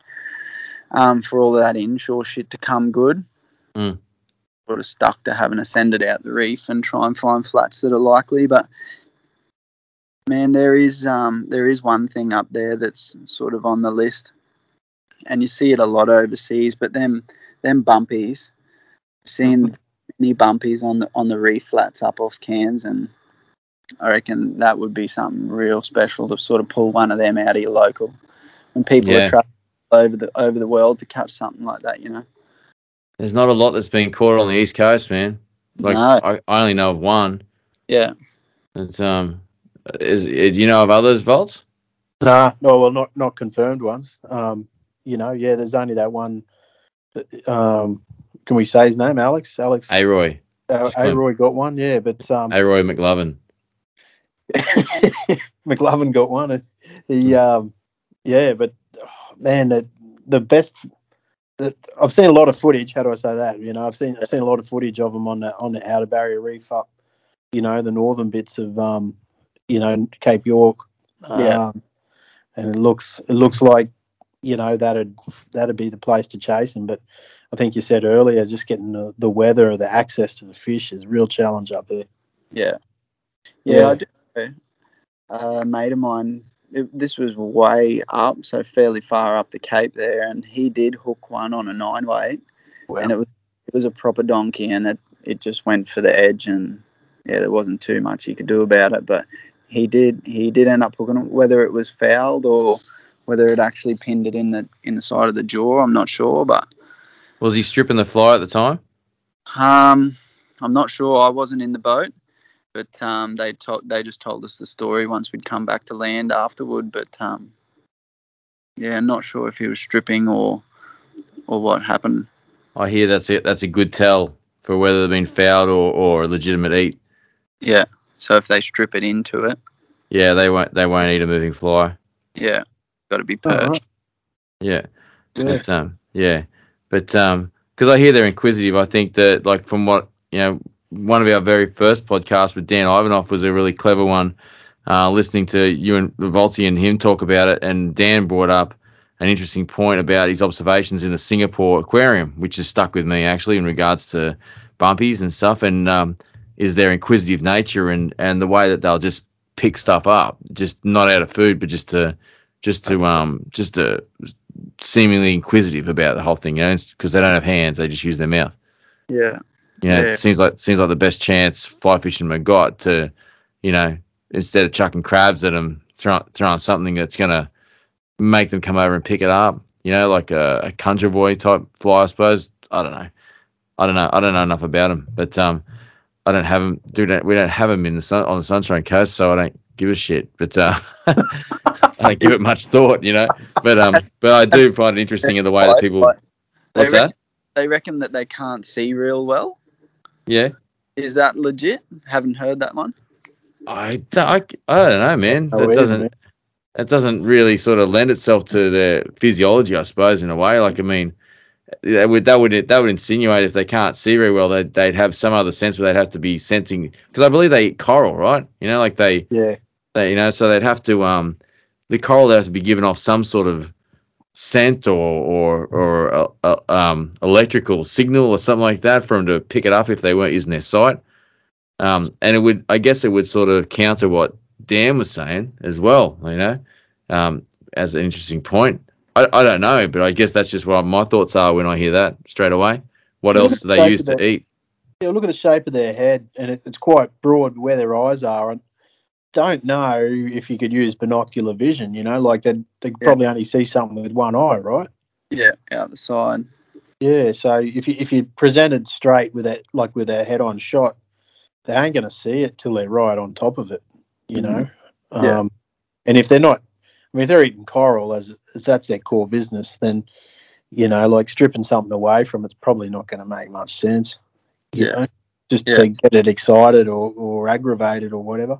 [SPEAKER 4] um, for all of that inshore shit to come good.
[SPEAKER 1] Mm.
[SPEAKER 4] Sort of stuck to having ascended out the reef and try and find flats that are likely, but man, there is um, there is one thing up there that's sort of on the list, and you see it a lot overseas. But them them bumpies, seeing many bumpies on the on the reef flats up off Cairns and I reckon that would be something real special to sort of pull one of them out of your local. When people
[SPEAKER 1] Yeah.
[SPEAKER 4] are traveling over the over the world to catch something like that, you know.
[SPEAKER 1] There's not a lot that's been caught on the east coast, man. Like
[SPEAKER 4] No.
[SPEAKER 1] I, I only know of one.
[SPEAKER 4] Yeah.
[SPEAKER 1] It's um, is do you know of others, Volts?
[SPEAKER 3] Nah, no, well, not not confirmed ones. Um, you know, yeah, there's only that one. Um, can we say his name, Alex? Alex
[SPEAKER 1] A Roy,
[SPEAKER 3] uh,
[SPEAKER 1] just
[SPEAKER 3] Roy got one, yeah, but um,
[SPEAKER 1] A Roy McLovin. [LAUGHS]
[SPEAKER 3] McLovin got one. and He, um, yeah, but oh, man, the the best. The, I've seen a lot of footage. How do I say that? You know, I've seen I've seen a lot of footage of them on the on the outer barrier reef up, you know, the northern bits of um, you know, Cape York.
[SPEAKER 4] Yeah.
[SPEAKER 3] Um, and it looks it looks like, you know, that'd that'd be the place to chase them. But I think you said earlier, just getting the, the weather or the access to the fish is a real challenge up there.
[SPEAKER 4] Yeah. Yeah,
[SPEAKER 3] Yeah.
[SPEAKER 4] I do. Uh, a mate of mine, it, this was way up, so fairly far up the Cape there, and he did hook one on a nine weight, and it was it was a proper donkey, and it it just went for the edge, and yeah, there wasn't too much he could do about it, but he did he did end up hooking it, whether it was fouled or whether it actually pinned it in the in the side of the jaw, I'm not sure, but
[SPEAKER 1] Was he stripping the fly at the time?
[SPEAKER 4] Um, I'm not sure. I wasn't in the boat, but um, they told they just told us the story once we'd come back to land afterward. But um, yeah, not sure if he was stripping or or what happened.
[SPEAKER 1] I hear that's it. That's a good tell for whether they've been fouled or, or a legitimate eat.
[SPEAKER 4] Yeah. So if they strip it into it,
[SPEAKER 1] Yeah, they won't. They won't eat a moving fly.
[SPEAKER 4] yeah, got to be
[SPEAKER 3] Oh,
[SPEAKER 4] perched.
[SPEAKER 3] right.
[SPEAKER 1] Yeah.
[SPEAKER 3] Yeah.
[SPEAKER 1] But um, yeah, but um, because I hear they're inquisitive, I think that like from what you know, one of our very first podcasts with Dan Ivanoff was a really clever one. Uh, listening to you and Volti and him talk about it, and Dan brought up an interesting point about his observations in the Singapore aquarium, which has stuck with me actually in regards to bumpies and stuff, and um, is their inquisitive nature and and the way that they'll just pick stuff up, just not out of food, but just to just to um just to seemingly inquisitive about the whole thing, you know, because they don't have hands, they just use their mouth.
[SPEAKER 4] Yeah.
[SPEAKER 1] You know,
[SPEAKER 4] Yeah.
[SPEAKER 1] it seems like seems like the best chance fly fishermen got to, you know, instead of chucking crabs at them, throw throwing something that's gonna make them come over and pick it up. You know, like a, a conjavoy type fly, I suppose. I don't know. I don't know. I don't know enough about them, but um, I don't have them. Do we don't have them in the sun on the Sunshine Coast, so I don't give a shit. But uh, [LAUGHS] I don't give it much thought, you know. But um, but I do find it interesting in the way that people.
[SPEAKER 4] They
[SPEAKER 1] What's
[SPEAKER 4] reckon,
[SPEAKER 1] that?
[SPEAKER 4] They reckon that they can't see real well.
[SPEAKER 1] Yeah.
[SPEAKER 4] Is that legit? Haven't heard that one.
[SPEAKER 1] I, I, I don't know, man. That doesn't
[SPEAKER 3] man.
[SPEAKER 1] that doesn't really sort of lend itself to their physiology, I suppose, in a way. Like, I mean, that would that would that would insinuate if they can't see very well, they'd they'd have some other sense where they'd have to be sensing because I believe they eat coral, right? You know, like they
[SPEAKER 3] Yeah.
[SPEAKER 1] they you know, so they'd have to um the coral would have to be given off some sort of scent or or or uh, uh, um electrical signal or something like that for them to pick it up if they weren't using their sight. Um, and it would, I guess, it would sort of counter what Dan was saying as well. You know, um, as an interesting point. I, I don't know, but I guess that's just what my thoughts are when I hear that straight away. What
[SPEAKER 3] Look
[SPEAKER 1] else do
[SPEAKER 3] the
[SPEAKER 1] they use to
[SPEAKER 3] the-
[SPEAKER 1] eat?
[SPEAKER 3] Yeah, look at the shape of their head, and it, it's quite broad where their eyes are. And don't know if you could use binocular vision. You know, like they they
[SPEAKER 4] Yeah.
[SPEAKER 3] probably only see something with one eye, right?
[SPEAKER 4] Yeah, out the side.
[SPEAKER 3] Yeah. So if you if you presented straight with that, like with a head on shot, they ain't going to see it till they're right on top of it. You know.
[SPEAKER 4] Yeah.
[SPEAKER 3] Um, and if they're not, I mean, if they're eating coral as if that's their core business, then you know, like stripping something away from it's probably not going to make much sense. you
[SPEAKER 4] Yeah.
[SPEAKER 3] know, just
[SPEAKER 4] Yeah.
[SPEAKER 3] to get it excited or, or aggravated or whatever.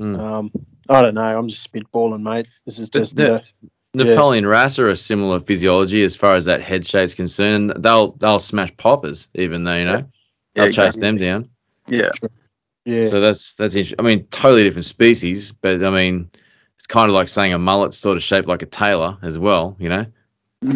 [SPEAKER 1] Mm.
[SPEAKER 3] Um, I don't know. I'm just spitballing, mate. This is just
[SPEAKER 1] the-
[SPEAKER 3] uh,
[SPEAKER 1] Napoleon wrasse are a similar physiology as far as that head shape's concerned. And they'll they'll smash poppers, even though you know
[SPEAKER 4] Yeah,
[SPEAKER 1] they'll chase
[SPEAKER 4] exactly.
[SPEAKER 1] them down.
[SPEAKER 4] Yeah.
[SPEAKER 3] yeah.
[SPEAKER 1] So that's that's interesting. I mean, totally different species, but I mean, it's kind of like saying a mullet's sort of shaped like a tailor as well. You know, [LAUGHS] do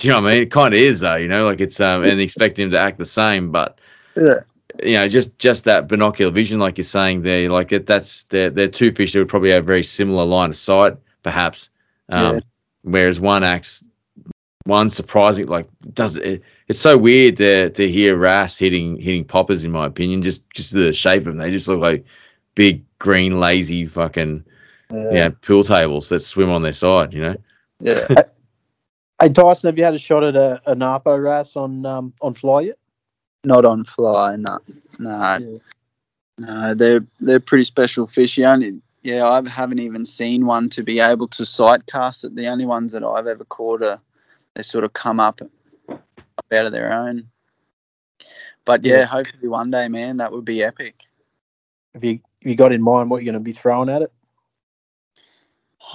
[SPEAKER 1] you know what I mean? It kind of is though. You know, like it's um, and expecting him to act the same, but
[SPEAKER 4] yeah.
[SPEAKER 1] You know, just just that binocular vision, like you're saying there, like it, that's they're, they're two fish that would probably have very similar line of sight, perhaps. Um,
[SPEAKER 3] Yeah.
[SPEAKER 1] Whereas one acts, one surprising, like does it, it's so weird to to hear wrasse hitting hitting poppers, in my opinion. Just just the shape of them, they just look like big green lazy fucking
[SPEAKER 3] Uh,
[SPEAKER 1] yeah pool tables that swim on their side. You know,
[SPEAKER 4] Yeah. [LAUGHS]
[SPEAKER 3] Hey Tyson, have you had a shot at a, a Napo wrasse on um, on fly yet?
[SPEAKER 4] Not on fly, no. No.
[SPEAKER 3] Yeah.
[SPEAKER 4] No, they're they're pretty special fish. You only yeah, I haven't even seen one to be able to sight cast it. The only ones that I've ever caught are they sort of come up, up out of their own. But yeah,
[SPEAKER 3] Yeah.
[SPEAKER 4] hopefully one day, man, that would be epic.
[SPEAKER 3] Have you have you got in mind what you're going to be throwing at it?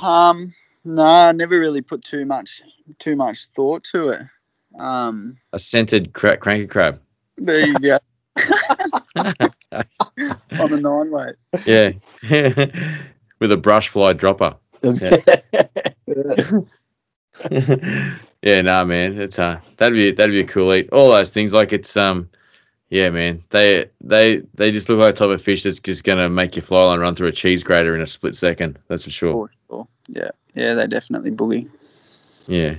[SPEAKER 4] Um, no, I never really put too much too much thought to it. Um,
[SPEAKER 1] a scented cra- Cranka crab.
[SPEAKER 4] There you go. [LAUGHS] On a nine weight.
[SPEAKER 1] Yeah, [LAUGHS] with a brush fly dropper. yeah, [LAUGHS] yeah, nah, man. It's uh, that'd be that'd be a cool eat. All those things, like it's um, yeah, man. They they they just look like a type of fish that's just gonna make your fly line run through a cheese grater in a split second. That's for sure.
[SPEAKER 4] For sure. Yeah, yeah, they definitely bully.
[SPEAKER 1] Yeah,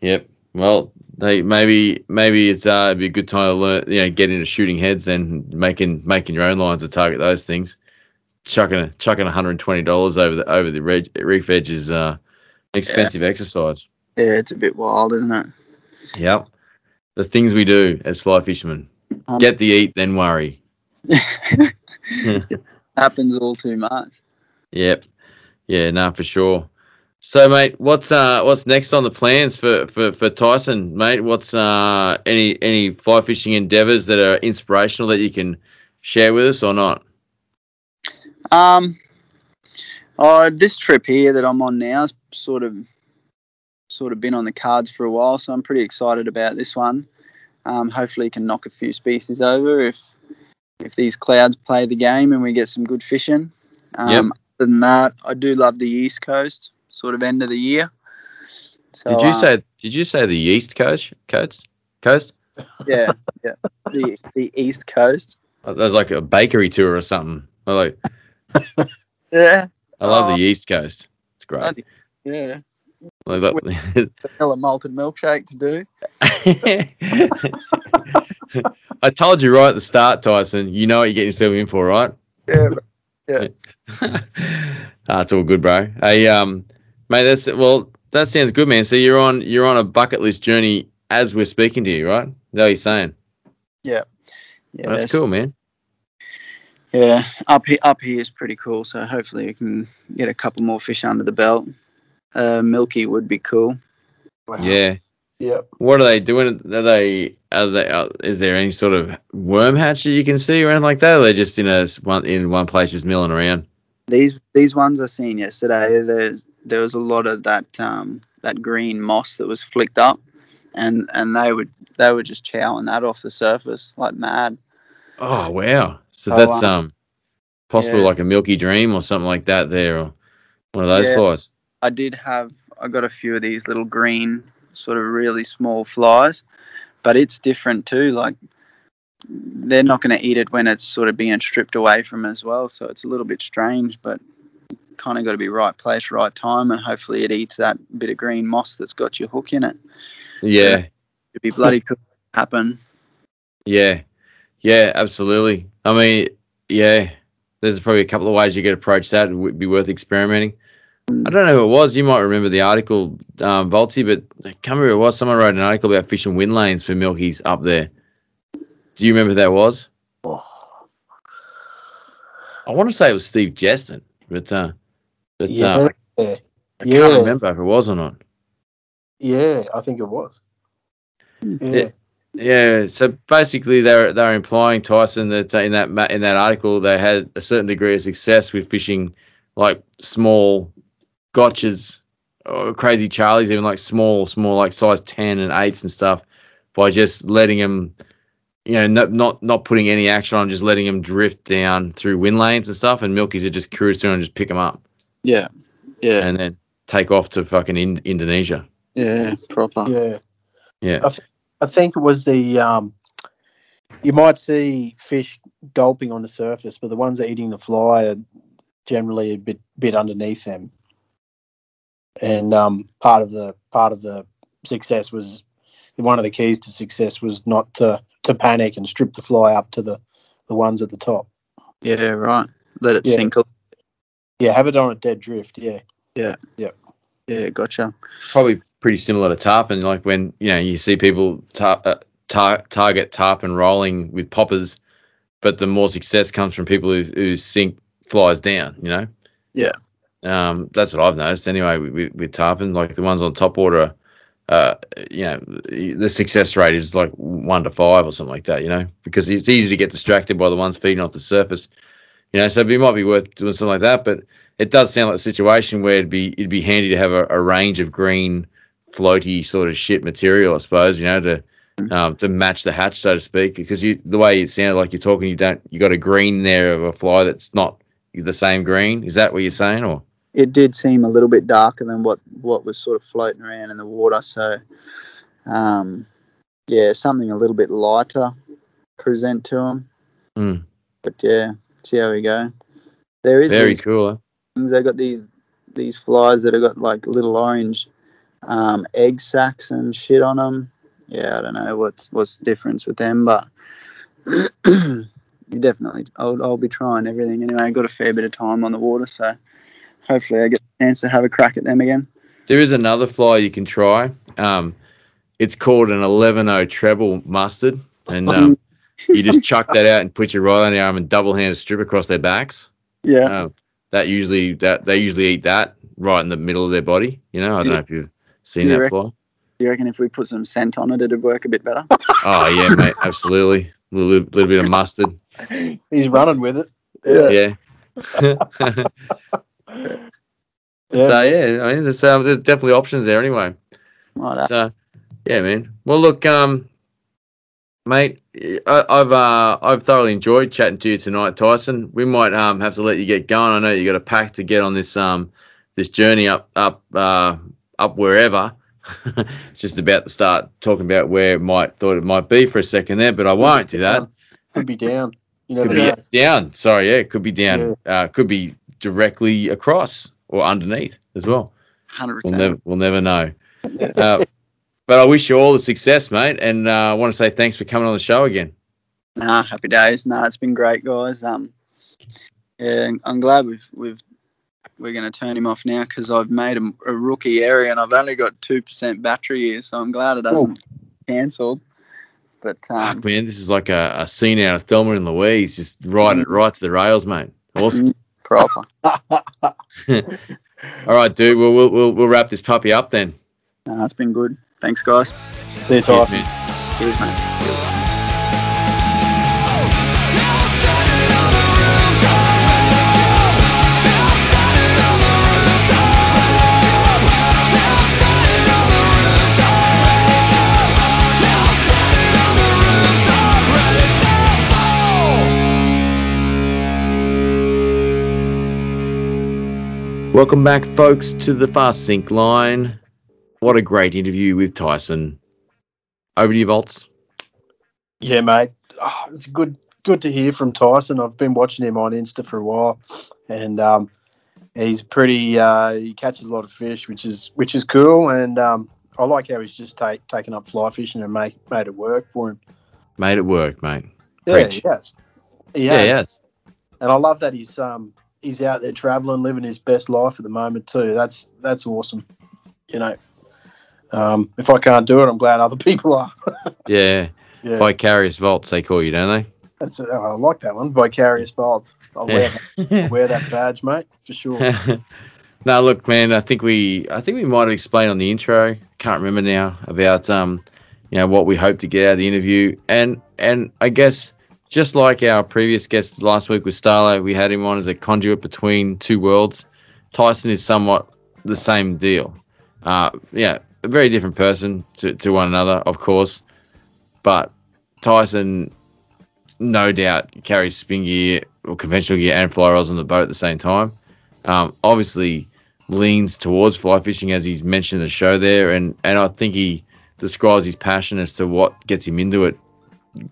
[SPEAKER 1] yep. Well, they maybe maybe it's uh, it'd be a good time to learn, you know, get into shooting heads and making making your own lines to target those things. Chucking a chucking one hundred and twenty dollars over the over the reg, reef edge is uh, an expensive exercise.
[SPEAKER 4] Yeah, it's a bit wild, isn't it?
[SPEAKER 1] Yep. The things we do as fly fishermen.
[SPEAKER 4] Um,
[SPEAKER 1] Get the eat, then worry. [LAUGHS] [LAUGHS]
[SPEAKER 4] Happens all too much.
[SPEAKER 1] Yep. Yeah, no, for sure. So, mate, what's uh what's next on the plans for for, for Tyson, mate? What's uh any any fly fishing endeavors that are inspirational that you can share with us or not?
[SPEAKER 4] Um, oh, this trip here that I'm on now is sort of, sort of been on the cards for a while, so I'm pretty excited about this one. Um, hopefully, can knock a few species over if, if these clouds play the game and we get some good fishing. Um,
[SPEAKER 1] Yep.
[SPEAKER 4] Other than that, I do love the East Coast, sort of end of the year. So,
[SPEAKER 1] Did you
[SPEAKER 4] uh,
[SPEAKER 1] say did you say the East Coast coast coast?
[SPEAKER 4] Yeah, yeah, the the East Coast.
[SPEAKER 1] There's like a bakery tour or something. I like
[SPEAKER 4] Yeah,
[SPEAKER 1] I love
[SPEAKER 4] Oh.
[SPEAKER 1] the East Coast. It's great.
[SPEAKER 4] Yeah.
[SPEAKER 1] Like that-
[SPEAKER 4] Vanilla [LAUGHS] malted milkshake to do. [LAUGHS]
[SPEAKER 1] I told you right at the start, Tyson. You know what you're getting yourself in for, right?
[SPEAKER 4] Yeah,
[SPEAKER 1] Ah, it's [LAUGHS] all good, bro. Hey, um, mate, that's well, that sounds good, man. So you're on you're on a bucket list journey as we're speaking to you, right? Is that what you're saying?
[SPEAKER 4] yeah.
[SPEAKER 1] yeah, that's cool, man.
[SPEAKER 4] Yeah, up here, up here is pretty cool. So hopefully, we can get a couple more fish under the belt. Uh, Milky would be cool.
[SPEAKER 3] Wow.
[SPEAKER 1] Yeah.
[SPEAKER 3] Yeah.
[SPEAKER 1] What are they doing? Are they? Are they? Uh, is there any sort of worm hatch that you can see or anything like that? Or are they just in a s- one in one place, just milling around?
[SPEAKER 4] These these ones I seen yesterday. There there was a lot of that um, that green moss that was flicked up, and and they would they were just chowing that off the surface like mad.
[SPEAKER 1] Oh wow! So
[SPEAKER 4] Oh,
[SPEAKER 1] that's
[SPEAKER 4] wow.
[SPEAKER 1] um, possibly
[SPEAKER 4] Yeah.
[SPEAKER 1] like a milky dream or something like that there, or one of those
[SPEAKER 4] Yeah.
[SPEAKER 1] flies.
[SPEAKER 4] I did have I got a few of these little green sort of really small flies, but it's different too. Like they're not going to eat it when it's sort of being stripped away from as well. So it's a little bit strange, but kind of got to be right place, right time, and hopefully it eats that bit of green moss that's got your hook in it.
[SPEAKER 1] Yeah,
[SPEAKER 4] It'd be bloody cool happen.
[SPEAKER 1] yeah, yeah, absolutely. I mean, yeah, there's probably a couple of ways you could approach that. It would be worth experimenting.
[SPEAKER 4] Mm.
[SPEAKER 1] I don't know who it was. You might remember the article, um, but I can't remember who it was. Someone wrote an article about fishing wind lanes for milkies up there. Do you remember who that was?
[SPEAKER 3] Oh,
[SPEAKER 1] I want to say it was Steve Jeston, but uh, but
[SPEAKER 3] yeah.
[SPEAKER 1] uh,
[SPEAKER 3] yeah.
[SPEAKER 1] I
[SPEAKER 3] Yeah.
[SPEAKER 1] can't remember if it was or not.
[SPEAKER 3] Yeah, I think it was. Yeah.
[SPEAKER 1] Yeah, so basically they're they're implying Tyson that uh, in that in that article they had a certain degree of success with fishing like small gotchas or crazy charlies, even like small, small like size ten and eights and stuff, by just letting them, you know, not not not putting any action on, just letting them drift down through wind lanes and stuff, and milkies are just cruise through and just pick them up
[SPEAKER 4] Yeah, yeah,
[SPEAKER 1] and then take off to fucking in- Indonesia.
[SPEAKER 4] yeah, proper.
[SPEAKER 3] Yeah.
[SPEAKER 1] Yeah,
[SPEAKER 3] I think it was the um, you might see fish gulping on the surface, but the ones that are eating the fly are generally a bit bit underneath them. And um, part of the part of the success was one of the keys to success was not to, to panic and strip the fly up to the, the ones at the top.
[SPEAKER 4] Yeah, right. Let it
[SPEAKER 3] Yeah.
[SPEAKER 4] sink. a-
[SPEAKER 3] Yeah, have it on a dead drift. Yeah,
[SPEAKER 4] Yeah, Yeah. Yeah. gotcha.
[SPEAKER 1] probably pretty similar to tarpon. Like when you know you see people tar- uh, tar- target tarpon rolling with poppers, but the more success comes from people who, who sink flies down. You know.
[SPEAKER 4] Yeah.
[SPEAKER 1] Um, that's what I've noticed anyway with, with, with tarpon. Like the ones on top water, uh, you know, the success rate is like one to five or something like that. You know, because it's easy to get distracted by the ones feeding off the surface. You know, so it might be worth doing something like that. But it does sound like a situation where it'd be it'd be handy to have a, a range of green floaty sort of shit material, I suppose, you know, to um, to match the hatch, so to speak. Because you the way it sounded like you're talking, you don't you got a green there of a fly that's not the same green. Is that what you're saying, or
[SPEAKER 4] It did seem a little bit darker than what what was sort of floating around in the water. So, um, yeah, something a little bit lighter present to them.
[SPEAKER 1] Mm.
[SPEAKER 4] But yeah, see how we go. There is
[SPEAKER 1] very
[SPEAKER 4] these
[SPEAKER 1] cool? Huh?
[SPEAKER 4] things. They got these these flies that have got like little orange um, egg sacs and shit on them. Yeah, I don't know what's what's the difference with them, but [CLEARS THROAT] you definitely. I'll I'll be trying everything anyway. I've got a fair bit of time on the water, so hopefully I get a chance to have a crack at them again.
[SPEAKER 1] There is another fly you can try. Um, it's called an 11 treble mustard, and um, [LAUGHS] you just chuck that out and put your right on the arm and double handed strip across their backs.
[SPEAKER 4] Yeah,
[SPEAKER 1] Um, that usually that they usually eat that right in the middle of their body. You know, I don't
[SPEAKER 4] Yeah.
[SPEAKER 1] know if you've seen
[SPEAKER 4] you
[SPEAKER 1] that
[SPEAKER 4] reckon-
[SPEAKER 1] fly.
[SPEAKER 4] you reckon if we put some scent on it, it'd work a bit better?
[SPEAKER 1] Oh yeah, mate, [LAUGHS] absolutely. A little, little bit of mustard.
[SPEAKER 3] he's running with it.
[SPEAKER 1] Yeah. [LAUGHS]
[SPEAKER 3] Yeah,
[SPEAKER 1] So yeah, I mean, there's um, there's definitely options there anyway.
[SPEAKER 4] Right,
[SPEAKER 1] So yeah, man. Well, look, um, mate, I, I've uh, I've thoroughly enjoyed chatting to you tonight, Tyson. We might um have to let you get going. I know you got a pack to get on this um this journey up up uh up wherever. [LAUGHS] Just about to start talking about where it might thought it might be for a second there, but I won't do that.
[SPEAKER 3] could be down. You never
[SPEAKER 1] Could be
[SPEAKER 3] know.
[SPEAKER 1] down. Sorry, yeah, it could be down. Uh, could be directly across or underneath as well.
[SPEAKER 4] hundred
[SPEAKER 1] We'll never we'll never know. Uh, but I wish you all the success, mate, and uh, I want to say thanks for coming on the show again.
[SPEAKER 4] Nah, happy days. Nah, it's been great, guys. Um, yeah, I'm glad we've we've we're going to turn him off now because I've made a, a rookie area and I've only got two percent battery here, so I'm glad it hasn't cancelled. But um,
[SPEAKER 1] Fuck, man, this is like a, a scene out of Thelma and Louise. Just ride it right to the rails, mate. Awesome.
[SPEAKER 4] proper. [LAUGHS] [LAUGHS]
[SPEAKER 1] all right, dude. We'll, we'll we'll we'll wrap this puppy up then.
[SPEAKER 4] Nah, it's been good. Thanks, guys.
[SPEAKER 3] See you,
[SPEAKER 1] Cheers,
[SPEAKER 3] Tyson.
[SPEAKER 1] man.
[SPEAKER 4] Cheers, mate.
[SPEAKER 1] Welcome back, folks, to the Fast Sink line. What a great interview with Tyson. Over to you, Volts.
[SPEAKER 3] Yeah, mate. Oh, it's good good to hear from Tyson. I've been watching him on Insta for a while, and um, he's pretty. Uh, he catches a lot of fish, which is which is cool. And um, I like how he's just take, taken up fly fishing and make made it work for him.
[SPEAKER 1] Made it work, mate.
[SPEAKER 3] Yeah,
[SPEAKER 1] Preach.
[SPEAKER 3] he has. He
[SPEAKER 1] Yeah,
[SPEAKER 3] has.
[SPEAKER 1] yes.
[SPEAKER 3] And I love that he's um he's out there traveling, living his best life at the moment too. That's that's awesome. You know. Um, if I can't do it, I'm glad other [LAUGHS] people are.
[SPEAKER 1] Yeah.
[SPEAKER 3] Yeah,
[SPEAKER 1] Vicarious vaults, they call you, don't they?
[SPEAKER 3] that's I like that one. Vicarious vaults. I'll
[SPEAKER 1] they?
[SPEAKER 3] wear that, I'll wear that badge, mate, for sure. [LAUGHS]
[SPEAKER 1] no, look, man. I think we, I think we might have explained on the intro. Can't remember now about, um, you know, what we hope to get out of the interview, and and I guess just like our previous guest last week with Starlo, we had him on as a conduit between two worlds. Tyson is somewhat the same deal. Uh, yeah, a very different person to, to one another, of course, but Tyson, no doubt, carries spin gear or conventional gear and fly rods on the boat at the same time. Um, obviously, leans towards fly fishing as he's mentioned in the show there, and and I think he describes his passion as to what gets him into it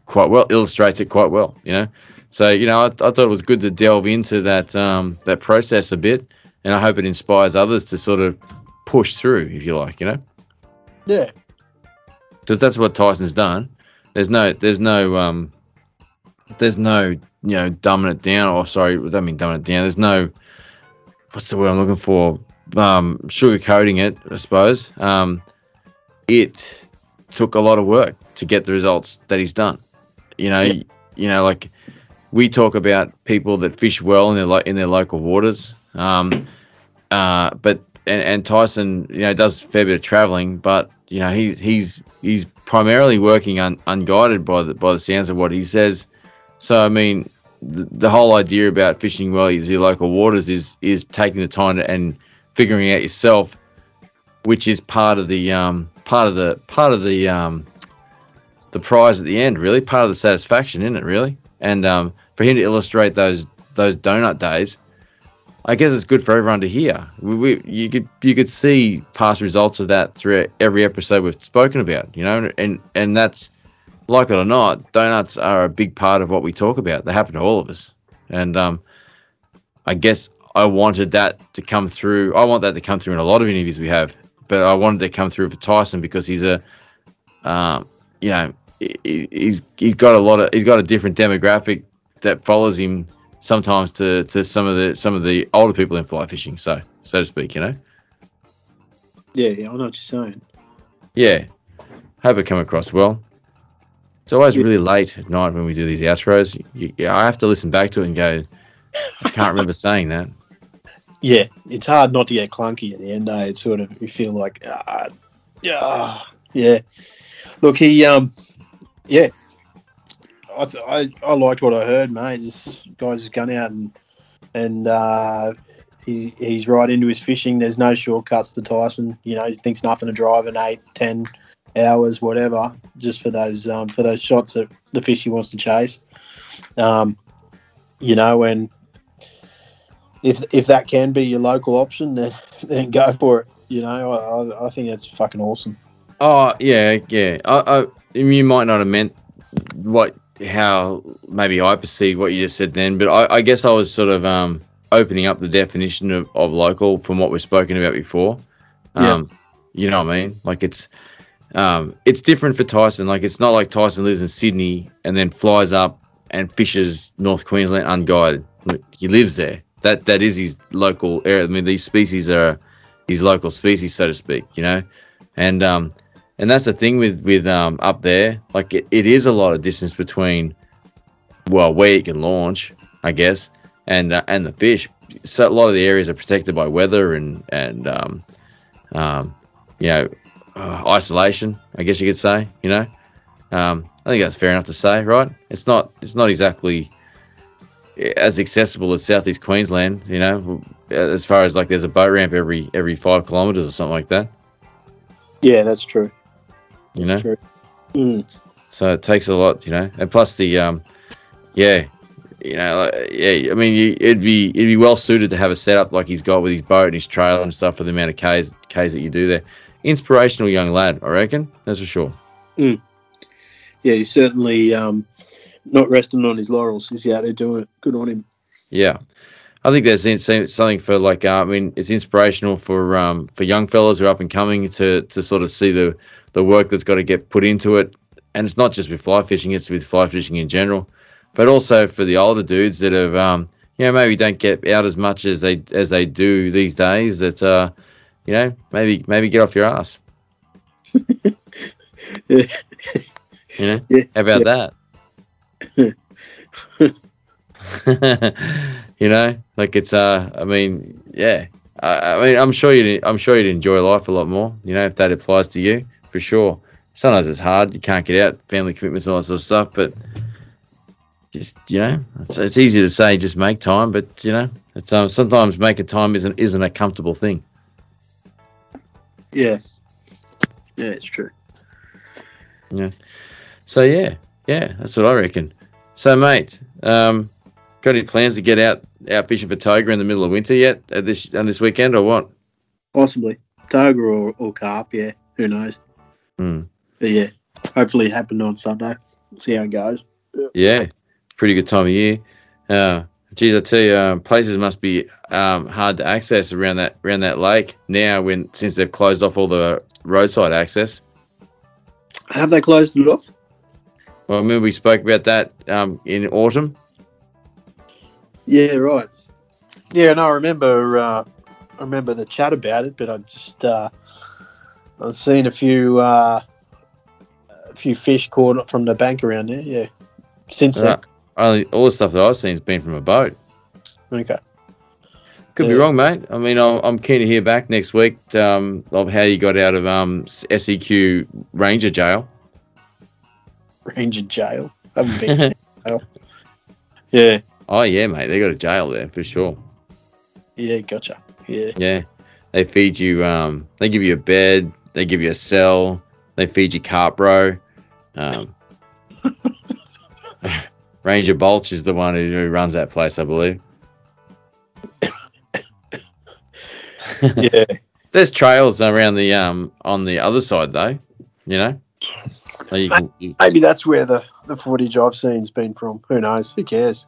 [SPEAKER 1] quite well, illustrates it quite well, you know. So you know, I, I thought it was good to delve into that um, that process a bit, and I hope it inspires others to sort of push through, if you like, you know,
[SPEAKER 3] Yeah,
[SPEAKER 1] because that's what Tyson's done. There's no, there's no, um, there's no, you know, dumbing it down. Or sorry, I don't mean dumbing it down. There's no, what's the word I'm looking for? Um, sugarcoating it, I suppose. Um, it took a lot of work to get the results that he's done. You know,
[SPEAKER 3] Yeah.
[SPEAKER 1] you know, like we talk about people that fish well in their lo- in their local waters. Um, uh, but and, and Tyson, you know, does a fair bit of traveling, but you know, he he's he's primarily working un, unguided by the by the sounds of what he says. So I mean, the, the whole idea about fishing well your local waters is is taking the time to, and figuring out yourself, which is part of the um part of the part of the um the prize at the end, really part of the satisfaction, isn't it? Really, and um for him to illustrate those those donut days. I guess it's good for everyone to hear. We, we, you could you could see past results of that through every episode we've spoken about, you know, and and that's like it or not, donuts are a big part of what we talk about. They happen to all of us, and um, I guess I wanted that to come through. I want that to come through in a lot of interviews we have, but I wanted to come through for Tyson because he's a, um, you know, he- he- he's he's got a lot of he's got a different demographic that follows him sometimes to to some of the some of the older people in fly fishing, so so to speak, you know.
[SPEAKER 3] yeah, yeah. I know what you're saying.
[SPEAKER 1] Yeah, hope it come across well. It's always
[SPEAKER 3] Yeah.
[SPEAKER 1] really late at night when we do these outros. You, yeah, I have to listen back to it and go, I can't remember [LAUGHS] saying that.
[SPEAKER 3] Yeah, it's hard not to get clunky at the end. Eh? It's sort of you feel like, ah, yeah, yeah. Look, he, um, yeah, I, th- I, I liked what I heard, mate. This guy's just gone out and and uh, he, he's right into his fishing. There's no shortcuts for Tyson. You know, he thinks nothing of driving eight, ten hours, whatever, just for those um, for those shots at the fish he wants to chase. Um, you know, and if if that can be your local option, then [LAUGHS] then go for it. You know, I, I think that's fucking awesome.
[SPEAKER 1] Oh yeah, yeah. I, I you might not have meant what how maybe I perceived what you just said then, but I, I guess I was sort of um, opening up the definition of, of local from what we've spoken about before.
[SPEAKER 3] Yeah.
[SPEAKER 1] Um, you know what I mean? Like it's um, it's different for Tyson. Like it's not like Tyson lives in Sydney and then flies up and fishes North Queensland unguided. He lives there. That that is his local area. I mean, these species are his local species, so to speak. You know, and um, and that's the thing with with um up there. Like it, it is a lot of distance between, well, where you can launch, I guess, and uh, and the fish. So a lot of the areas are protected by weather and and um, um, you know, uh, isolation. I guess you could say. You know, um, I think that's fair enough to say, right? It's not it's not exactly as accessible as southeast Queensland. You know, as far as like there's a boat ramp every every five kilometers or something like that.
[SPEAKER 3] Yeah, that's true.
[SPEAKER 1] You know,
[SPEAKER 3] That's true. Mm.
[SPEAKER 1] so it takes a lot. You know, and plus the um, yeah. You know, like, yeah. I mean, you, it'd be it'd be well suited to have a setup like he's got with his boat and his trailer and stuff for the amount of k's k's that you do there. Inspirational young lad, I reckon. That's for sure.
[SPEAKER 3] Yeah, he's certainly um, not resting on his laurels. He's out there doing it. Good on him.
[SPEAKER 1] Yeah, I think there's something for like uh, I mean it's inspirational for um, for young fellas who are up and coming to to sort of see the the work that's got to get put into it, and it's not just with fly fishing; it's with fly fishing in general, but also for the older dudes that have um, you know maybe don't get out as much as they as they do these days. That uh, you know maybe maybe get off your ass. [LAUGHS]
[SPEAKER 3] Yeah.
[SPEAKER 1] You know
[SPEAKER 3] Yeah,
[SPEAKER 1] how about that? [LAUGHS] you know, like it's uh, I mean, yeah, I, I mean, I'm sure you, I'm sure you'd enjoy life a lot more. You know, if that applies to you, for sure. Sometimes it's hard; you can't get out, family commitments, and all that sort of stuff. But just you know, it's, it's easy to say just make time, but you know, it's um, sometimes making time isn't isn't a comfortable thing.
[SPEAKER 3] Yeah. Yeah, it's true. Yeah.
[SPEAKER 1] So yeah, yeah, that's what I reckon. So mate, um, got any plans to get out out fishing for toga in the middle of winter yet? At this on this weekend or what?
[SPEAKER 3] Possibly. Toga or, or carp, yeah. Who knows?
[SPEAKER 1] Hmm.
[SPEAKER 3] But yeah. Hopefully it happened on Sunday. See how it goes.
[SPEAKER 1] Yeah, pretty good time of year. Uh, geez, I tell you, um, places must be um, hard to access around that around that lake now. When since they've closed off all the roadside access.
[SPEAKER 3] Have they closed it off?
[SPEAKER 1] Well, I remember we spoke about that um, in autumn.
[SPEAKER 3] Yeah, right. Yeah, no, I remember. Uh, I remember the chat about it, but I just uh, I've seen a few uh, a few fish caught from the bank around there. Yeah, since
[SPEAKER 1] Uh, only all the stuff that I've seen has been from a boat.
[SPEAKER 3] Okay.
[SPEAKER 1] Could be wrong, mate. I mean, I'm, I'm keen to hear back next week um, of how you got out of um, SEQ Ranger jail.
[SPEAKER 3] Ranger jail. I haven't been. jail. Yeah.
[SPEAKER 1] Oh yeah, mate, they got a jail there for sure.
[SPEAKER 3] Yeah. Gotcha. Yeah.
[SPEAKER 1] Yeah, they feed you. Um, they give you a bed. They give you a cell. They feed you carp bro. Um, [LAUGHS] Ranger Bulch is the one who, who runs that place, I believe. [COUGHS]
[SPEAKER 3] Yeah. [LAUGHS]
[SPEAKER 1] There's trails around the um on the other side though. You know, So you can, you,
[SPEAKER 3] Maybe that's where the the footage I've seen's been from. Who knows? Who cares?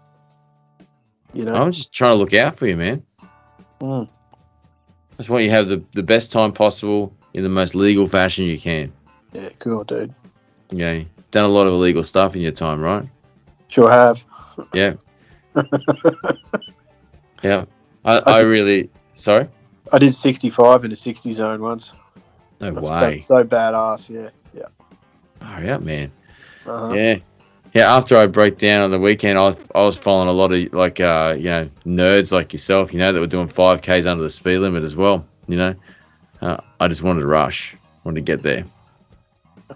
[SPEAKER 3] You know.
[SPEAKER 1] I'm just trying to look out for you, man.
[SPEAKER 3] Mm.
[SPEAKER 1] I just want you to have the, the best time possible in the most legal fashion you can.
[SPEAKER 3] Yeah. Cool, dude.
[SPEAKER 1] Yeah, done a lot of illegal stuff in your time, right?
[SPEAKER 3] Sure have. [LAUGHS]
[SPEAKER 1] Yeah. yeah. I, I really sorry.
[SPEAKER 3] I did 65 in a 60 zone once.
[SPEAKER 1] No
[SPEAKER 3] That's
[SPEAKER 1] way.
[SPEAKER 3] So badass. Yeah. Yeah.
[SPEAKER 1] Hurry up, man.
[SPEAKER 3] Uh-huh.
[SPEAKER 1] Yeah. Yeah, after I broke down on the weekend, I was, I was following a lot of like uh, you know nerds like yourself, you know, that were doing five k's under the speed limit as well. You know, uh, I just wanted to rush, wanted to get there.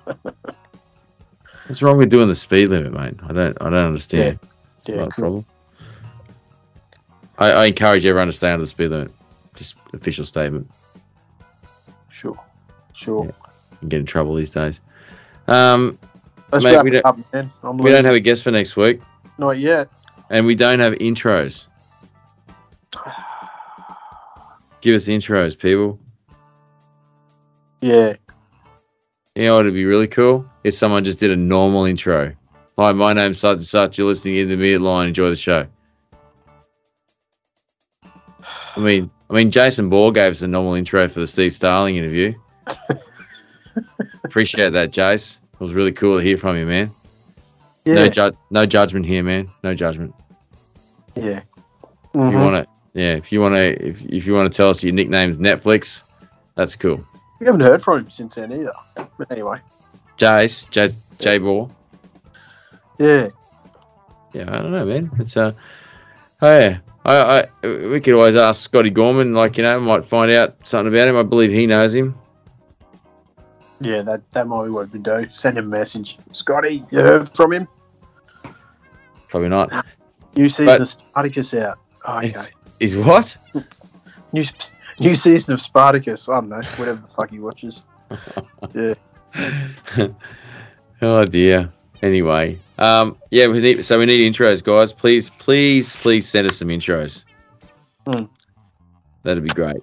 [SPEAKER 1] [LAUGHS] What's wrong with doing the speed limit, mate? I don't, I don't understand.
[SPEAKER 3] Yeah.
[SPEAKER 1] Not a [LAUGHS] problem. I, I encourage everyone to stay under the speed limit. Just official statement.
[SPEAKER 3] Sure. Sure.
[SPEAKER 1] Yeah. Can get in trouble these days. Um,
[SPEAKER 3] Let's
[SPEAKER 1] Mate,
[SPEAKER 3] wrap
[SPEAKER 1] we don't-
[SPEAKER 3] up, man. I'm
[SPEAKER 1] we don't have a guest for next week,
[SPEAKER 3] Not yet.
[SPEAKER 1] and we don't have intros. [SIGHS] Give us intros, people.
[SPEAKER 3] Yeah.
[SPEAKER 1] You know what would be really cool? If someone just did a normal intro. Hi, my name's such and such. You're listening in the mid line. Enjoy the show. I mean, I mean, Jason Bohr gave us a normal intro for the Steve Starling interview. Appreciate that, Jace. It was really cool to hear from you, man.
[SPEAKER 3] Yeah,
[SPEAKER 1] No, ju- no judgment here, man. No judgment.
[SPEAKER 3] yeah.
[SPEAKER 1] If you
[SPEAKER 3] Mhm.
[SPEAKER 1] want to, yeah. If you want to, if, if you want to tell us your nickname's Netflix, that's cool.
[SPEAKER 3] We haven't heard from him since then either. But anyway,
[SPEAKER 1] Jace, J, J Ball.
[SPEAKER 3] yeah.
[SPEAKER 1] Yeah, I don't know, man. It's uh, oh yeah. I, I, we could always ask Scotty Gorman, like you know, might find out something about him. I believe he knows him.
[SPEAKER 3] Yeah, that, that might be what we do. Send him a message. Scotty, you heard from him?
[SPEAKER 1] Probably not.
[SPEAKER 3] New season
[SPEAKER 1] But-
[SPEAKER 3] Spartacus out. Oh, okay.
[SPEAKER 1] Is what? [LAUGHS]
[SPEAKER 3] New, new season of Spartacus. I don't know. Whatever the fuck he watches. [LAUGHS] Yeah.
[SPEAKER 1] oh dear. Anyway, um, yeah, we need so we need intros, guys. Please, please, please send us some intros.
[SPEAKER 3] Hmm.
[SPEAKER 1] That'd be great.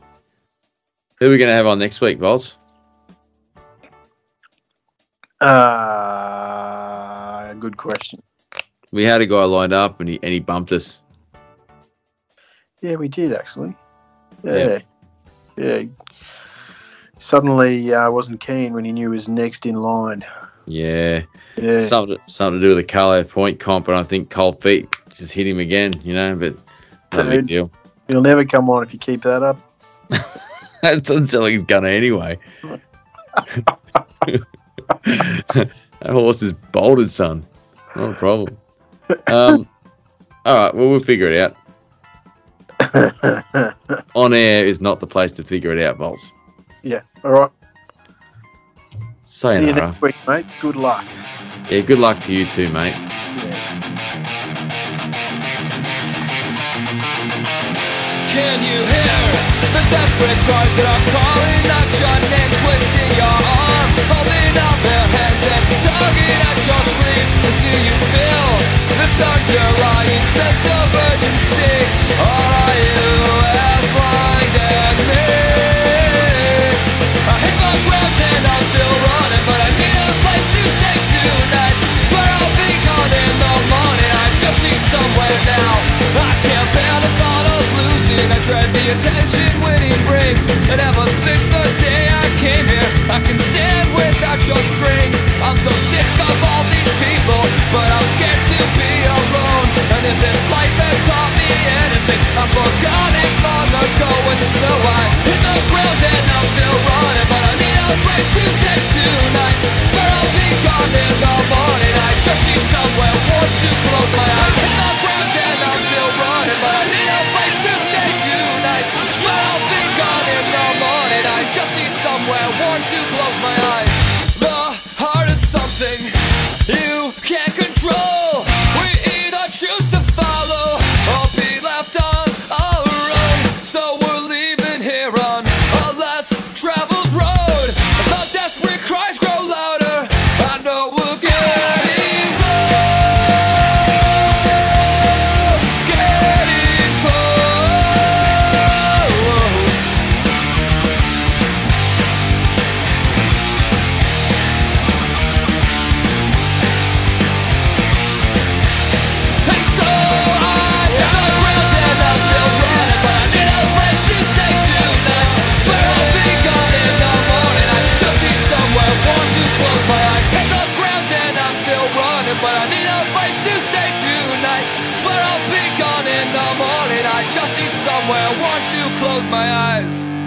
[SPEAKER 1] Who are we going to have on next week, Volts?
[SPEAKER 3] Uh, good question.
[SPEAKER 1] We had a guy lined up and he and he bumped us.
[SPEAKER 3] Yeah, we did actually. Yeah. Yeah. Yeah, suddenly uh, wasn't keen when he knew he was next in line.
[SPEAKER 1] Yeah,
[SPEAKER 3] Yeah.
[SPEAKER 1] something to, something to do with the Carlo Point comp, and I think cold feet just hit him again. You know, but not a big deal.
[SPEAKER 3] He'll never come on if you keep that up. [LAUGHS]
[SPEAKER 1] That doesn't sound like he's gonna anyway. [LAUGHS] that horse is bolted, son. Not a problem. Um, all right, well, we'll figure it out. [LAUGHS] On air is not the place to figure it out, Bolts.
[SPEAKER 3] yeah. All right. See you next week, mate. Good luck.
[SPEAKER 1] Yeah, good luck to you too, mate.
[SPEAKER 5] Can you hear the desperate cries that are calling out your name, twisting your arm, holding out their hands and tugging at your sleeve until you feel this underlying sense of urgency? I dread the attention winning brings. And ever since the day I came here, I can stand without your strings. I'm so sick of all these people, but I'm scared to be alone. And if this life has taught me anything, I forgot it long ago. And so I hit the ground and I'm still running, but I need a place to stay tonight. Swear I'll be gone in the morning. I just need somewhere warm to close my eyes. Close my eyes.